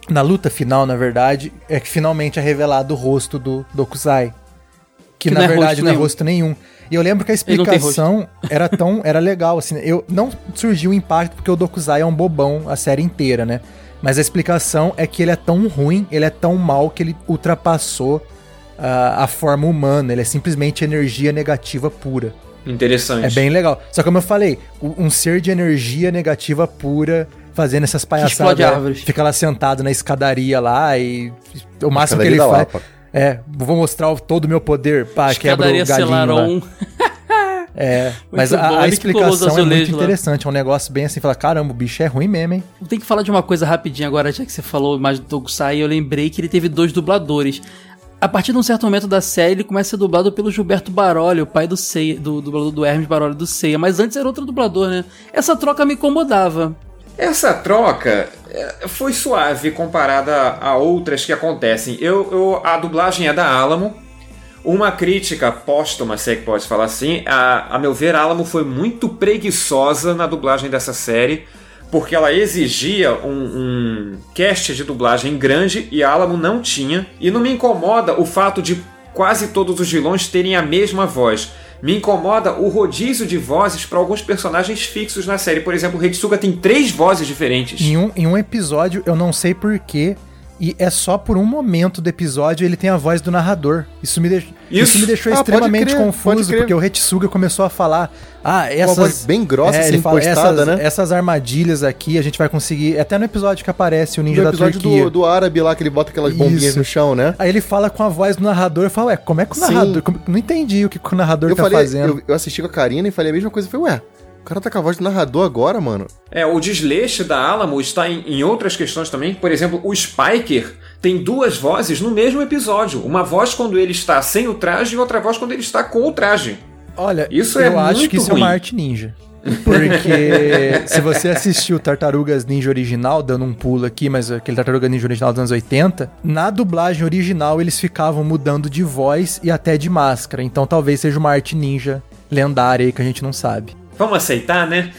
na luta final, na verdade, é que finalmente é revelado o rosto do Dokusai. Que, Que na não é verdade rosto não é nenhum. rosto nenhum. E eu lembro que a explicação era tão. era legal, assim. Eu, não surgiu o impacto porque o Dokusai é um bobão a série inteira, né? Mas a explicação é que ele é tão ruim, ele é tão mal que ele ultrapassou ah, a forma humana. Ele é simplesmente energia negativa pura. Interessante. É bem legal. Só que como eu falei, um ser de energia negativa pura fazendo essas explode palhaçadas. árvores. Fica lá sentado na escadaria lá e o máximo que ele faz. Lapa. É, vou mostrar todo o meu poder. Pá, quebra o. Celaron. É, mas bom, a, a explicação é muito lá. interessante. É um negócio bem assim, fala, caramba, o bicho é ruim mesmo, hein? Tem que falar de uma coisa rapidinho agora, já que você falou mais do Tokusai, eu lembrei que ele teve dois dubladores. A partir de um certo momento da série, ele começa a ser dublado pelo Gilberto Baroli, o pai do Seiya, do dublador do Hermes Baroli do Seiya, mas antes era outro dublador, né? Essa troca me incomodava. Essa troca é, foi suave comparada a outras que acontecem. Eu, eu- a dublagem é da Alamo. Uma crítica póstuma, se é que pode falar assim, a, a meu ver, a Alamo foi muito preguiçosa na dublagem dessa série, porque ela exigia um, um cast de dublagem grande e a Alamo não tinha. E não me incomoda o fato de quase todos os vilões terem a mesma voz. Me incomoda o rodízio de vozes para alguns personagens fixos na série. Por exemplo, o Retsuga tem três vozes diferentes. Em um, em um episódio, eu não sei porquê, e é só por um momento do episódio ele tem a voz do narrador. Isso me. Isso. Isso me deixou Ah, extremamente crer, confuso, porque o Retsuga começou a falar: Ah, essas. voz bem grossa, assim, fala, impostada, essas, né? essas armadilhas aqui a gente vai conseguir. Até no episódio que aparece o ninja No da episódio Turquia. do, do árabe lá, que ele bota aquelas bombinhas Isso. no chão, né? Aí ele fala com a voz do narrador. Eu falo, ué, como é que o narrador. como- Não entendi o que o narrador Eu tá falei, fazendo. eu, eu assisti com a Karina e falei a mesma coisa. Eu falei, ué, o cara tá com a voz do narrador agora, mano. É, o desleixo da Alamo está em, em outras questões também. Por exemplo, o Spiker tem duas vozes no mesmo episódio. Uma voz quando ele está sem o traje e outra voz quando ele está com o traje. Olha, Isso eu é acho muito que isso ruim. é uma arte ninja. Porque se você assistiu Tartarugas Ninja original, dando um pulo aqui, mas aquele Tartaruga Ninja original dos anos 80, na dublagem original eles ficavam mudando de voz e até de máscara. Então talvez seja uma arte ninja lendária aí que a gente não sabe. Vamos aceitar, né?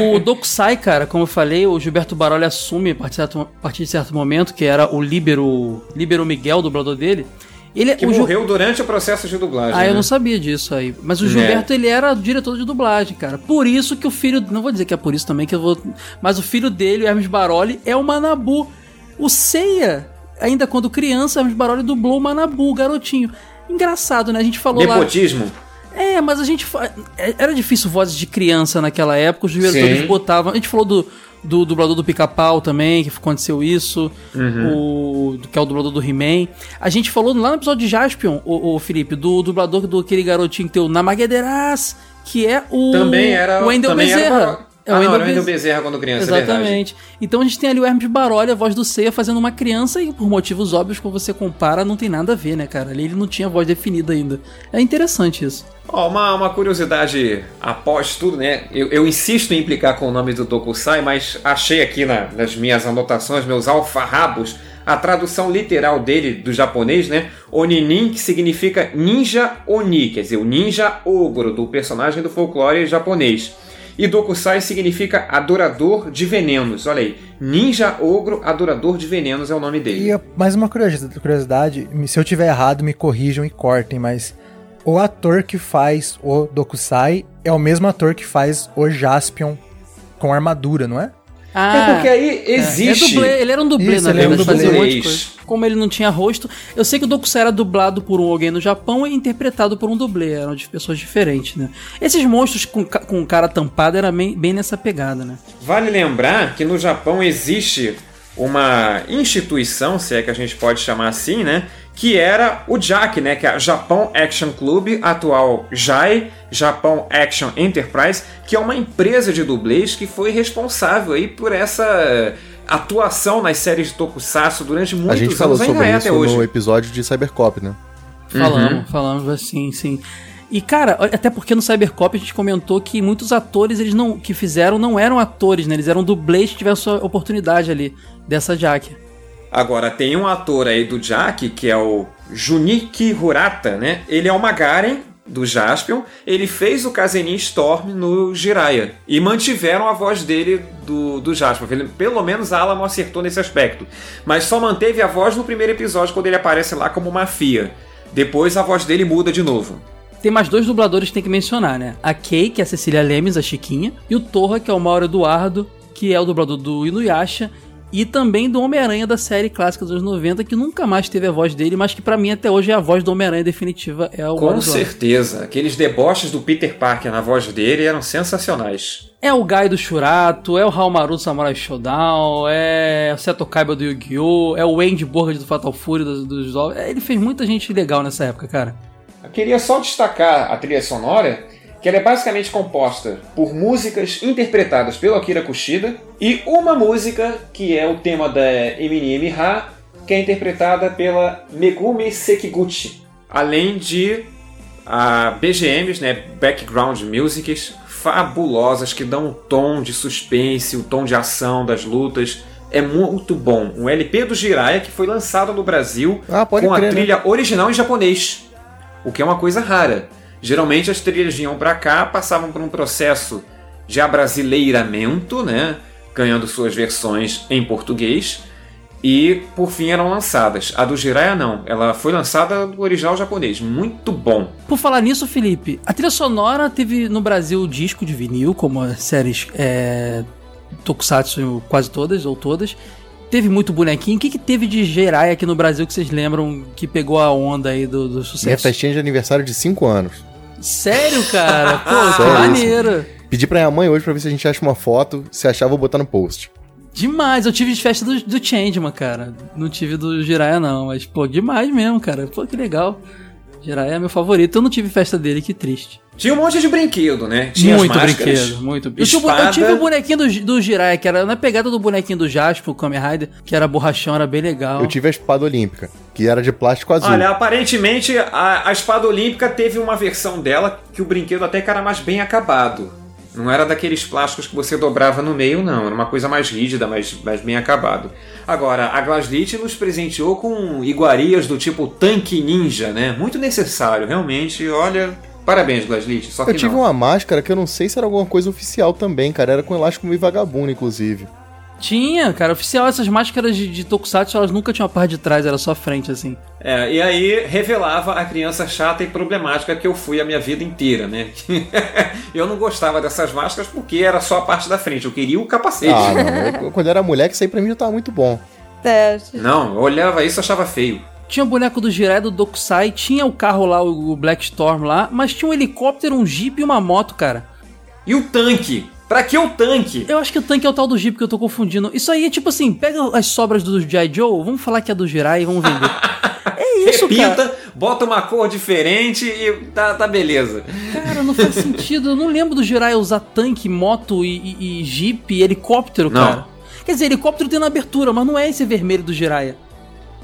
O, o Dokusai, cara, como eu falei, o Gilberto Baroli assume a partir de certo, a partir de certo momento, que era o Líbero, Líbero Miguel, dublador dele. Ele, Que o Ju- morreu durante o processo de dublagem. Ah, eu né? não sabia disso aí. Mas o É. Gilberto, ele era diretor de dublagem, cara. Por isso que o filho. Não vou dizer que é por isso também que eu vou. Mas o filho dele, o Hermes Baroli, é o Manabu. O Seiya, ainda quando criança, Hermes Baroli dublou o Manabu, o garotinho. Engraçado, né? A gente falou lá. Nepotismo. É, mas a gente. é- Era difícil vozes de criança naquela época, os diretores Sim. botavam. A gente falou do, do dublador do Pica-Pau também, que aconteceu isso. Uhum. O, que é o dublador do He-Man. A gente falou lá no episódio de Jaspion, o, Felipe, do dublador do aquele garotinho que tem o Namaguederas, que é o. Também era o Wendel também era Bezerra. Baroli. Ah, o Wendel Bezerra quando criança, é verdade. Exatamente. então a gente tem ali o Hermes Baroli, a voz do Seiya, fazendo uma criança e por motivos óbvios, quando você compara, não tem nada a ver, né, cara? Ali ele não tinha voz definida ainda. É interessante isso. Ó, uma, uma curiosidade após tudo, né? Eu, eu insisto em implicar com o nome do Tokusai, mas achei aqui na- nas minhas anotações, meus alfarrabos, a tradução literal dele do japonês, né? Oninin, que significa ninja oni, quer dizer, o ninja ogro do personagem do folclore japonês. E Dokusai significa adorador de venenos. Olha aí, ninja ogro adorador de venenos é o nome dele. E mais uma curiosidade, se eu tiver errado, me corrijam e cortem, mas o ator que faz o Dokusai é o mesmo ator que faz o Jaspion com armadura, não é? Ah, É porque aí existe- É dublê, ele era um dublê, Isso, na ele é um verdade, fazia um monte de coisa. Como ele não tinha rosto, eu sei que o Dokusai era dublado por um alguém no Japão e interpretado por um dublê, eram de pessoas diferentes, né? Esses monstros com, com cara tampada era bem, bem nessa pegada, né? Vale lembrar que no Japão existe uma instituição, se é que a gente pode chamar assim, né? Que era o JAC, né? Que é a Japão Action Club, atual JAI, Japão Action Enterprise, que é uma empresa de dublês que foi responsável aí por essa atuação nas séries de Tokusatsu durante muitos a gente falou anos, ainda sobre é isso no episódio de Cybercop, né? Falamos, Uhum. falamos assim, sim. E cara, até porque no Cybercop a gente comentou que muitos atores eles não que fizeram não eram atores, né? Eles eram dublês que tiveram sua oportunidade ali dessa Jack. Agora, tem um ator aí do Jack, que é o Junichi Hirata, né? Ele é o Magaren do Jaspion. Ele fez o Kazenin Storm no Jiraiya. E mantiveram a voz dele do, do Jaspion. Ele- Pelo menos a Alamo acertou nesse aspecto. Mas só manteve a voz no primeiro episódio, quando ele aparece lá como Mafia. Depois a voz dele muda de novo. Tem mais dois dubladores que tem que mencionar, né? A Kay, que é a Cecília Lemes, a Chiquinha, e o Torra, que é o Mauro Eduardo, que é o dublador do Inuyasha e também do Homem-Aranha da série clássica dos anos 90, que nunca mais teve a voz dele, mas que pra mim até hoje é a voz do Homem-Aranha definitiva, é o Com certeza. Aqueles deboches do Peter Parker na voz dele eram sensacionais. É o Gai do Shurato, é o Haumaru do Samurai Showdown, é o Seto Kaiba do Yu-Gi-Oh!, é o Andy Borges do Fatal Fury dos, dos. É, Ele fez muita gente legal nessa época, cara. Eu queria só destacar a trilha sonora, que ela é basicamente composta por músicas interpretadas pelo Akira Kushida e uma música que é o tema da Eminem Miha, que é interpretada pela Megumi Sekiguchi, além de a BGMs, né, background musics fabulosas que dão o tom de suspense, o tom de ação das lutas. É muito bom. Um LP do Jiraiya que foi lançado no Brasil Ah, com a crer, né? trilha original em japonês, o que é uma coisa rara. Geralmente as trilhas vinham pra cá, passavam por um processo de abrasileiramento, né, ganhando suas versões em português e por fim eram lançadas. A do Jiraiya não, ela foi lançada no original japonês, muito bom. Por falar nisso, Felipe, a trilha sonora teve no Brasil disco de vinil, como as séries é, Tokusatsu quase todas, ou todas. teve muito bonequinho. O que, que teve de Jirai aqui no Brasil que vocês lembram que pegou a onda aí do, do Minha sucesso? festinha de aniversário de 5 anos. Sério, cara? Pô, que maneiro. Pedi pra minha mãe hoje pra ver se a gente acha uma foto. Se achar, vou botar no post. Demais, eu tive de festa do, do Changeman, cara. Não tive do Jiraiya, não, mas, pô, demais mesmo, cara. Pô, que legal. Jiraiya é meu favorito. Eu não tive festa dele, que triste. Tinha um monte de brinquedo, né? Tinha muito brinquedo, muito. Eu, tive, espada. eu tive o bonequinho do, do Jiraiya, que era na pegada do bonequinho do Jasper, o Kamen Rider, que era borrachão, era bem legal. Eu tive a espada olímpica, que era de plástico azul. Olha, aparentemente a, a espada olímpica teve uma versão dela que o brinquedo até que era mais bem acabado. Não era daqueles plásticos que você dobrava no meio, não. Era uma coisa mais rígida, mais, mais bem acabado. Agora, a Glaslit nos presenteou com iguarias do tipo tanque ninja, né? Muito necessário, realmente. Olha, parabéns, Glaslit. Só que eu tive não. uma máscara que eu não sei se era alguma coisa oficial também, cara. Era com elástico meio vagabundo, inclusive. Tinha, cara, oficial, essas máscaras de, de Tokusatsu, elas nunca tinham a parte de trás, era só a frente, assim. É, e aí revelava a criança chata e problemática que eu fui a minha vida inteira, né? eu não gostava dessas máscaras porque era só a parte da frente, eu queria o capacete. Ah, não. Eu- quando eu era moleque, isso aí pra mim já tava muito bom. É, Não, eu olhava isso e achava feio. Tinha o boneco do Jiraiya, do Dokusai, tinha o carro lá, o Black Storm lá, mas tinha um helicóptero, um jeep e uma moto, cara. E o tanque? Pra que o tanque? Eu acho que o tanque é o tal do jeep que eu tô confundindo. Isso aí é tipo assim, pega as sobras do G.I. Joe, vamos falar que é do Jiraiya e vamos vender. é isso, Repinta, cara. bota uma cor diferente e tá, tá beleza. Cara, não faz sentido. Eu não lembro do Jiraiya usar tanque, moto e, e, e jeep e helicóptero, Não. cara. Quer dizer, helicóptero tem na abertura, mas não é esse vermelho do Jiraiya.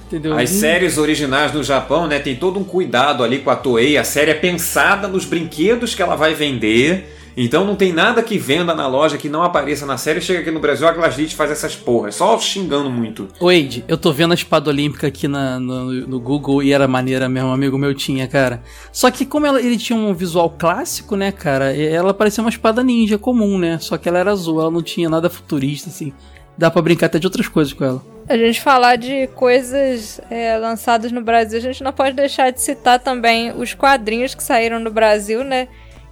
Entendeu? As Hum. séries originais no Japão, né, tem todo um cuidado ali com a Toei. A série é pensada nos brinquedos que ela vai vender. Então não tem nada que venda na loja que não apareça na série. Chega aqui no Brasil, a Glaslit faz essas porras, só xingando muito. Wade, eu tô vendo a espada olímpica aqui na- no, no Google e era maneira mesmo, um amigo meu tinha, cara. Só que como ela- ele tinha um visual clássico, né, cara, e- ela parecia uma espada ninja comum, né? Só que ela era azul, ela não tinha nada futurista, assim. Dá pra brincar até de outras coisas com ela. A gente falar de coisas é, lançadas no Brasil, a gente não pode deixar de citar também os quadrinhos que saíram no Brasil, né?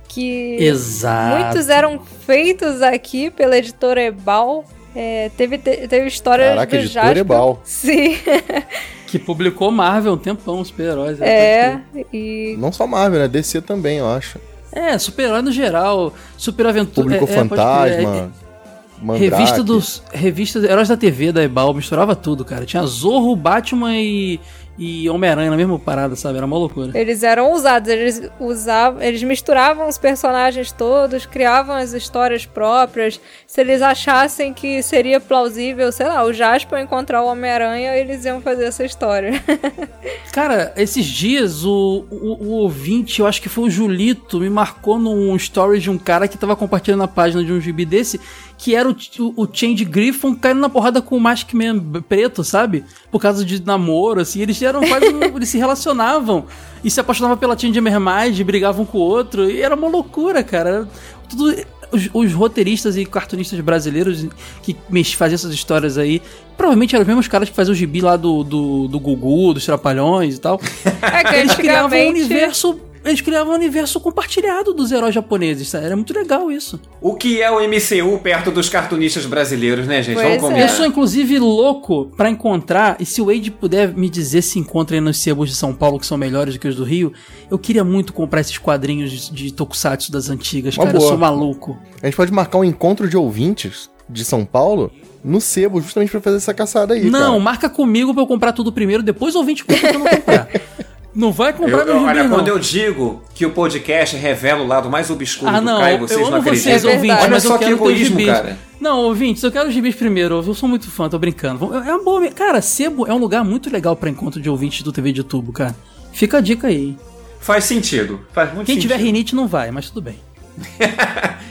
Que Exato. muitos eram feitos aqui pela editora Ebal. É, teve, te- teve histórias Caraca, do editora Jasper. Ebal. Sim. Que publicou Marvel um tempão, super-heróis. né? é, e Não só Marvel, né? DC também, eu acho. É, super-herói no geral, super-aventura. Público é, é, é, Fantasma, Mandrake. Revista dos. Revista Heróis da TV da Ebal, misturava tudo, cara. Tinha Zorro, Batman e, e Homem-Aranha na mesma parada, sabe? Era uma loucura. Eles eram ousados, eles usavam, eles misturavam os personagens todos, criavam as histórias próprias. Se eles achassem que seria plausível, sei lá, o Jasper encontrar o Homem-Aranha, eles iam fazer essa história. Cara, esses dias o, o, o ouvinte, eu acho que foi o Julito, me marcou num story de um cara que tava compartilhando a página de um gibi desse, que era o, o, o Change Griffon caindo na porrada com o Maskman preto, sabe? Por causa de namoro, assim. Eles eram quase. eles se relacionavam e se apaixonavam pela Change Mermaid, brigavam com o outro, e era uma loucura, cara. Tudo. Os, os roteiristas e cartunistas brasileiros que faziam essas histórias aí, provavelmente eram os mesmos caras que faziam o gibi lá do, do, do Gugu, dos Trapalhões e tal. É que Eles criavam um universo. Eles criavam um universo compartilhado dos heróis japoneses, sabe? Era muito legal isso. O que é o MCU perto dos cartunistas brasileiros, né, gente? Vamos Pois é. combinar. Eu sou, inclusive, louco pra encontrar, e se o Wade puder me dizer se encontra aí nos sebos de São Paulo, que são melhores do que os do Rio, eu queria muito comprar esses quadrinhos de, de tokusatsu das antigas, Uma cara. Eu boa. sou maluco. A gente pode marcar um encontro de ouvintes de São Paulo no sebo, justamente pra fazer essa caçada aí, não, cara. marca comigo pra eu comprar tudo primeiro, depois o ouvinte compra pra eu não comprar. não vai comprar eu- meu gibi, olha, não. quando eu digo que o podcast revela o lado mais obscuro Ah, do não, Caio, vocês eu não amo vocês, acreditam. ouvintes, Olha mas só eu que egoísmo, cara. Não, ouvintes, eu quero os gibis primeiro. Eu sou muito fã, tô brincando. Vamos- É uma boa. Cara, Sebo é um lugar muito legal pra encontro de ouvintes do TV de tubo, cara. Fica a dica aí. Faz sentido. Faz muito Quem sentido. tiver rinite não vai, mas tudo bem.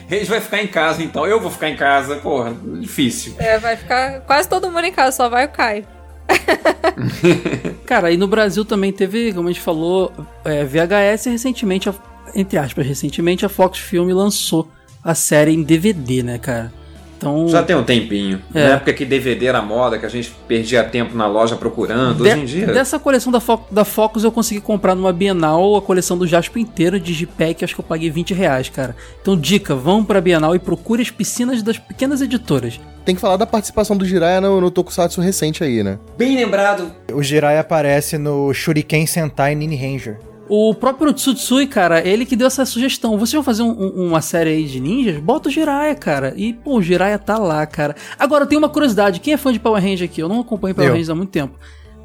Eles vai ficar em casa, então. Eu vou ficar em casa. Porra, difícil. É, vai ficar quase todo mundo em casa, só vai o Caio. Cara, e no Brasil também teve, como a gente falou, é, VHS recentemente, entre aspas, recentemente a Fox Film lançou a série em DVD, né, cara? Então, Já tem um tempinho. É. Na época que DVD era moda, que a gente perdia tempo na loja procurando. de- Hoje em dia. dessa coleção da, Fo da Focus eu consegui comprar numa Bienal a coleção do Jasper inteiro de Digipack, acho que eu paguei 20 reais, cara. Então, dica, vão pra Bienal e procure as piscinas das pequenas editoras. Tem que falar da participação do Jiraiya no, no Tokusatsu recente aí, né? Bem lembrado. O Jiraiya aparece no Shuriken Sentai Nini Ranger. O próprio Tsutsui, cara, ele que deu essa sugestão. Vocês vão fazer um- um- uma série aí de ninjas? Bota o Jiraiya, cara. E, pô, o Jiraiya tá lá, cara. Agora, eu tenho uma curiosidade. Quem é fã de Power Ranger aqui? Eu não acompanho Power. Rangers há muito tempo.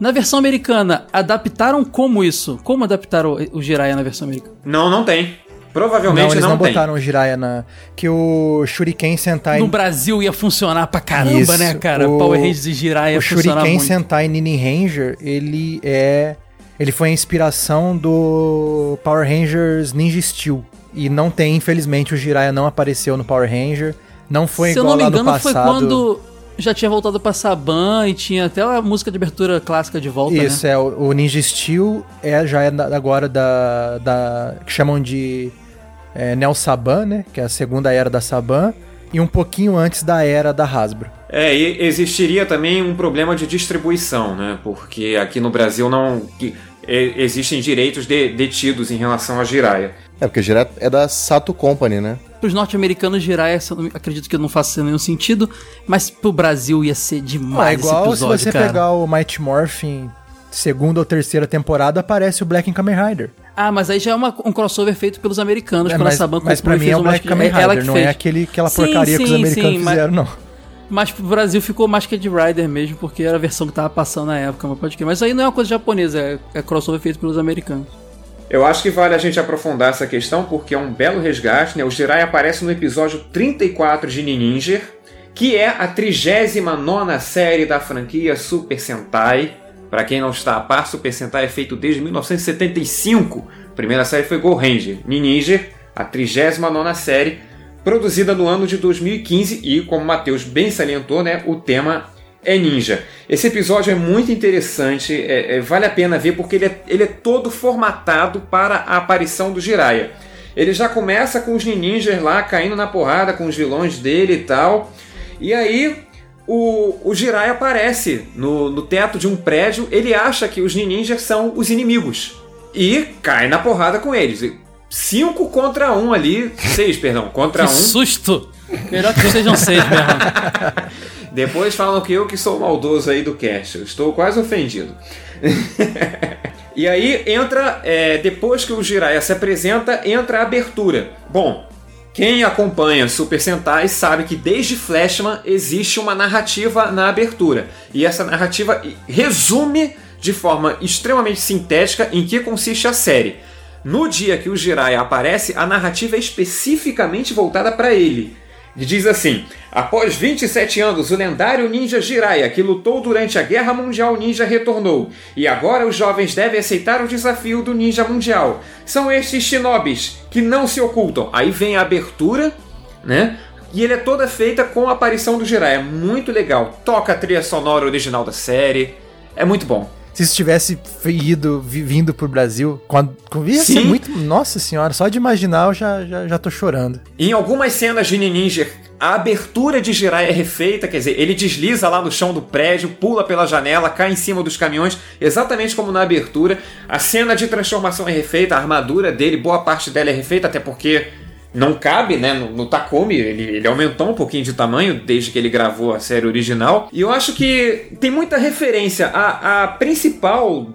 Na versão americana, adaptaram como isso? Como adaptaram o, o Jiraiya na versão americana? Não, não tem. Provavelmente não, eles não, não, tem. botaram o Jiraiya na... Que o Shuriken Sentai... No Brasil ia funcionar pra caramba, Isso, né, cara? o- Power Rangers e Jiraiya O Shuriken muito. Sentai Nini Ranger, ele é... Ele foi a inspiração do Power Rangers Ninja Steel. E não tem, infelizmente, o Jiraiya não apareceu no Power Ranger. Não foi Se eu igual não me lá no engano, foi passado. quando já tinha voltado pra Saban e tinha até a música de abertura clássica de volta, Isso, né? é. O, o Ninja Steel é, já é da- agora da, da... que chamam de é, Neo Saban, né? Que é a segunda era da Saban. E um pouquinho antes da era da Hasbro. É, e existiria também um problema de distribuição, né? Porque aqui no Brasil não. que- e- existem direitos de- detidos em relação a Jiraiya. É, porque Jiraiya é da Sato Company, né? Pros norte-americanos, Jiraiya, se eu não- acredito que não faça nenhum sentido, mas pro Brasil ia ser Ah, demais igual esse episódio, se você cara. pegar o Mighty Morphin segunda ou terceira temporada, aparece o Black Kamen Rider. Ah, mas aí já é uma- um crossover feito pelos americanos, É, pela mas, Saban mas pra e mim é o Black Kamen é Rider, não fez. é aquele, aquela Sim, porcaria que os sim, americanos sim, mas- fizeram, não. Mas pro Brasil ficou Masked Rider mesmo, porque era a versão que tava passando na época, mas pode crer. Mas aí não é uma coisa japonesa, é, é crossover feito pelos americanos. Eu acho que vale a gente aprofundar essa questão porque é um belo resgate, né? O Jiraiya aparece no episódio 34 de Ninja, que é a 39 série da franquia Super Sentai. Pra quem não está a par, Super Sentai é feito desde 1975. A primeira série foi Go Ranger. Ninja, a 39 série, produzida no ano de 2015 e, como o Matheus bem salientou, né, o tema é ninja. Esse episódio é muito interessante, é- é- vale a pena ver porque ele é, ele é todo formatado para a aparição do Jiraiya. Ele já começa com os ninjas lá caindo na porrada com os vilões dele e tal. E aí o, o Jiraiya aparece no, no teto de um prédio. Ele acha que os ninjas são os inimigos e cai na porrada com eles. Cinco contra um ali, seis, perdão, contra que um. susto! Melhor que sejam seis mesmo. Depois falam que eu que sou o maldoso aí do cast. Eu estou quase ofendido. e aí entra, é, depois que o Jiraiya se apresenta, entra a abertura. Bom, quem acompanha Super Sentai sabe que desde Flashman existe uma narrativa na abertura. E essa narrativa resume de forma extremamente sintética em que consiste a série. No dia que o Jiraiya aparece, a narrativa é especificamente voltada para ele. E diz assim: Após 27 anos, o lendário ninja Jiraiya, que lutou durante a Guerra Mundial Ninja, retornou. E agora os jovens devem aceitar o desafio do Ninja Mundial. São estes shinobis que não se ocultam. Aí vem a abertura, né? E ele é toda feita com a aparição do Jiraiya. Muito legal. Toca a trilha sonora original da série. É muito bom. Se isso tivesse ido, vi- vindo pro Brasil, quando, ia ser Sim. muito. Nossa senhora, só de imaginar eu já, já, já tô chorando. Em algumas cenas de Ninja, a abertura de Jiraiya é refeita, quer dizer, ele desliza lá no chão do prédio, pula pela janela, cai em cima dos caminhões, exatamente como na abertura. A cena de transformação é refeita, a armadura dele, boa parte dela é refeita, até porque não cabe né, no, no Takumi, ele, ele aumentou um pouquinho de tamanho desde que ele gravou a série original. E eu acho que tem muita referência. A, a principal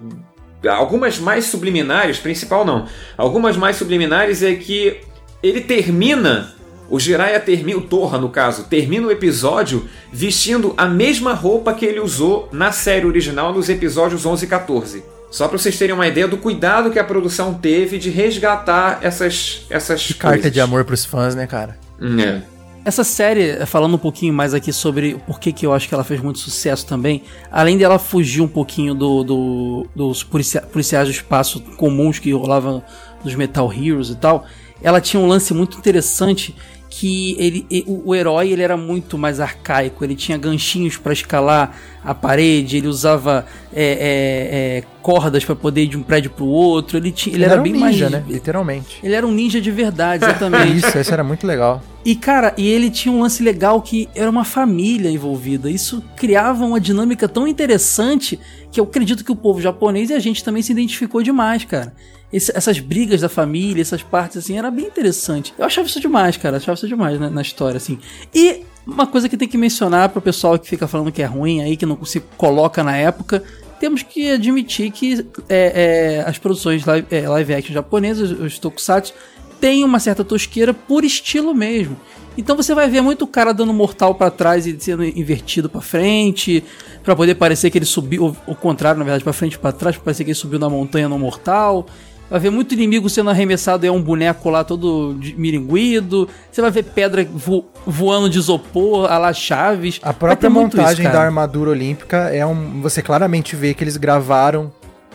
algumas mais subliminares, principal não, algumas mais subliminares é que ele termina, o Jiraiya termina, o Torra no caso, termina o episódio vestindo a mesma roupa que ele usou na série original nos episódios 11 e 14. Só pra vocês terem uma ideia do cuidado que a produção teve de resgatar essas essas Carta coisas. de amor pros fãs, né, cara? É. Essa série, falando um pouquinho mais aqui sobre o porquê que eu acho que ela fez muito sucesso também, além dela fugir um pouquinho do, do- dos policia- policiais do espaço comuns que rolavam nos Metal Heroes e tal, ela tinha um lance muito interessante que ele, o, o herói ele era muito mais arcaico, ele tinha ganchinhos para escalar a parede, ele usava é, é, é, cordas para poder ir de um prédio pro outro, ele, tinha, ele, era, um bem ninja, mais né? Literalmente. ele era um ninja de verdade, exatamente. Isso, isso era muito legal. E, cara, e ele tinha um lance legal que era uma família envolvida. Isso criava uma dinâmica tão interessante que eu acredito que o povo japonês e a gente também se identificou demais, cara. Esse- essas brigas da família, essas partes assim, era bem interessante. Eu achava isso demais, cara. Achava isso demais né, na história, assim. E uma coisa que tem que mencionar pro pessoal que fica falando que é ruim aí, que não se coloca na época. Temos que admitir que é, é, as produções live, é, live action japonesas, os tokusatsu, tem uma certa tosqueira por estilo mesmo. Então você vai ver muito cara dando mortal pra trás e sendo invertido pra frente, pra poder parecer que ele subiu, o contrário, na verdade, pra frente e pra trás, pra parecer que ele subiu na montanha no mortal. Vai ver muito inimigo sendo arremessado e é um boneco lá todo miringuido. Você vai ver pedra vo- voando de isopor, a lá Chaves. A própria montagem da armadura olímpica é um. Você claramente vê que eles gravaram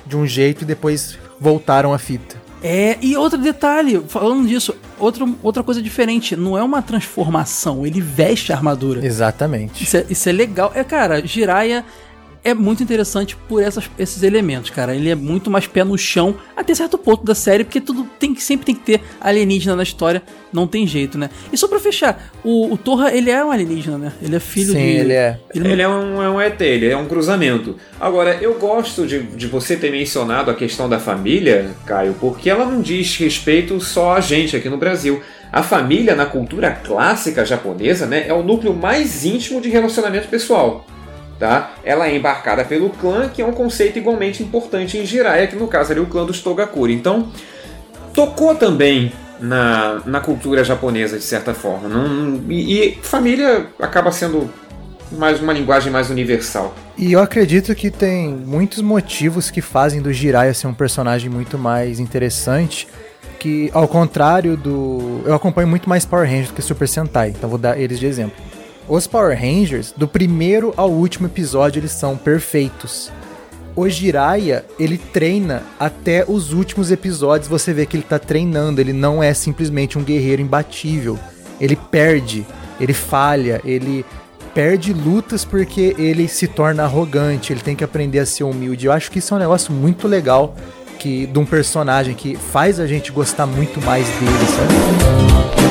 de um jeito e depois voltaram a fita. É, e outro detalhe, falando disso, outro, outra coisa diferente, não é uma transformação, ele veste a armadura. Exatamente. Isso é, isso é legal. É, cara, Jiraiya é muito interessante por essas- esses elementos, cara. Ele é muito mais pé no chão, até certo ponto da série, porque tudo tem que sempre tem que ter alienígena na história, não tem jeito, né? E só pra fechar, o, o Torra, ele é um alienígena, né? Ele é filho Sim, de... ele é. Ele, é, um, é um ET, ele é um cruzamento. Agora, eu gosto de, de você ter mencionado a questão da família, Caio, porque ela não diz respeito só a gente aqui no Brasil. A família, na cultura clássica japonesa, né, é o núcleo mais íntimo de relacionamento pessoal. Tá? Ela é embarcada pelo clã, que é um conceito igualmente importante em Jiraiya, que no caso é o clã dos Togakuri. Então, tocou também na, na cultura japonesa, de certa forma. Não, e, e família acaba sendo mais uma linguagem mais universal. E eu acredito que tem muitos motivos que fazem do Jiraiya ser um personagem muito mais interessante. Que, ao contrário do. Eu acompanho muito mais Power Rangers do que Super Sentai, então vou dar eles de exemplo. Os Power Rangers, do primeiro ao último episódio, eles são perfeitos. O Jiraiya, ele treina até os últimos episódios, você vê que ele tá treinando, ele não é simplesmente um guerreiro imbatível. Ele perde, ele falha, ele perde lutas porque ele se torna arrogante, ele tem que aprender a ser humilde. Eu acho que isso é um negócio muito legal que de um personagem que faz a gente gostar muito mais dele, sabe?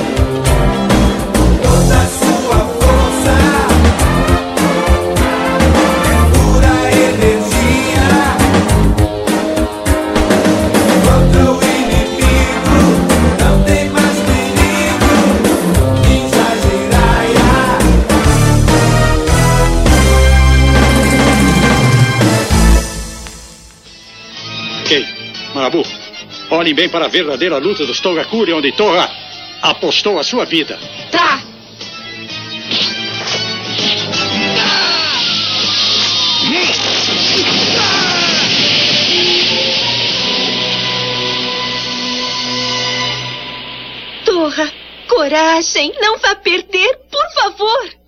Olhem bem para a verdadeira luta dos Togakuri, onde Torra apostou a sua vida. Tá! Torra, coragem, não vá perder, por favor.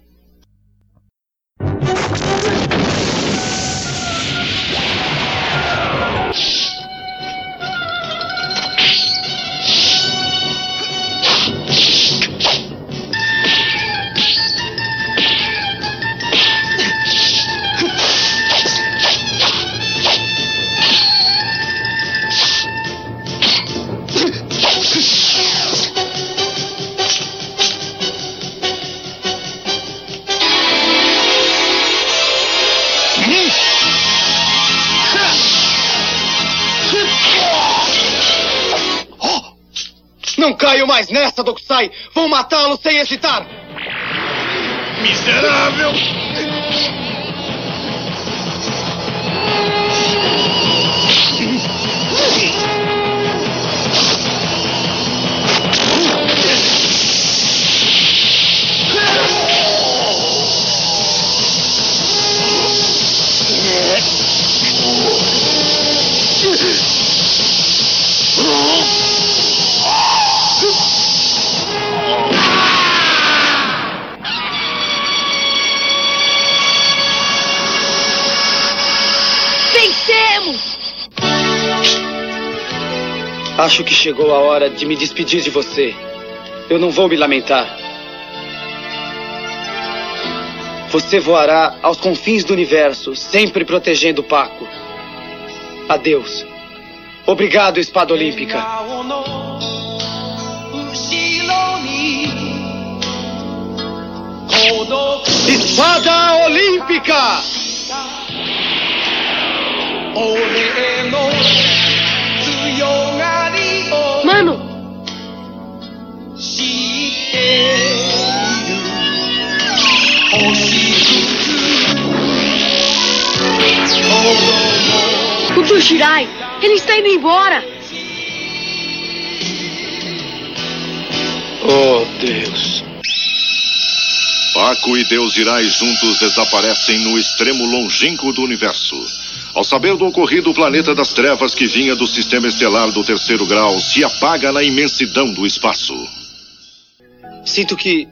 Caio mais nessa, Dokusai! Vou matá-lo sem hesitar! Miserável! Acho que chegou a hora de me despedir de você. Eu não vou me lamentar. Você voará aos confins do universo, sempre protegendo Paco. Adeus. Obrigado, Espada Olímpica. Espada Olímpica! O do Jirai! Ele está indo embora! Oh, Deus. Paco e Deus Jirai juntos desaparecem no extremo longínquo do universo. Ao saber do ocorrido, o planeta das trevas que vinha do sistema estelar do terceiro grau se apaga na imensidão do espaço. Sinto que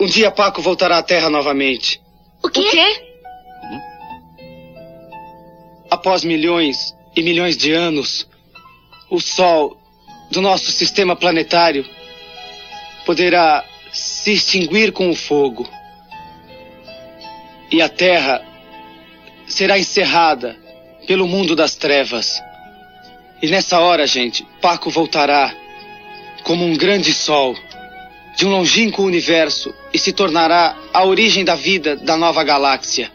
um dia Paco voltará à Terra novamente. O quê? Após milhões e milhões de anos, o Sol do nosso sistema planetário poderá se extinguir com o fogo. E a Terra será encerrada pelo mundo das trevas. E nessa hora, gente, Paco voltará como um grande sol de um longínquo universo e se tornará a origem da vida da nova galáxia.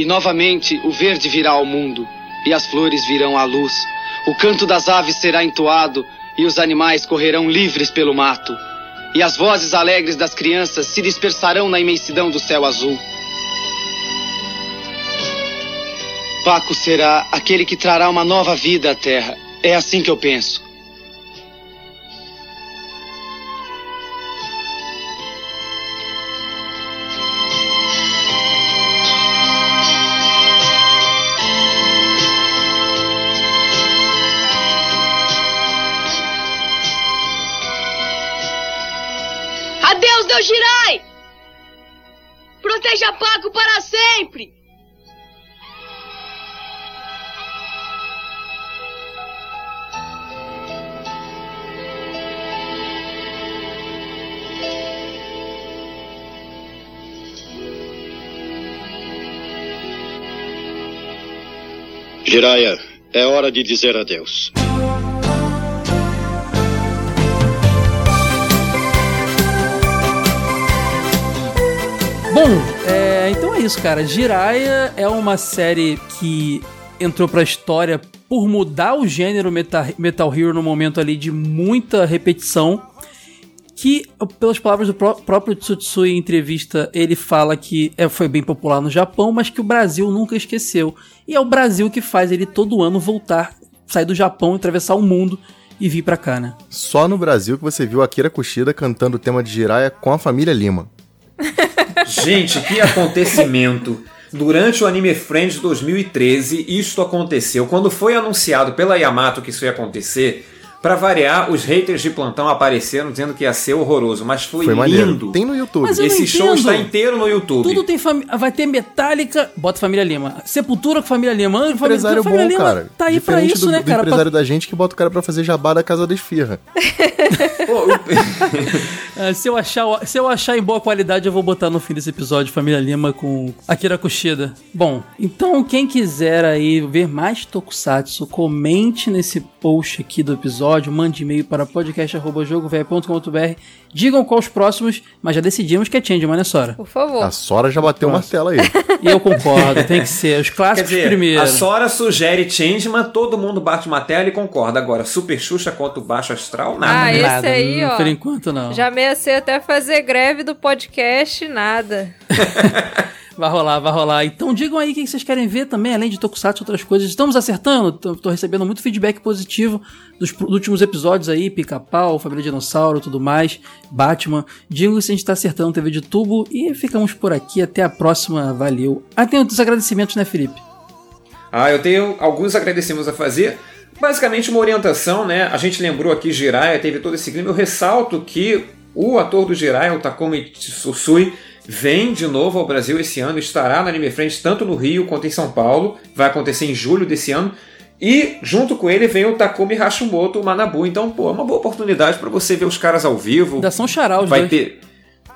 E novamente o verde virá ao mundo e as flores virão à luz. O canto das aves será entoado e os animais correrão livres pelo mato. E as vozes alegres das crianças se dispersarão na imensidão do céu azul. Paco será aquele que trará uma nova vida à Terra. É assim que eu penso. Deus Jirai! Proteja Paco para sempre! Jiraya, é hora de dizer adeus. Bom, é, então é isso, cara. Jiraiya é uma série que entrou pra história por mudar o gênero Metal, Metal Hero no momento ali de muita repetição. Que, pelas palavras do pró próprio Tsutsui em entrevista, ele fala que é, foi bem popular no Japão, mas que o Brasil nunca esqueceu. E é o Brasil que faz ele todo ano voltar, sair do Japão, atravessar o mundo e vir pra cá, né? Só no Brasil que você viu Akira Kushida cantando o tema de Jiraiya com a família Lima. Gente, que acontecimento! Durante o Anime Friends 2013, isto aconteceu. Quando foi anunciado pela Yamato que isso ia acontecer, pra variar, os haters de plantão apareceram dizendo que ia ser horroroso, mas foi, Foi maneiro. lindo. Tem no YouTube. Mas eu Esse não show está inteiro no YouTube. Tudo tem família. Vai ter Metallica, bota Família Lima. Sepultura com Família Lima. Empresário família bom, Lima cara. Tá aí pra Diferente isso, do, né, do cara? Pra- empresário da gente que bota o cara pra fazer jabá da casa da esfirra. Ah, se, eu achar, se eu achar em boa qualidade, eu vou botar no fim desse episódio Família Lima com Akira Kushida. Bom, então quem quiser aí ver mais Tokusatsu, comente nesse post aqui do episódio, mande e-mail para podcast.jogovelho.com.br Digam quais os próximos, mas já decidimos que é Changeman, né, Sora? Por favor. A Sora já bateu o martelo aí. E eu concordo, tem que ser. Os Quer clássicos dizer, primeiro. a Sora sugere Changeman, todo mundo bate uma tela e concorda. Agora, Super Xuxa contra o Baixo Astral, nada. Ah, esse Nada, aí, ó. Por enquanto, não. Já ameacei até fazer greve do podcast, nada. Vai rolar, vai rolar. Então digam aí o que vocês querem ver também, além de Tokusatsu e outras coisas. Estamos acertando? Tô, recebendo muito feedback positivo dos, dos últimos episódios aí, Pica-Pau, Família Dinossauro, tudo mais, Batman. Digam se a gente tá acertando TV de tubo e ficamos por aqui. Até a próxima, valeu. Ah, tem outros agradecimentos, né, Felipe? Ah, eu tenho alguns agradecimentos a fazer. Basicamente uma orientação, né? A gente lembrou aqui Jiraiya, teve todo esse clima. Eu ressalto que o ator do Jiraiya, o Takumi Tsusui, vem de novo ao Brasil esse ano, estará na Anime Friends tanto no Rio quanto em São Paulo. Vai acontecer em julho desse ano. E junto com ele vem o Takumi Hashimoto, o Manabu. Então, pô, é uma boa oportunidade para você ver os caras ao vivo. Ainda são xará os vai dois. ter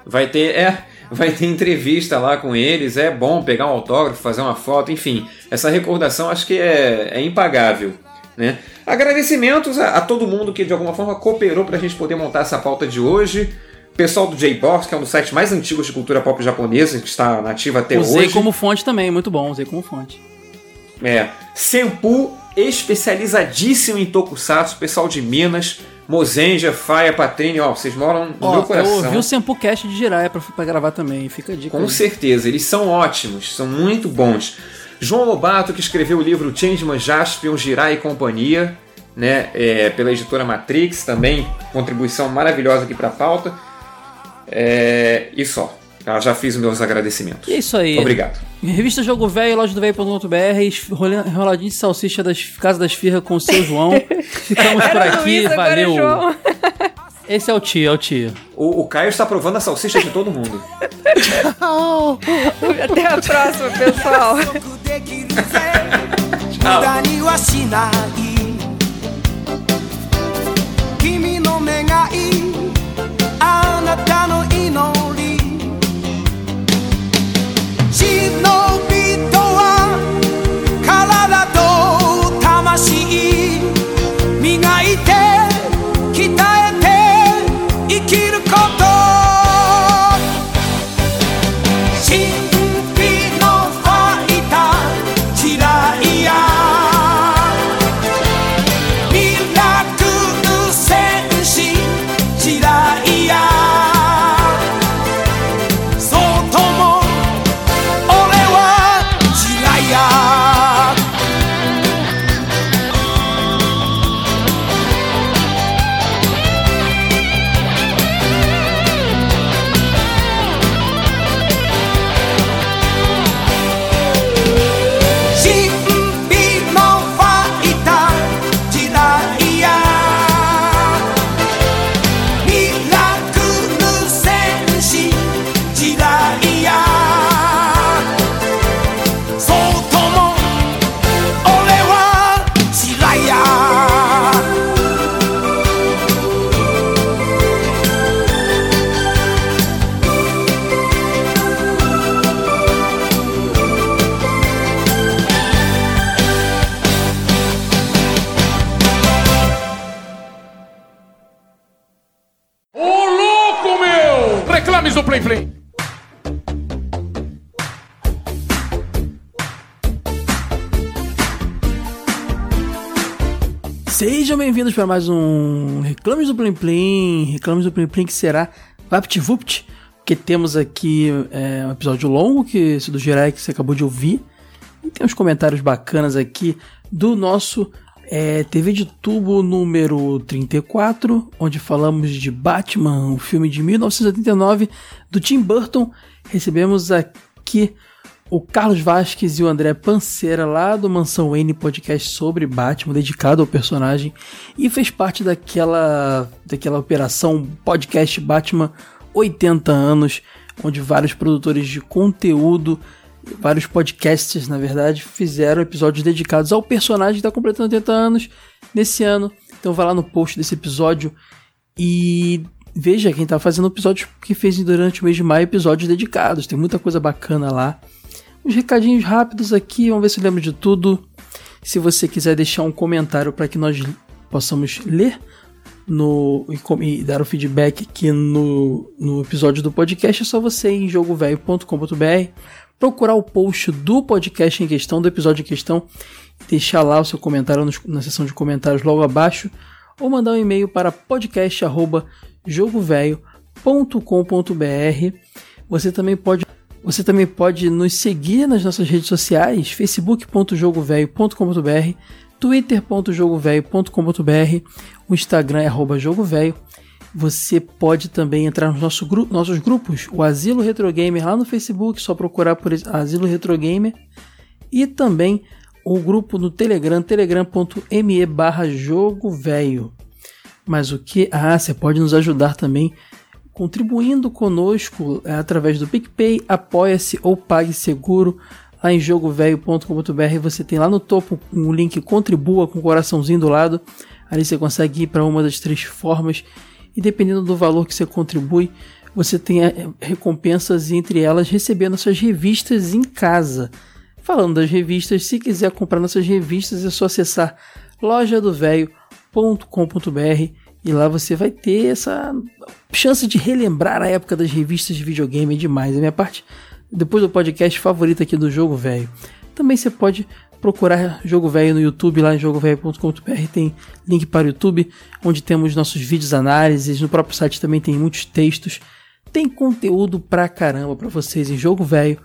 vai ter é vai ter entrevista lá com eles é bom pegar um autógrafo fazer uma foto enfim essa recordação acho que é, é impagável né agradecimentos a, a todo mundo que de alguma forma cooperou para a gente poder montar essa pauta de hoje Pessoal do J-Box, que é um dos sites mais antigos de cultura pop japonesa, que está nativo até Usei hoje. como fonte também, muito bom, usei como fonte. É. Senpu, especializadíssimo em Tokusatsu, pessoal de Minas, Mozenja, Faia, Patrini, ó, vocês moram no Ó, meu eu coração. ouvi o Sampo Cast de Jiraiya pra, pra gravar também, fica a dica. Com aí. certeza, eles são ótimos, são muito bons. João Lobato, que escreveu o livro Changeman Jaspion, Jirai e Companhia, né, é, pela editora Matrix, também contribuição maravilhosa aqui para a pauta. É, e só, tá? já fiz meus agradecimentos. E é isso aí. Obrigado. Revista Jogo Velho, loja do velho.com.br, enroladinho de salsicha das Casa das Firras com o seu João. Ficamos por aqui, Luiz, agora é valeu. João. Esse é o tio, é o tio. O, o Caio está provando a salsicha de todo mundo. Até a próxima, pessoal. 無あなたの祈り。忍び bem-vindos para mais um Reclames do Plim Plim, Reclames do Plim Plim que será VaptVupt, porque temos aqui é, um episódio longo, que esse do Jirai que você acabou de ouvir, e tem uns comentários bacanas aqui do nosso é, TV de tubo número 34, onde falamos de Batman, o filme de 1989 do Tim Burton. Recebemos aqui o Carlos Vasques e o André Panceira lá do Mansão Wayne podcast sobre Batman, dedicado ao personagem, e fez parte daquela, daquela operação podcast Batman 80 anos, onde vários produtores de conteúdo, vários podcasts, na verdade, fizeram episódios dedicados ao personagem que está completando 80 anos nesse ano. Então vai lá no post desse episódio e veja quem está fazendo episódios que fez durante o mês de maio episódios dedicados. Tem muita coisa bacana lá. Uns recadinhos rápidos aqui, vamos ver se lembro de tudo. Se você quiser deixar um comentário para que nós possamos ler no, e, e dar o feedback aqui no, no episódio do podcast, é só você ir em jogovelho.com.br, procurar o post do podcast em questão, do episódio em questão, deixar lá o seu comentário nos- na seção de comentários logo abaixo, ou mandar um e-mail para podcast.jogovelho.com.br. Você também pode você também pode nos seguir nas nossas redes sociais, facebook.jogovelho.com.br, twitter.jogovelho.com.br, o Instagram é jogovelho. Você pode também entrar nos nosso gru nossos grupos, o Asilo Retro Gamer lá no Facebook, só procurar por Asilo Retro Gamer, e também o grupo no Telegram, telegram.me barra jogo velho. Mas o que? Ah, você pode nos ajudar também contribuindo conosco é, através do PicPay, Apoia-se ou PagSeguro. Lá em jogovelho.com.br você tem lá no topo um link Contribua com o coraçãozinho do lado. Ali você consegue ir para uma das três formas e dependendo do valor que você contribui, você tem é, recompensas entre elas receber nossas revistas em casa. Falando das revistas, se quiser comprar nossas revistas é só acessar lojadovelho.com.br E lá você vai ter essa chance de relembrar a época das revistas de videogame é demais. A minha parte, depois do podcast favorito aqui do Jogo Velho. Também você pode procurar Jogo Velho no YouTube, lá em jogovelho.com.br tem link para o YouTube, onde temos nossos vídeos análises, no próprio site também tem muitos textos. Tem conteúdo pra caramba para vocês em jogovelho.com.br.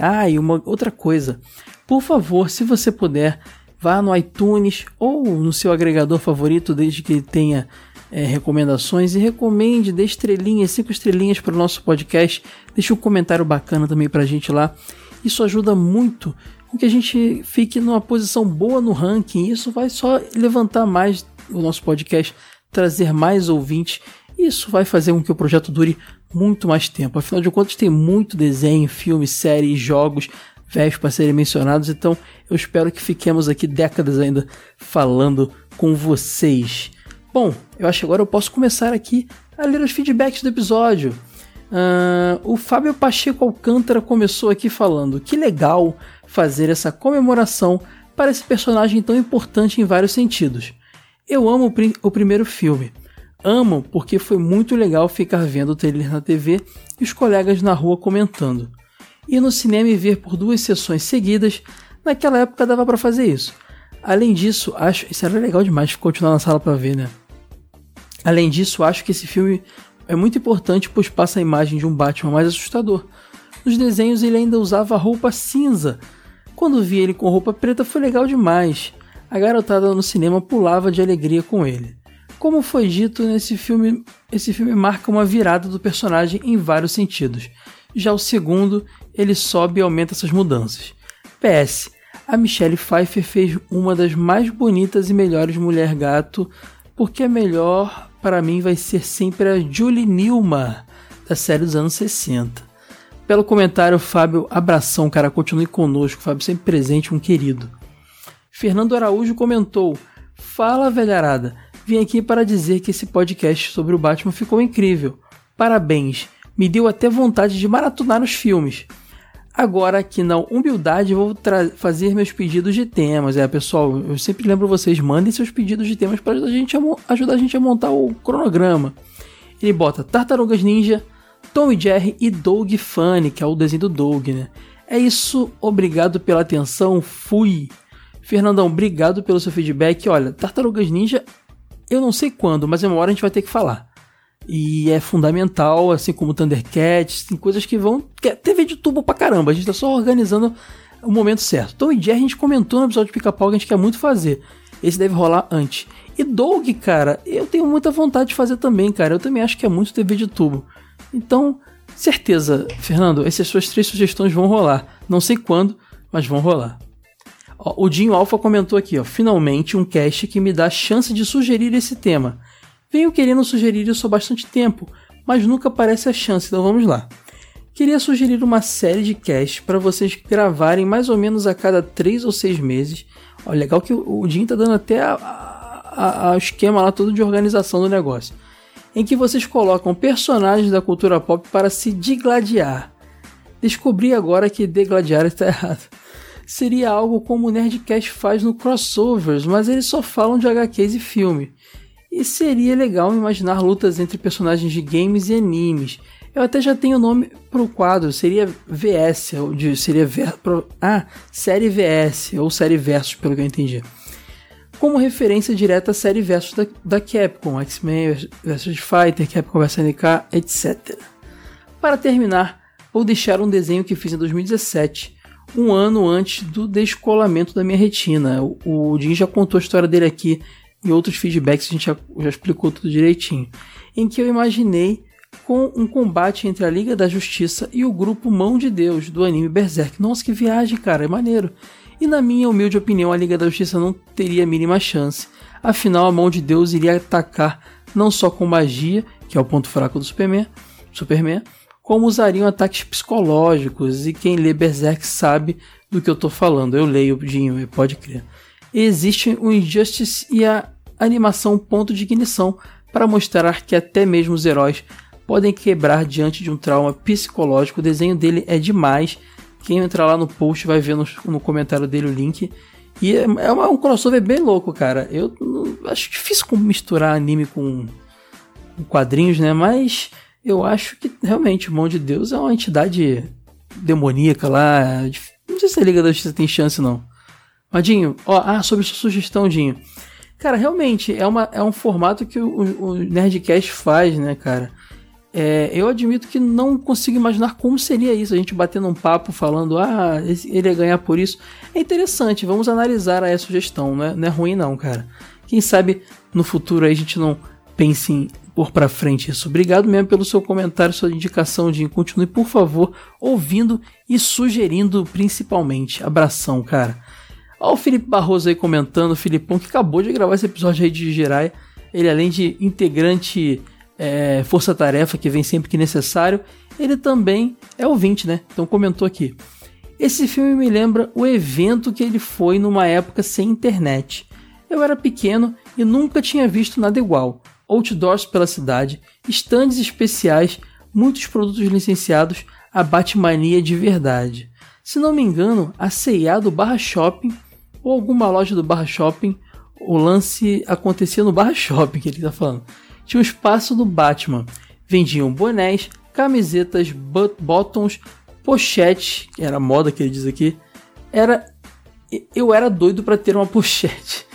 Ah, e uma outra coisa. Por favor, se você puder, vá no iTunes ou no seu agregador favorito, desde que tenha é, recomendações e recomende, dê estrelinhas, cinco estrelinhas para o nosso podcast. Deixe um comentário bacana também para a gente lá. Isso ajuda muito com que a gente fique numa posição boa no ranking. Isso vai só levantar mais o nosso podcast, trazer mais ouvintes. Isso vai fazer com que o projeto dure muito mais tempo. Afinal de contas, tem muito desenho, filme, série, jogos velhos para serem mencionados. Então, eu espero que fiquemos aqui décadas ainda falando com vocês. Bom, eu acho que agora eu posso começar aqui a ler os feedbacks do episódio. Uh, o Fábio Pacheco Alcântara começou aqui falando: que legal fazer essa comemoração para esse personagem tão importante em vários sentidos. Eu amo o, o primeiro filme. Amo porque foi muito legal ficar vendo o trailer na TV e os colegas na rua comentando. Ir no cinema e ver por duas sessões seguidas, naquela época dava para fazer isso. Além disso, acho. Isso era legal demais continuar na sala para ver, né? Além disso, acho que esse filme é muito importante pois passa a imagem de um Batman mais assustador. Nos desenhos ele ainda usava roupa cinza. Quando vi ele com roupa preta foi legal demais. A garotada no cinema pulava de alegria com ele. Como foi dito nesse filme, esse filme marca uma virada do personagem em vários sentidos. Já o segundo, ele sobe e aumenta essas mudanças. PS, a Michelle Pfeiffer fez uma das mais bonitas e melhores Mulher Gato, porque a melhor para mim vai ser sempre a Julie Newmar, da série dos anos 60. Pelo comentário, Fábio, abração, cara, continue conosco, Fábio sempre presente, um querido. Fernando Araújo comentou: Fala, velharada, vim aqui para dizer que esse podcast sobre o Batman ficou incrível. Parabéns, me deu até vontade de maratonar os filmes. Agora, aqui na humildade, vou fazer meus pedidos de temas. É, pessoal, eu sempre lembro vocês, mandem seus pedidos de temas para ajudar a gente a, montar o cronograma. Ele bota Tartarugas Ninja, Tom e Jerry e Doug Funny, que é o desenho do Doug, né? É isso, obrigado pela atenção, fui. Fernandão, obrigado pelo seu feedback. Olha, Tartarugas Ninja, eu não sei quando, mas uma hora a gente vai ter que falar. E é fundamental, assim como Thundercats, tem coisas que vão. É TV de tubo pra caramba, a gente tá só organizando o momento certo. Tom e Jerry a gente comentou no episódio de Pica-Pau que a gente quer muito fazer. Esse deve rolar antes. E Doug, cara, eu tenho muita vontade de fazer também, cara. Eu também acho que é muito TV de tubo. Então, certeza, Fernando, essas suas três sugestões vão rolar. Não sei quando, mas vão rolar. Ó, o Dinho Alpha comentou aqui, ó, finalmente um cast que me dá a chance de sugerir esse tema. Venho querendo sugerir isso há bastante tempo, mas nunca aparece a chance, então vamos lá. Queria sugerir uma série de casts para vocês gravarem mais ou menos a cada 3 ou 6 meses. Olha, legal que o Jim tá dando até o esquema lá todo de organização do negócio. Em que vocês colocam personagens da cultura pop para se digladiar. Descobri agora que degladiar está errado. Seria algo como o Nerdcast faz no Crossovers, mas eles só falam de HQs e filme. E seria legal imaginar lutas entre personagens de games e animes. Eu até já tenho o nome pro quadro, seria VS, ou de, seria ver, pro, ah, série VS, ou série Versus, pelo que eu entendi. Como referência direta à série Versus da, da Capcom, X-Men vs Fighter, Capcom vs NK, etc. Para terminar, vou deixar um desenho que fiz em 2017, um ano antes do descolamento da minha retina. O, o já contou a história dele aqui e outros feedbacks a gente já, já explicou tudo direitinho, em que eu imaginei com um combate entre a Liga da Justiça e o grupo Mão de Deus do anime Berserk. Nossa, que viagem, cara, é maneiro. E na minha humilde opinião, a Liga da Justiça não teria a mínima chance. Afinal, a Mão de Deus iria atacar não só com magia, que é o ponto fraco do Superman, Superman como usariam ataques psicológicos. E quem lê Berserk sabe do que eu estou falando. Eu leio, Dinho, pode crer. existe o Injustice e a animação ponto de ignição para mostrar que até mesmo os heróis podem quebrar diante de um trauma psicológico. O desenho dele é demais. Quem entrar lá no post vai ver no, no comentário dele o link. E é, é uma- um crossover bem louco, cara. Eu não- acho difícil misturar anime com, com quadrinhos, né? Mas eu acho que realmente o Mão de Deus é uma entidade demoníaca lá. Não sei se a Liga da Justiça tem chance, não. Mas, Dinho, ó, ah, sobre sua sugestão, Dinho. Cara, realmente, é, uma, é um formato que o, o- Nerdcast faz, né, cara? É, eu admito que não consigo imaginar como seria isso, a gente batendo um papo falando, ah, ele ia ganhar por isso. É interessante, vamos analisar a sugestão, não é, não é ruim não, cara. Quem sabe no futuro a gente não pense em pôr pra frente isso. Obrigado mesmo pelo seu comentário, sua indicação, Jim. Continue, por favor, ouvindo e sugerindo principalmente. Abração, cara. Ó o Felipe Barroso aí comentando, o Filipão que acabou de gravar esse episódio aí de Jirai. Ele além de integrante é, força-tarefa que vem sempre que necessário, ele também é ouvinte, né? Então comentou aqui. Esse filme me lembra o evento que ele foi numa época sem internet. Eu era pequeno e nunca tinha visto nada igual. Outdoors pela cidade, estandes especiais, muitos produtos licenciados, a Batmania de verdade. Se não me engano, a C&A do Barra Shopping ou alguma loja do Barra Shopping, o lance acontecia no Barra Shopping que ele tá falando. Tinha um espaço do Batman. Vendiam bonés, camisetas, bu- bottoms, pochetes, que era moda que ele diz aqui. Era eu era doido pra ter uma pochete.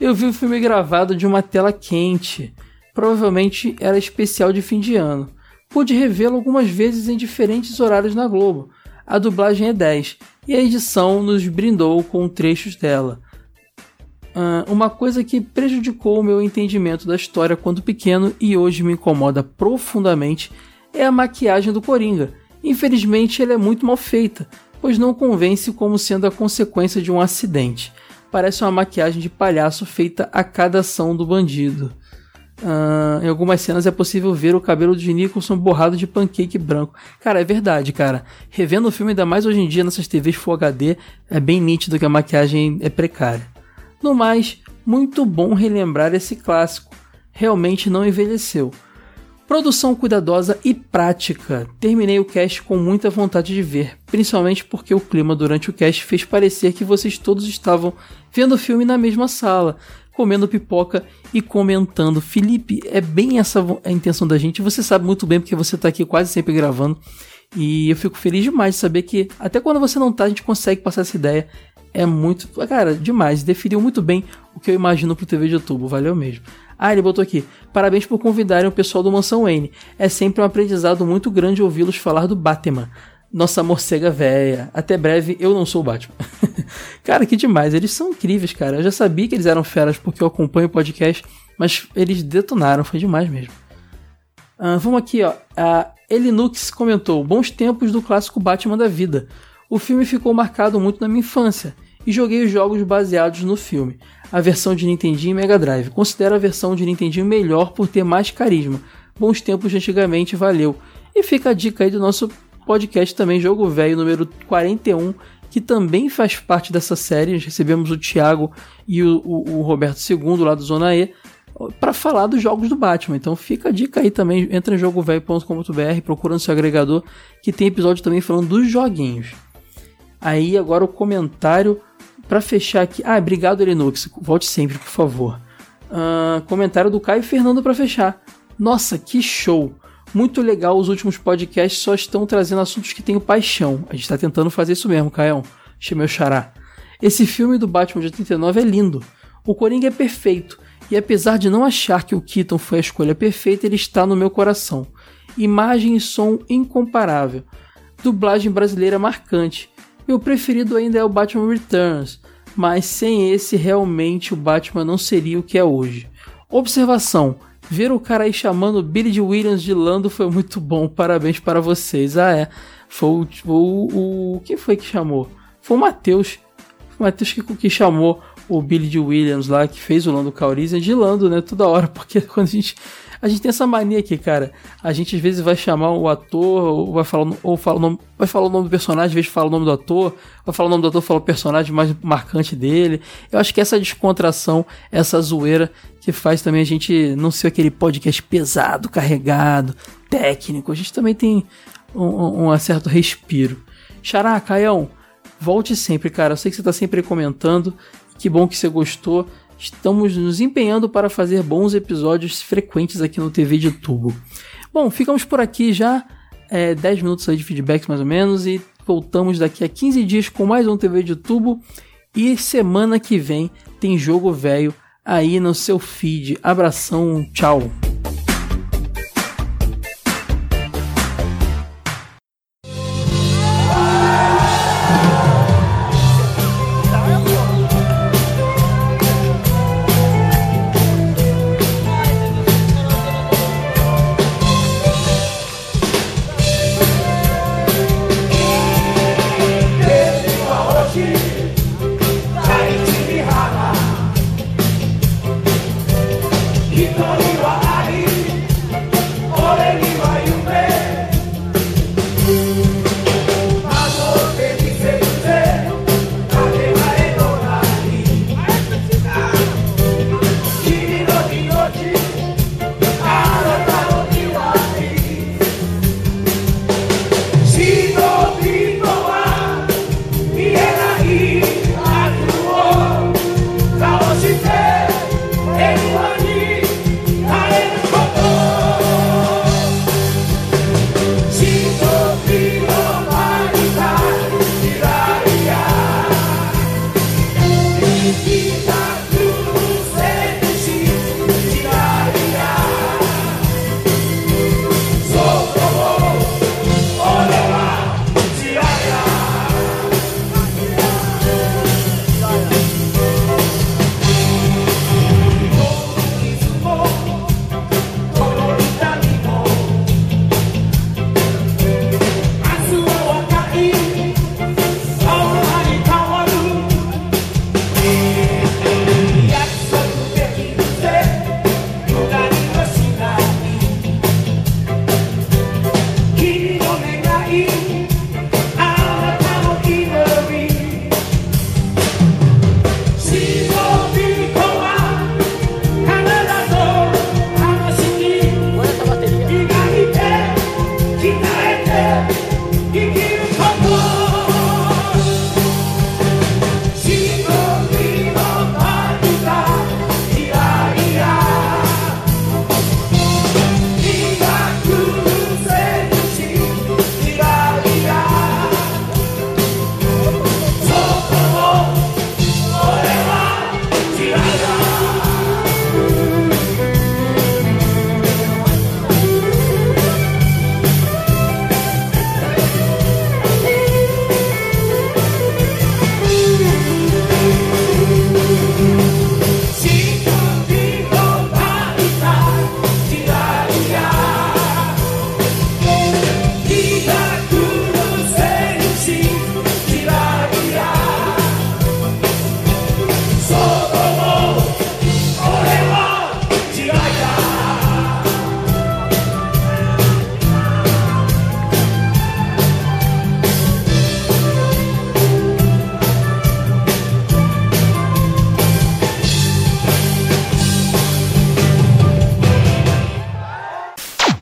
Eu vi o filme gravado de uma tela quente. Provavelmente era especial de fim de ano. Pude revê-lo algumas vezes em diferentes horários na Globo. A dublagem é 10 e a edição nos brindou com trechos dela. Ah, uma coisa que prejudicou o meu entendimento da história quando pequeno e hoje me incomoda profundamente é a maquiagem do Coringa. Infelizmente, ela é muito mal feita, pois não convence como sendo a consequência de um acidente. Parece uma maquiagem de palhaço feita a cada ação do bandido. Ah, em algumas cenas é possível ver o cabelo de Nicholson borrado de pancake branco. Cara, é verdade, cara. Revendo o filme, ainda mais hoje em dia nessas TVs Full HD, é bem nítido que a maquiagem é precária. No mais, muito bom relembrar esse clássico. Realmente não envelheceu. Produção cuidadosa e prática. Terminei o cast com muita vontade de ver, principalmente porque o clima durante o cast fez parecer que vocês todos estavam vendo o filme na mesma sala, comendo pipoca e comentando. Felipe, é bem essa a intenção da gente. Você sabe muito bem porque você está aqui quase sempre gravando. E eu fico feliz demais de saber que até quando você não tá, a gente consegue passar essa ideia. É muito. Cara, demais. Definiu muito bem o que eu imagino pro TV de outubro. Valeu mesmo. Ah, ele botou aqui. Parabéns por convidarem o pessoal do Mansão Wayne. É sempre um aprendizado muito grande ouvi-los falar do Batman. Nossa morcega véia. Até breve, eu não sou o Batman. cara, que demais. Eles são incríveis, cara. Eu já sabia que eles eram feras porque eu acompanho o podcast, mas eles detonaram. Foi demais mesmo. Ah, vamos aqui, ó. A Elinux comentou: Bons tempos do clássico Batman da vida. O filme ficou marcado muito na minha infância e joguei os jogos baseados no filme. A versão de Nintendinho e Mega Drive. Considero a versão de Nintendinho melhor por ter mais carisma. Bons tempos de antigamente, valeu. E fica a dica aí do nosso podcast também, Jogo Velho número 41, que também faz parte dessa série. Nós recebemos o Thiago e o, o- o Roberto II lá do Zona E para falar dos jogos do Batman. Então fica a dica aí também, entra em jogovelho.com.br, procura no seu agregador, que tem episódio também falando dos joguinhos. Aí agora o comentário para fechar aqui. Ah, obrigado Linux, volte sempre, por favor. Ah, comentário do Caio Fernando para fechar. Nossa, que show! Muito legal, os últimos podcasts só estão trazendo assuntos que tenho paixão. A gente está tentando fazer isso mesmo, Caião. Achei meu xará. Esse filme do Batman de 89 é lindo. O Coringa é perfeito. E apesar de não achar que o Keaton foi a escolha perfeita, ele está no meu coração. Imagem e som incomparável. Dublagem brasileira marcante. Meu preferido ainda é o Batman Returns, mas sem esse realmente o Batman não seria o que é hoje. Observação: ver o cara aí chamando Billy de Williams de Lando foi muito bom, parabéns para vocês. Ah, é. Foi o. o, o quem foi que chamou? Foi o Matheus. Matheus que, que chamou o Billy de Williams lá, que fez o Lando Calrissian de Lando, né? Toda hora, porque quando a gente. A gente tem essa mania aqui, cara. A gente às vezes vai chamar o ator, ou vai falar, ou fala o nome, vai falar o nome do personagem, às vezes fala o nome do ator, vai falar o nome do ator, fala o personagem mais marcante dele. Eu acho que essa descontração, essa zoeira que faz também a gente não ser aquele podcast pesado, carregado, técnico. A gente também tem um, um, um certo respiro. Xará, Caião, volte sempre, cara. Eu sei que você tá sempre comentando. Que bom que você gostou. Estamos nos empenhando para fazer bons episódios frequentes aqui no TV de Tubo. Bom, ficamos por aqui já. É, 10 minutos aí de feedbacks mais ou menos. E voltamos daqui a 15 dias com mais um TV de Tubo. E semana que vem tem jogo velho aí no seu feed. Abração, tchau.